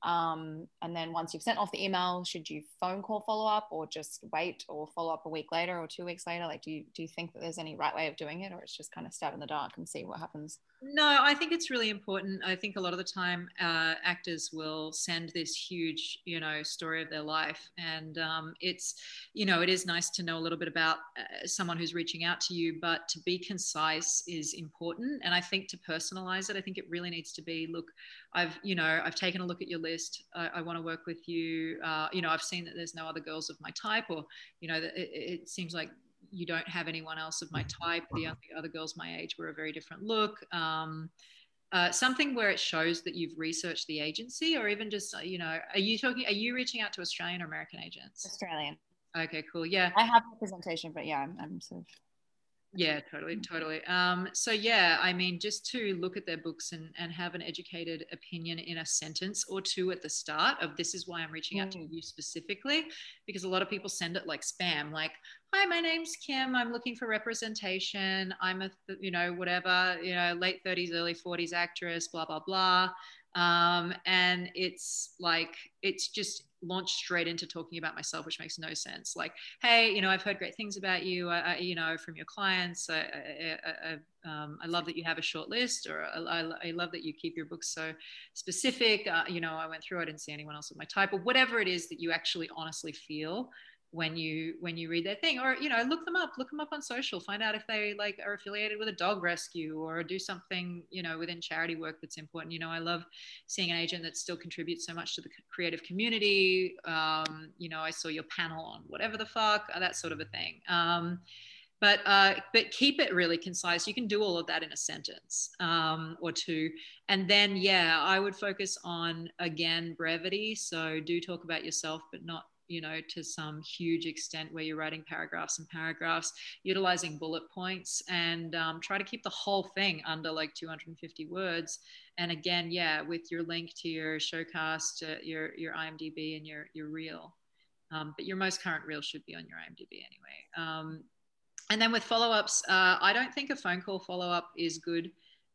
Um, and then once you've sent off the email, should you phone call follow up or just wait or follow up a week later or two weeks later? Like, do you do you think that there's any right way of doing it, or it's just kind of stab in the dark and see what happens? No, I think it's really important. I think a lot of the time uh, actors will send this huge, you know, story of their life, and um, it's, you know, it is nice to know a little bit about uh, someone who's reaching out to you, but to be concise is important. And I think to personalize it, I think it really needs to be, look, I've, you know, I've taken a look at your list. I, I want to work with you. Uh, you know, I've seen that there's no other girls of my type, or, you know, it, it seems like you don't have anyone else of my type. The only other girls my age were a very different look. Um, uh, something where it shows that you've researched the agency, or even just, uh, you know, are you talking? Are you reaching out to Australian or American agents? Australian. Okay, cool. Yeah, I have representation, but yeah, I'm, I'm sort of yeah totally totally um, so yeah i mean just to look at their books and, and have an educated opinion in a sentence or two at the start of this is why i'm reaching out to mm. you specifically because a lot of people send it like spam like hi my name's kim i'm looking for representation i'm a you know whatever you know late 30s early 40s actress blah blah blah um, and it's like it's just launched straight into talking about myself, which makes no sense. Like, hey, you know, I've heard great things about you, uh, you know, from your clients. I, I, I, um, I, love that you have a short list, or I, love that you keep your books so specific. Uh, you know, I went through, I didn't see anyone else with my type, or whatever it is that you actually honestly feel when you when you read their thing or you know look them up look them up on social find out if they like are affiliated with a dog rescue or do something you know within charity work that's important you know i love seeing an agent that still contributes so much to the creative community um, you know i saw your panel on whatever the fuck uh, that sort of a thing um, but uh, but keep it really concise. You can do all of that in a sentence um, or two, and then yeah, I would focus on again brevity. So do talk about yourself, but not you know, to some huge extent where you're writing paragraphs and paragraphs, utilizing bullet points and um, try to keep the whole thing under like 250 words. And again, yeah, with your link to your showcast, uh, your, your IMDb and your, your reel. Um, but your most current reel should be on your IMDb anyway. Um, and then with follow-ups, uh, I don't think a phone call follow-up is good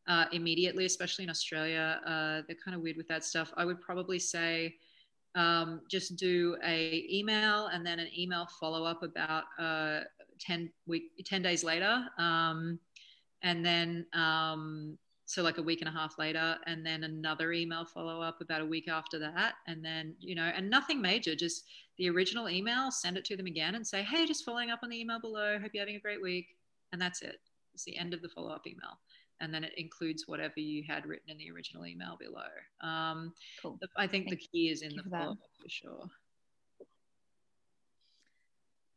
uh, immediately, especially in Australia. Uh, they're kind of weird with that stuff. I would probably say, um, just do a email and then an email follow up about uh, 10 week 10 days later. Um, and then um, so like a week and a half later and then another email follow up about a week after that. And then you know and nothing major just the original email send it to them again and say hey just following up on the email below. Hope you're having a great week. And that's it. It's the end of the follow up email and then it includes whatever you had written in the original email below. Um, cool. the, I think Thank the key is in the follow for sure.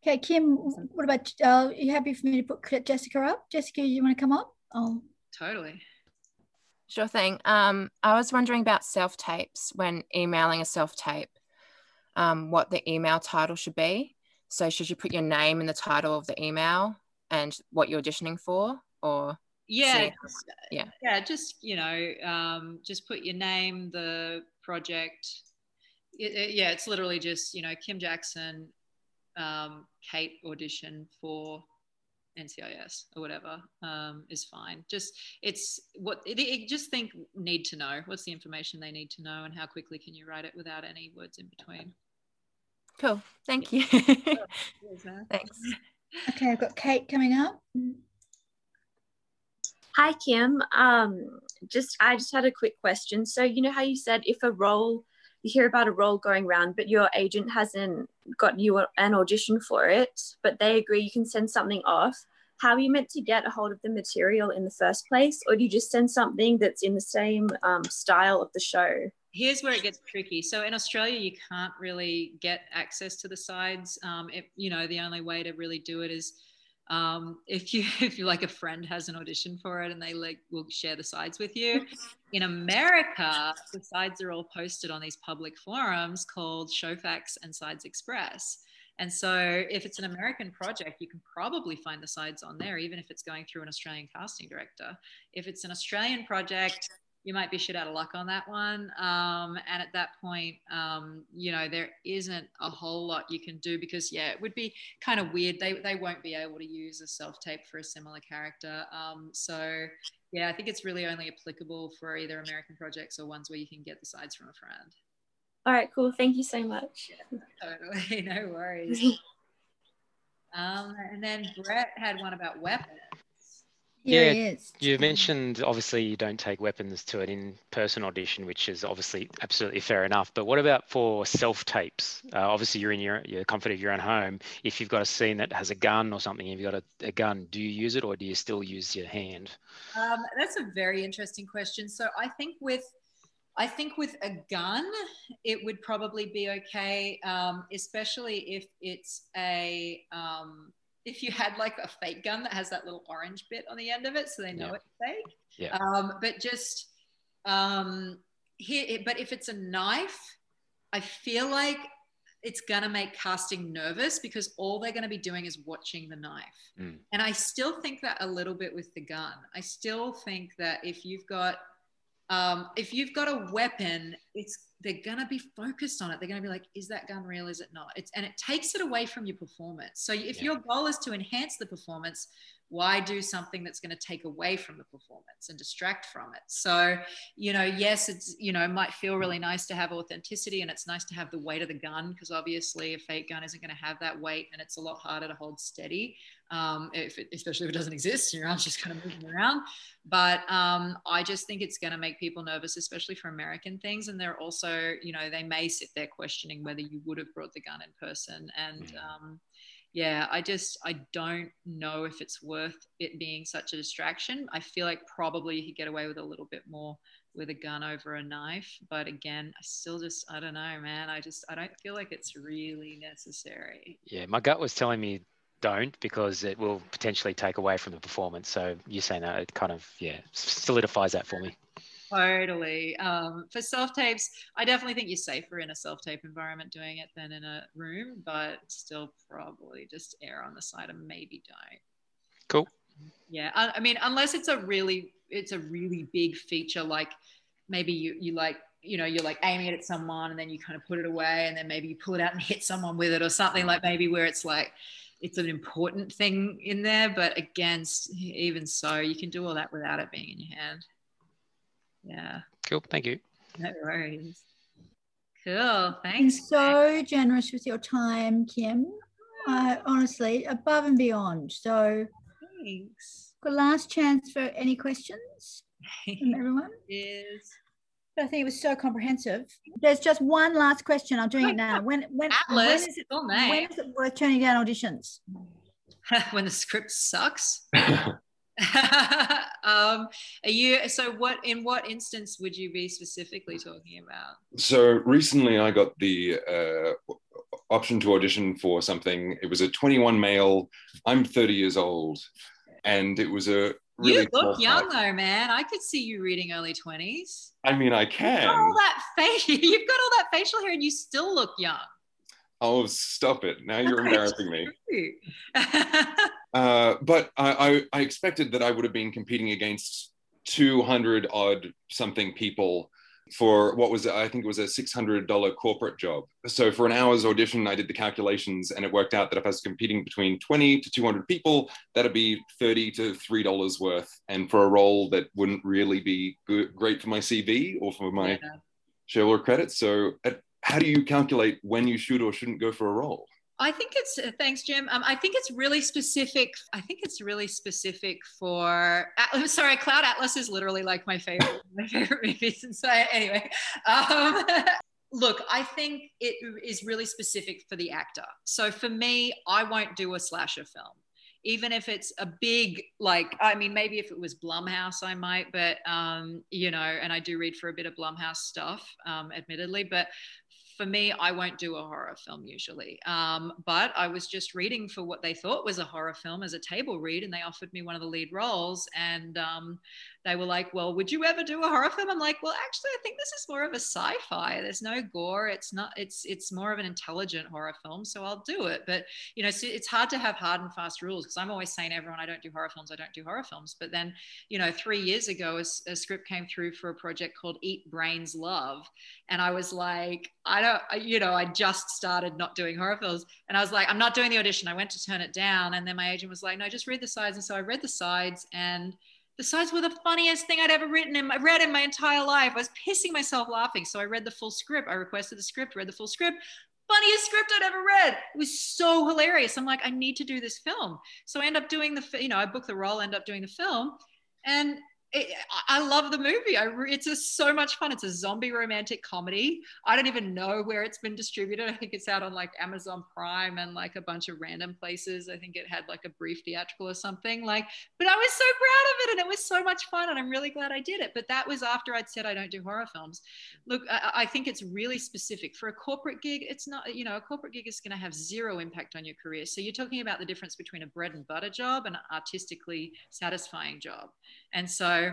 Okay, Kim, what about, uh, are you happy for me to put Jessica up? Jessica, you want to come up? Oh, totally. Sure thing. Um, I was wondering about self tapes when emailing a self tape, um, what the email title should be. So, should you put your name in the title of the email and what you're auditioning for, or yeah. Just, yeah. Yeah just you know um, just put your name the project. It, it, yeah it's literally just you know kim jackson um, kate audition for ncis or whatever um, is fine. Just it's what it, it, just think need to know. What's the information they need to know and how quickly can you write it without any words in between? Cool. Thank you. Thanks. Okay i've got kate coming up Hi, Kim. Um, just I just had a quick question. So you know how you said if a role you hear about a role going around, but your agent hasn't got you an audition for it, but they agree you can send something off. How are you meant to get a hold of the material in the first place, or do you just send something that's in the same um, style of the show here's where it gets tricky. So in Australia, you can't really get access to the sides. Um, it, you know, the only way to really do it is um, if you if you like a friend has an audition for it and they like will share the sides with you. In America, the sides are all posted on these public forums called Showfax and Sides Express. And so, if it's an American project, you can probably find the sides on there, even if it's going through an Australian casting director. If it's an Australian project, you might be shit out of luck on that one. Um, and at that point, um, you know, there isn't a whole lot you can do because, yeah, it would be kind of weird. They, they won't be able to use a self tape for a similar character. Um, so, yeah, I think it's really only applicable for either American projects or ones where you can get the sides from a friend. All right, cool. Thank you so much. Yeah, totally. No worries. um, and then Brett had one about weapons. Here yeah, you mentioned obviously you don't take weapons to an in-person audition, which is obviously absolutely fair enough. But what about for self-tapes? Uh, obviously, you're in your, your comfort of your own home. If you've got a scene that has a gun or something, if you've got a, a gun, do you use it or do you still use your hand? Um, that's a very interesting question. So I think with I think with a gun, it would probably be okay, um, especially if it's a um, if you had like a fake gun that has that little orange bit on the end of it, so they know Yeah. it's fake. Yeah. Um, but just um, here, but if it's a knife, I feel like it's gonna make casting nervous because all they're gonna be doing is watching the knife. Mm. And I still think that a little bit with the gun. I still think that if you've got um, if you've got a weapon, it's they're gonna be focused on it. They're gonna be like, is that gun real? Is it not? It's and it takes it away from your performance. So if Yeah. your goal is to enhance the performance, why do something that's going to take away from the performance and distract from it? So, you know, yes, it's you know, it might feel really nice to have authenticity and it's nice to have the weight of the gun because obviously a fake gun isn't going to have that weight and it's a lot harder to hold steady, um, if it, especially if it doesn't exist. and Your arm's just kind of moving around. But um, I just think it's going to make people nervous, especially for American things. And they're also, you know, they may sit there questioning whether you would have brought the gun in person. And Mm. um, yeah, I just I don't know if it's worth it being such a distraction. I feel like probably you could get away with a little bit more with a gun over a knife, but again, I still just I don't know, man. I just I don't feel like it's really necessary. Yeah, my gut was telling me don't because it will potentially take away from the performance. So you're saying that it kind of yeah solidifies that for me. Totally. Um, for self tapes, I definitely think you're safer in a self tape environment doing it than in a room, but still probably just err on the side of maybe don't. Cool. Yeah, I, I mean, unless it's a really it's a really big feature, like maybe you you like you know you're like aiming it at someone and then you kind of put it away and then maybe you pull it out and hit someone with it or something like maybe where it's like it's an important thing in there. But against even so, you can do all that without it being in your hand. Yeah, Cool. Thank you. no worries. Cool. Thanks. Thanks. So generous with your time, Kim. Uh, honestly, above and beyond. So, Thanks. got last chance for any questions from everyone. Is I think it was so comprehensive. There's just one last question. I'm doing it now. When when when Atlas. is it Full when name. is it worth turning down auditions? when the script sucks. um, are you so what in what instance would you be specifically talking about? So recently, I got the uh, option to audition for something. It was a 21 male. I'm 30 years old, and it was a really. you look young part. though, man. I could see you reading early twenties. I mean, I You've can. got all that face. You've got all that facial hair, and you still look young. Oh, stop it! Now you're embarrassing me. Uh, but I, I, I expected that I would have been competing against 200 odd something people for what was I think it was a $600 corporate job. So for an hour's audition, I did the calculations, and it worked out that if I was competing between 20 to 200 people, that'd be 30 to three dollars worth. And for a role that wouldn't really be good, great for my CV or for my Yeah. show or credits. So uh, how do you calculate when you should or shouldn't go for a role? I think it's uh, thanks, Jim. Um, I think it's really specific. I think it's really specific for. I'm sorry, Cloud Atlas is literally like my favorite, my favorite movies. And so anyway, um, look, I think it is really specific for the actor. So for me, I won't do a slasher film. even if it's a big like i mean maybe if it was blumhouse i might but um you know and i do read for a bit of blumhouse stuff um admittedly but for me, I won't do a horror film usually. Um, but I was just reading for what they thought was a horror film as a table read, and they offered me one of the lead roles. And um, they were like, "Well, would you ever do a horror film?" I'm like, "Well, actually, I think this is more of a sci-fi. There's no gore. It's not. It's it's more of an intelligent horror film. So I'll do it." But you know, it's hard to have hard and fast rules because I'm always saying everyone, I don't do horror films. I don't do horror films. But then, you know, three years ago, a, a script came through for a project called Eat Brains Love, and I was like, I don't, you know, I just started not doing horror films, and I was like, I'm not doing the audition. I went to turn it down, and then my agent was like, No, just read the sides. And so I read the sides and the sides were the funniest thing I'd ever written my read in my entire life. I was pissing myself laughing. So I read the full script. I requested the script, read the full script. Funniest script I'd ever read. It was so hilarious. I'm like, I need to do this film. So I end up doing the, you know, I book the role, end up doing the film. And it, I love the movie. I, it's just so much fun. It's a zombie romantic comedy. I don't even know where it's been distributed. I think it's out on like Amazon Prime and like a bunch of random places. I think it had like a brief theatrical or something. Like, but I was so proud of it, and it was so much fun, and I'm really glad I did it. But that was after I'd said I don't do horror films. Look, I, I think it's really specific for a corporate gig. It's not, you know, a corporate gig is going to have zero impact on your career. So you're talking about the difference between a bread and butter job and an artistically satisfying job. And so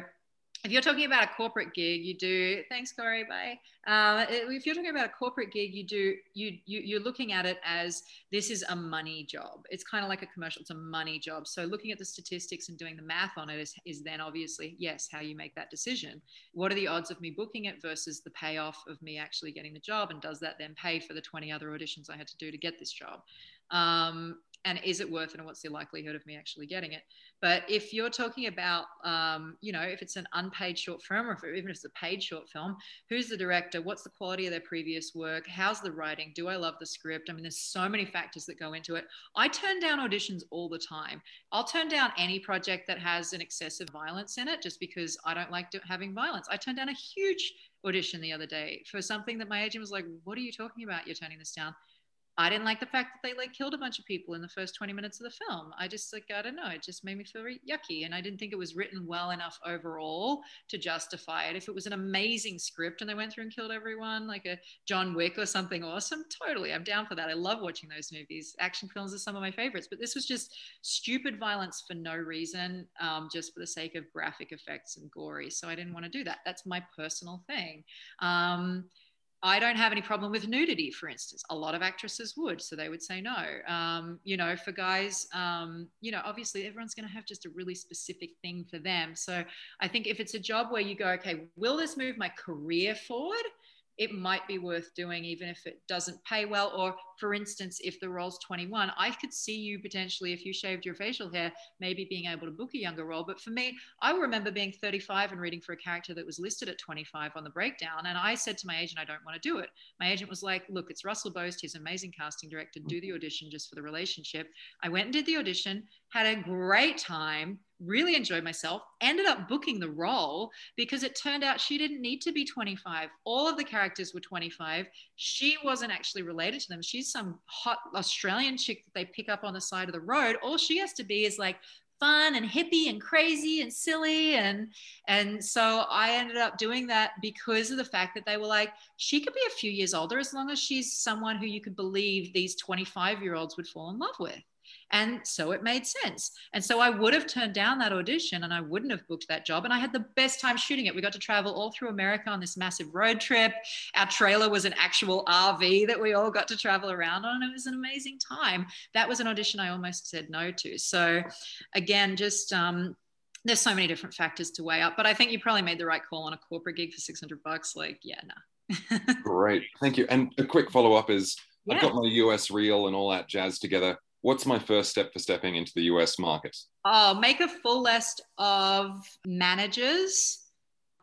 if you're talking about a corporate gig, you do. Thanks, Corey. Bye. Uh, if you're talking about a corporate gig, you do. You, you you're looking at it as this is a money job. It's kind of like a commercial. It's a money job. So looking at the statistics and doing the math on it is, is then obviously yes how you make that decision. What are the odds of me booking it versus the payoff of me actually getting the job, and does that then pay for the 20 other auditions I had to do to get this job? Um, and is it worth it and what's the likelihood of me actually getting it? But if you're talking about um, you know if it's an unpaid short film or if, even if it's a paid short film who's the director? What's the quality of their previous work? How's the writing? Do i love the script? I mean there's so many factors that go into it. I turn down auditions all the time. I'll turn down any project that has an excessive violence in it just because i don't like having violence. I turned down a huge audition the other day for something that my agent was like what are you talking about? You're turning this down I didn't like the fact that they like killed a bunch of people in the first 20 minutes of the film. I just like, I don't know, it just made me feel yucky. And I didn't think it was written well enough overall to justify it. If it was an amazing script and they went through and killed everyone, like a John Wick or something awesome, totally. I'm down for that. I love watching those movies. Action films are some of my favorites, but this was just stupid violence for no reason, um, just for the sake of graphic effects and gory. So I didn't want to do that. That's my personal thing. Um, I don't have any problem with nudity, for instance. A lot of actresses would, so they would say no. Um, you know, for guys, um, you know, obviously everyone's going to have just a really specific thing for them. So I think if it's a job where you go, okay, will this move my career forward? it might be worth doing even if it doesn't pay well. Or, for instance, if the role's 21, I could see you potentially, if you shaved your facial hair, maybe being able to book a younger role. But for me, I remember being 35 and reading for a character that was listed at 25 on the breakdown. And I said to my agent, I don't want to do it. My agent was like, Look, it's Russell Boast. He's an amazing casting director. Do the audition just for the relationship. I went and did the audition, had a great time really enjoyed myself, ended up booking the role because it turned out she didn't need to be 25. All of the characters were 25. She wasn't actually related to them. She's some hot Australian chick that they pick up on the side of the road. All she has to be is like fun and hippie and crazy and silly and and so I ended up doing that because of the fact that they were like she could be a few years older as long as she's someone who you could believe these 25 year olds would fall in love with and so it made sense. And so I would have turned down that audition and I wouldn't have booked that job. And I had the best time shooting it. We got to travel all through America on this massive road trip. Our trailer was an actual RV that we all got to travel around on. And it was an amazing time. That was an audition I almost said no to. So again, just, um, there's so many different factors to weigh up, but I think you probably made the right call on a corporate gig for 600 bucks. Like, yeah, nah. Great. Thank you. And a quick follow up is yeah. I've got my US reel and all that jazz together what's my first step for stepping into the US market? Oh, make a full list of managers.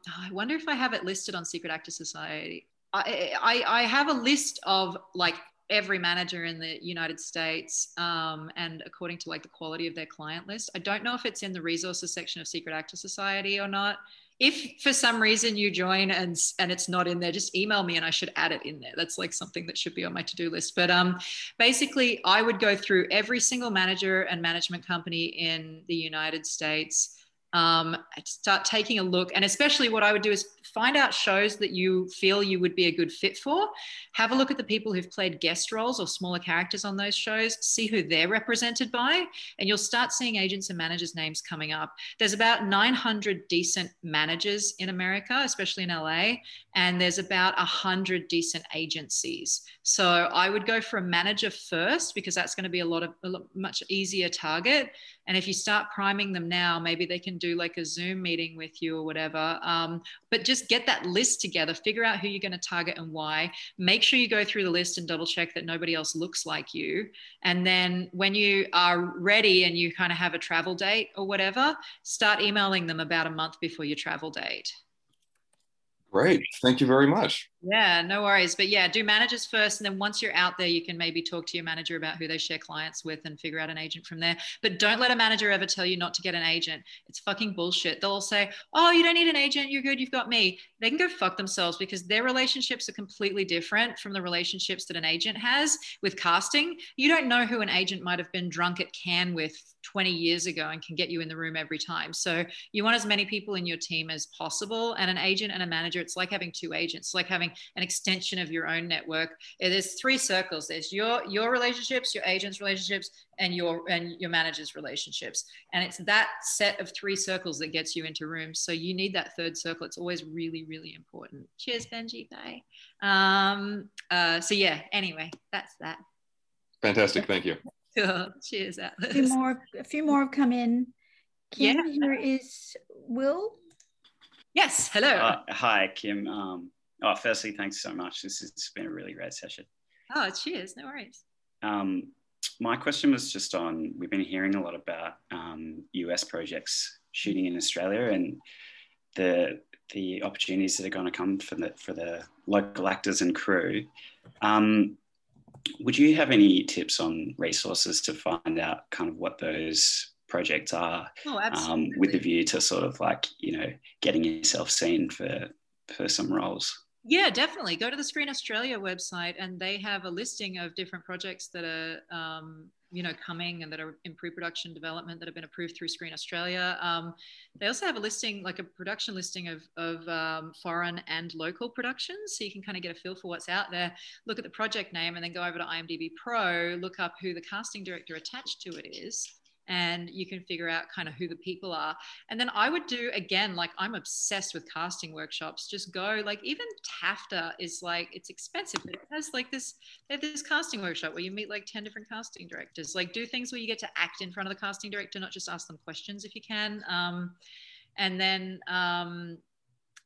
Oh, I wonder if I have it listed on Secret Actor Society. I, I, I have a list of like every manager in the United States um, and according to like the quality of their client list. I don't know if it's in the resources section of Secret Actor Society or not. If for some reason you join and and it's not in there just email me and i should add it in there. That's like something that should be on my to-do list. But um basically i would go through every single manager and management company in the united states um, start taking a look. And especially what I would do is find out shows that you feel you would be a good fit for. Have a look at the people who've played guest roles or smaller characters on those shows, see who they're represented by, and you'll start seeing agents and managers' names coming up. There's about 900 decent managers in America, especially in LA, and there's about 100 decent agencies. So I would go for a manager first because that's going to be a lot of a lot, much easier target. And if you start priming them now, maybe they can do like a Zoom meeting with you or whatever. Um, but just get that list together, figure out who you're going to target and why. Make sure you go through the list and double check that nobody else looks like you. And then when you are ready and you kind of have a travel date or whatever, start emailing them about a month before your travel date. Great. Thank you very much. Yeah, no worries. But yeah, do managers first. And then once you're out there, you can maybe talk to your manager about who they share clients with and figure out an agent from there. But don't let a manager ever tell you not to get an agent. It's fucking bullshit. They'll say, oh, you don't need an agent. You're good. You've got me. They can go fuck themselves because their relationships are completely different from the relationships that an agent has with casting. You don't know who an agent might have been drunk at Cannes with 20 years ago and can get you in the room every time. So you want as many people in your team as possible. And an agent and a manager, it's like having two agents, it's like having an extension of your own network. There's three circles. There's your your relationships, your agents' relationships, and your and your manager's relationships. And it's that set of three circles that gets you into rooms. So you need that third circle. It's always really, really important. Cheers, Benji. Bye. Um, uh, so yeah, anyway, that's that. Fantastic. Thank you. Cool. Cheers, Atlas. A few more, a few more have come in. Kim, Yeah. here is Will. Yes. Hello. Uh, hi, Kim. Um, oh, firstly, thanks so much. This has been a really great session. oh, cheers. No worries. Um, my question was just on we've been hearing a lot about um, US projects shooting in Australia and the the opportunities that are going to come for the for the local actors and crew. Um, would you have any tips on resources to find out kind of what those projects are Oh, um, with the view to sort of like you know getting yourself seen for for some roles? Yeah, definitely. Go to the Screen Australia website, and they have a listing of different projects that are, um, you know, coming and that are in pre-production development that have been approved through Screen Australia. Um, they also have a listing, like a production listing of, of um, foreign and local productions, so you can kind of get a feel for what's out there. Look at the project name, and then go over to IMDb Pro, look up who the casting director attached to it is. And you can figure out kind of who the people are. And then I would do again, like I'm obsessed with casting workshops. Just go, like even TAFTA is like it's expensive, but it has like this they have this casting workshop where you meet like 10 different casting directors. Like do things where you get to act in front of the casting director, not just ask them questions if you can. Um, and then um,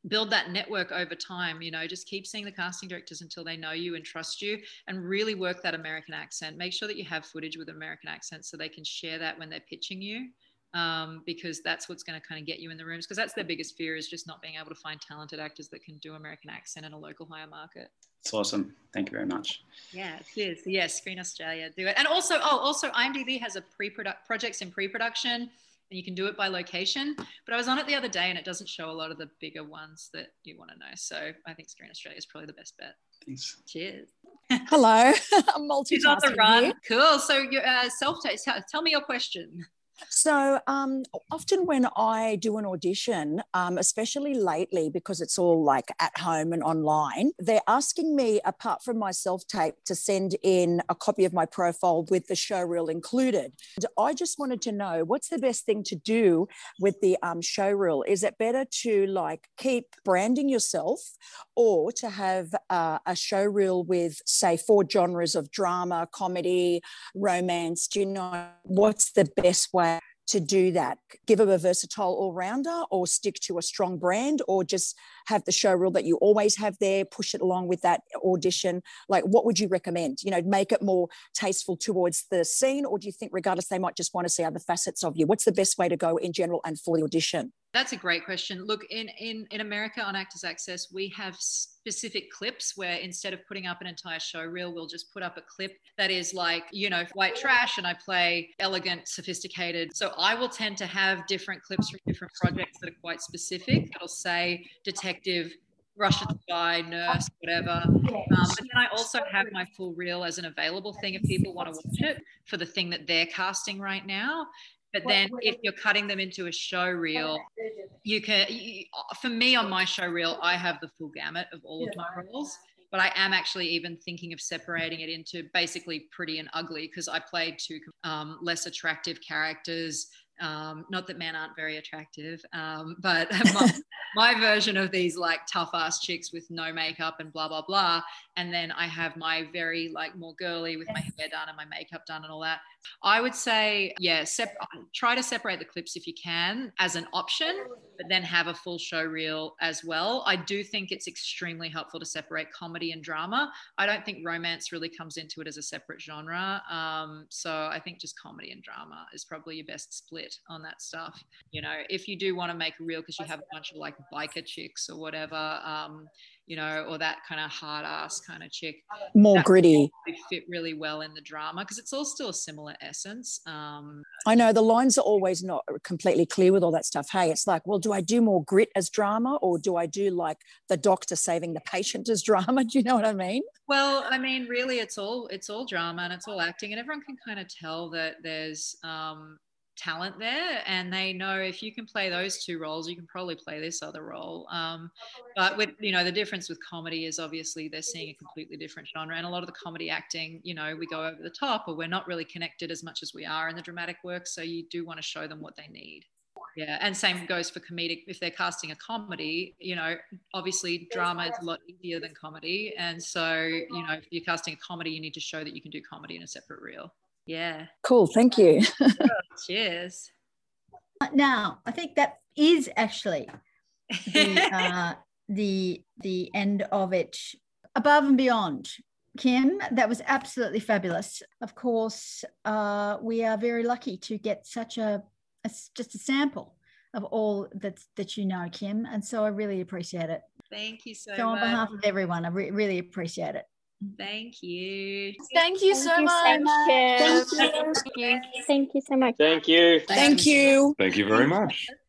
build that network over time you know just keep seeing the casting directors until they know you and trust you and really work that american accent make sure that you have footage with american accent so they can share that when they're pitching you um, because that's what's going to kind of get you in the rooms because that's their biggest fear is just not being able to find talented actors that can do american accent in a local hire market It's awesome. Thank you very much. yeah, it is. Yes, Screen Australia do it. And also, oh, also IMDb has a pre-product projects in pre-production and you can do it by location. But I was on it the other day and it doesn't show a lot of the bigger ones that you want to know. So I think Screen Australia is probably the best bet. Thanks. Cheers. Hello, I'm multitasking. She's on the run. here. Cool. So your uh, self-taste, tell, tell me your question. So um, often when I do an audition, um, especially lately because it's all like at home and online, they're asking me, apart from my self tape, to send in a copy of my profile with the show reel included. And I just wanted to know what's the best thing to do with the um, show reel? Is it better to like keep branding yourself or to have uh, a show reel with, say, four genres of drama, comedy, romance? Do you know what's the best way? To do that. Give them a versatile all-rounder or stick to a strong brand or just have the show reel that you always have there push it along with that audition. Like what would you recommend? You know make it more tasteful towards the scene or do you think regardless they might just want to see other facets of you? What's the best way to go in general and for the audition That's a great question. Look, in, in, in America on Actors Access, we have specific clips where instead of putting up an entire show reel, we'll just put up a clip that is like, you know, white trash and I play elegant, sophisticated. So I will tend to have different clips from different projects that are quite specific. It'll say detective, Russian spy, nurse, whatever. Um, but then I also have my full reel as an available thing if people want to watch it for the thing that they're casting right now. But then if you're cutting them into a show reel, you can, you, for me on my show reel, I have the full gamut of all of my roles. But I am actually even thinking of separating it into basically pretty and ugly because I played two um, less attractive characters um, not that men aren't very attractive, um, but my, my, version of these like tough ass chicks with no makeup and blah blah blah. And then I have my very like more girly with my hair done and my makeup done and all that. I would say, yeah, sep- try to separate the clips if you can as an option, but then have a full show reel as well. I do think it's extremely helpful to separate comedy and drama. I don't think romance really comes into it as a separate genre. Um, so I think just comedy and drama is probably your best split on that stuff. You know, if you do want to make a reel because you have a bunch of like biker chicks or whatever, um, you know, or that kind of hard ass kind of chick. More gritty. Fit really well in the drama because it's all still a similar essence. Um, I know the lines are always not completely clear with all that stuff. Hey, it's like, well, do I do more grit as drama or do I do like the doctor saving the patient as drama? Do you know what I mean? Well, I mean, really, it's all it's all drama and it's all acting, and everyone can kind of tell that there's um, talent there and they know if you can play those two roles you can probably play this other role. Um, but with you know the difference with comedy is obviously they're seeing a completely different genre and a lot of the comedy acting you know we go over the top or we're not really connected as much as we are in the dramatic work so you do want to show them what they need. Yeah and same goes for comedic if they're casting a comedy you know obviously drama is a lot easier than comedy and so you know if you're casting a comedy you need to show that you can do comedy in a separate reel yeah. Cool. Thank you. Cheers. Now, I think that is actually the, uh, the the end of it. Above and beyond, Kim, that was absolutely fabulous. Of course, uh, we are very lucky to get such a, a just a sample of all that that you know, Kim, and so I really appreciate it. Thank you so, so much. on behalf of everyone, I re- really appreciate it. Thank you. Thank you so Thank you much. so much. Thank you. Thank you so much. Thank you. Thank you. Thank you very much.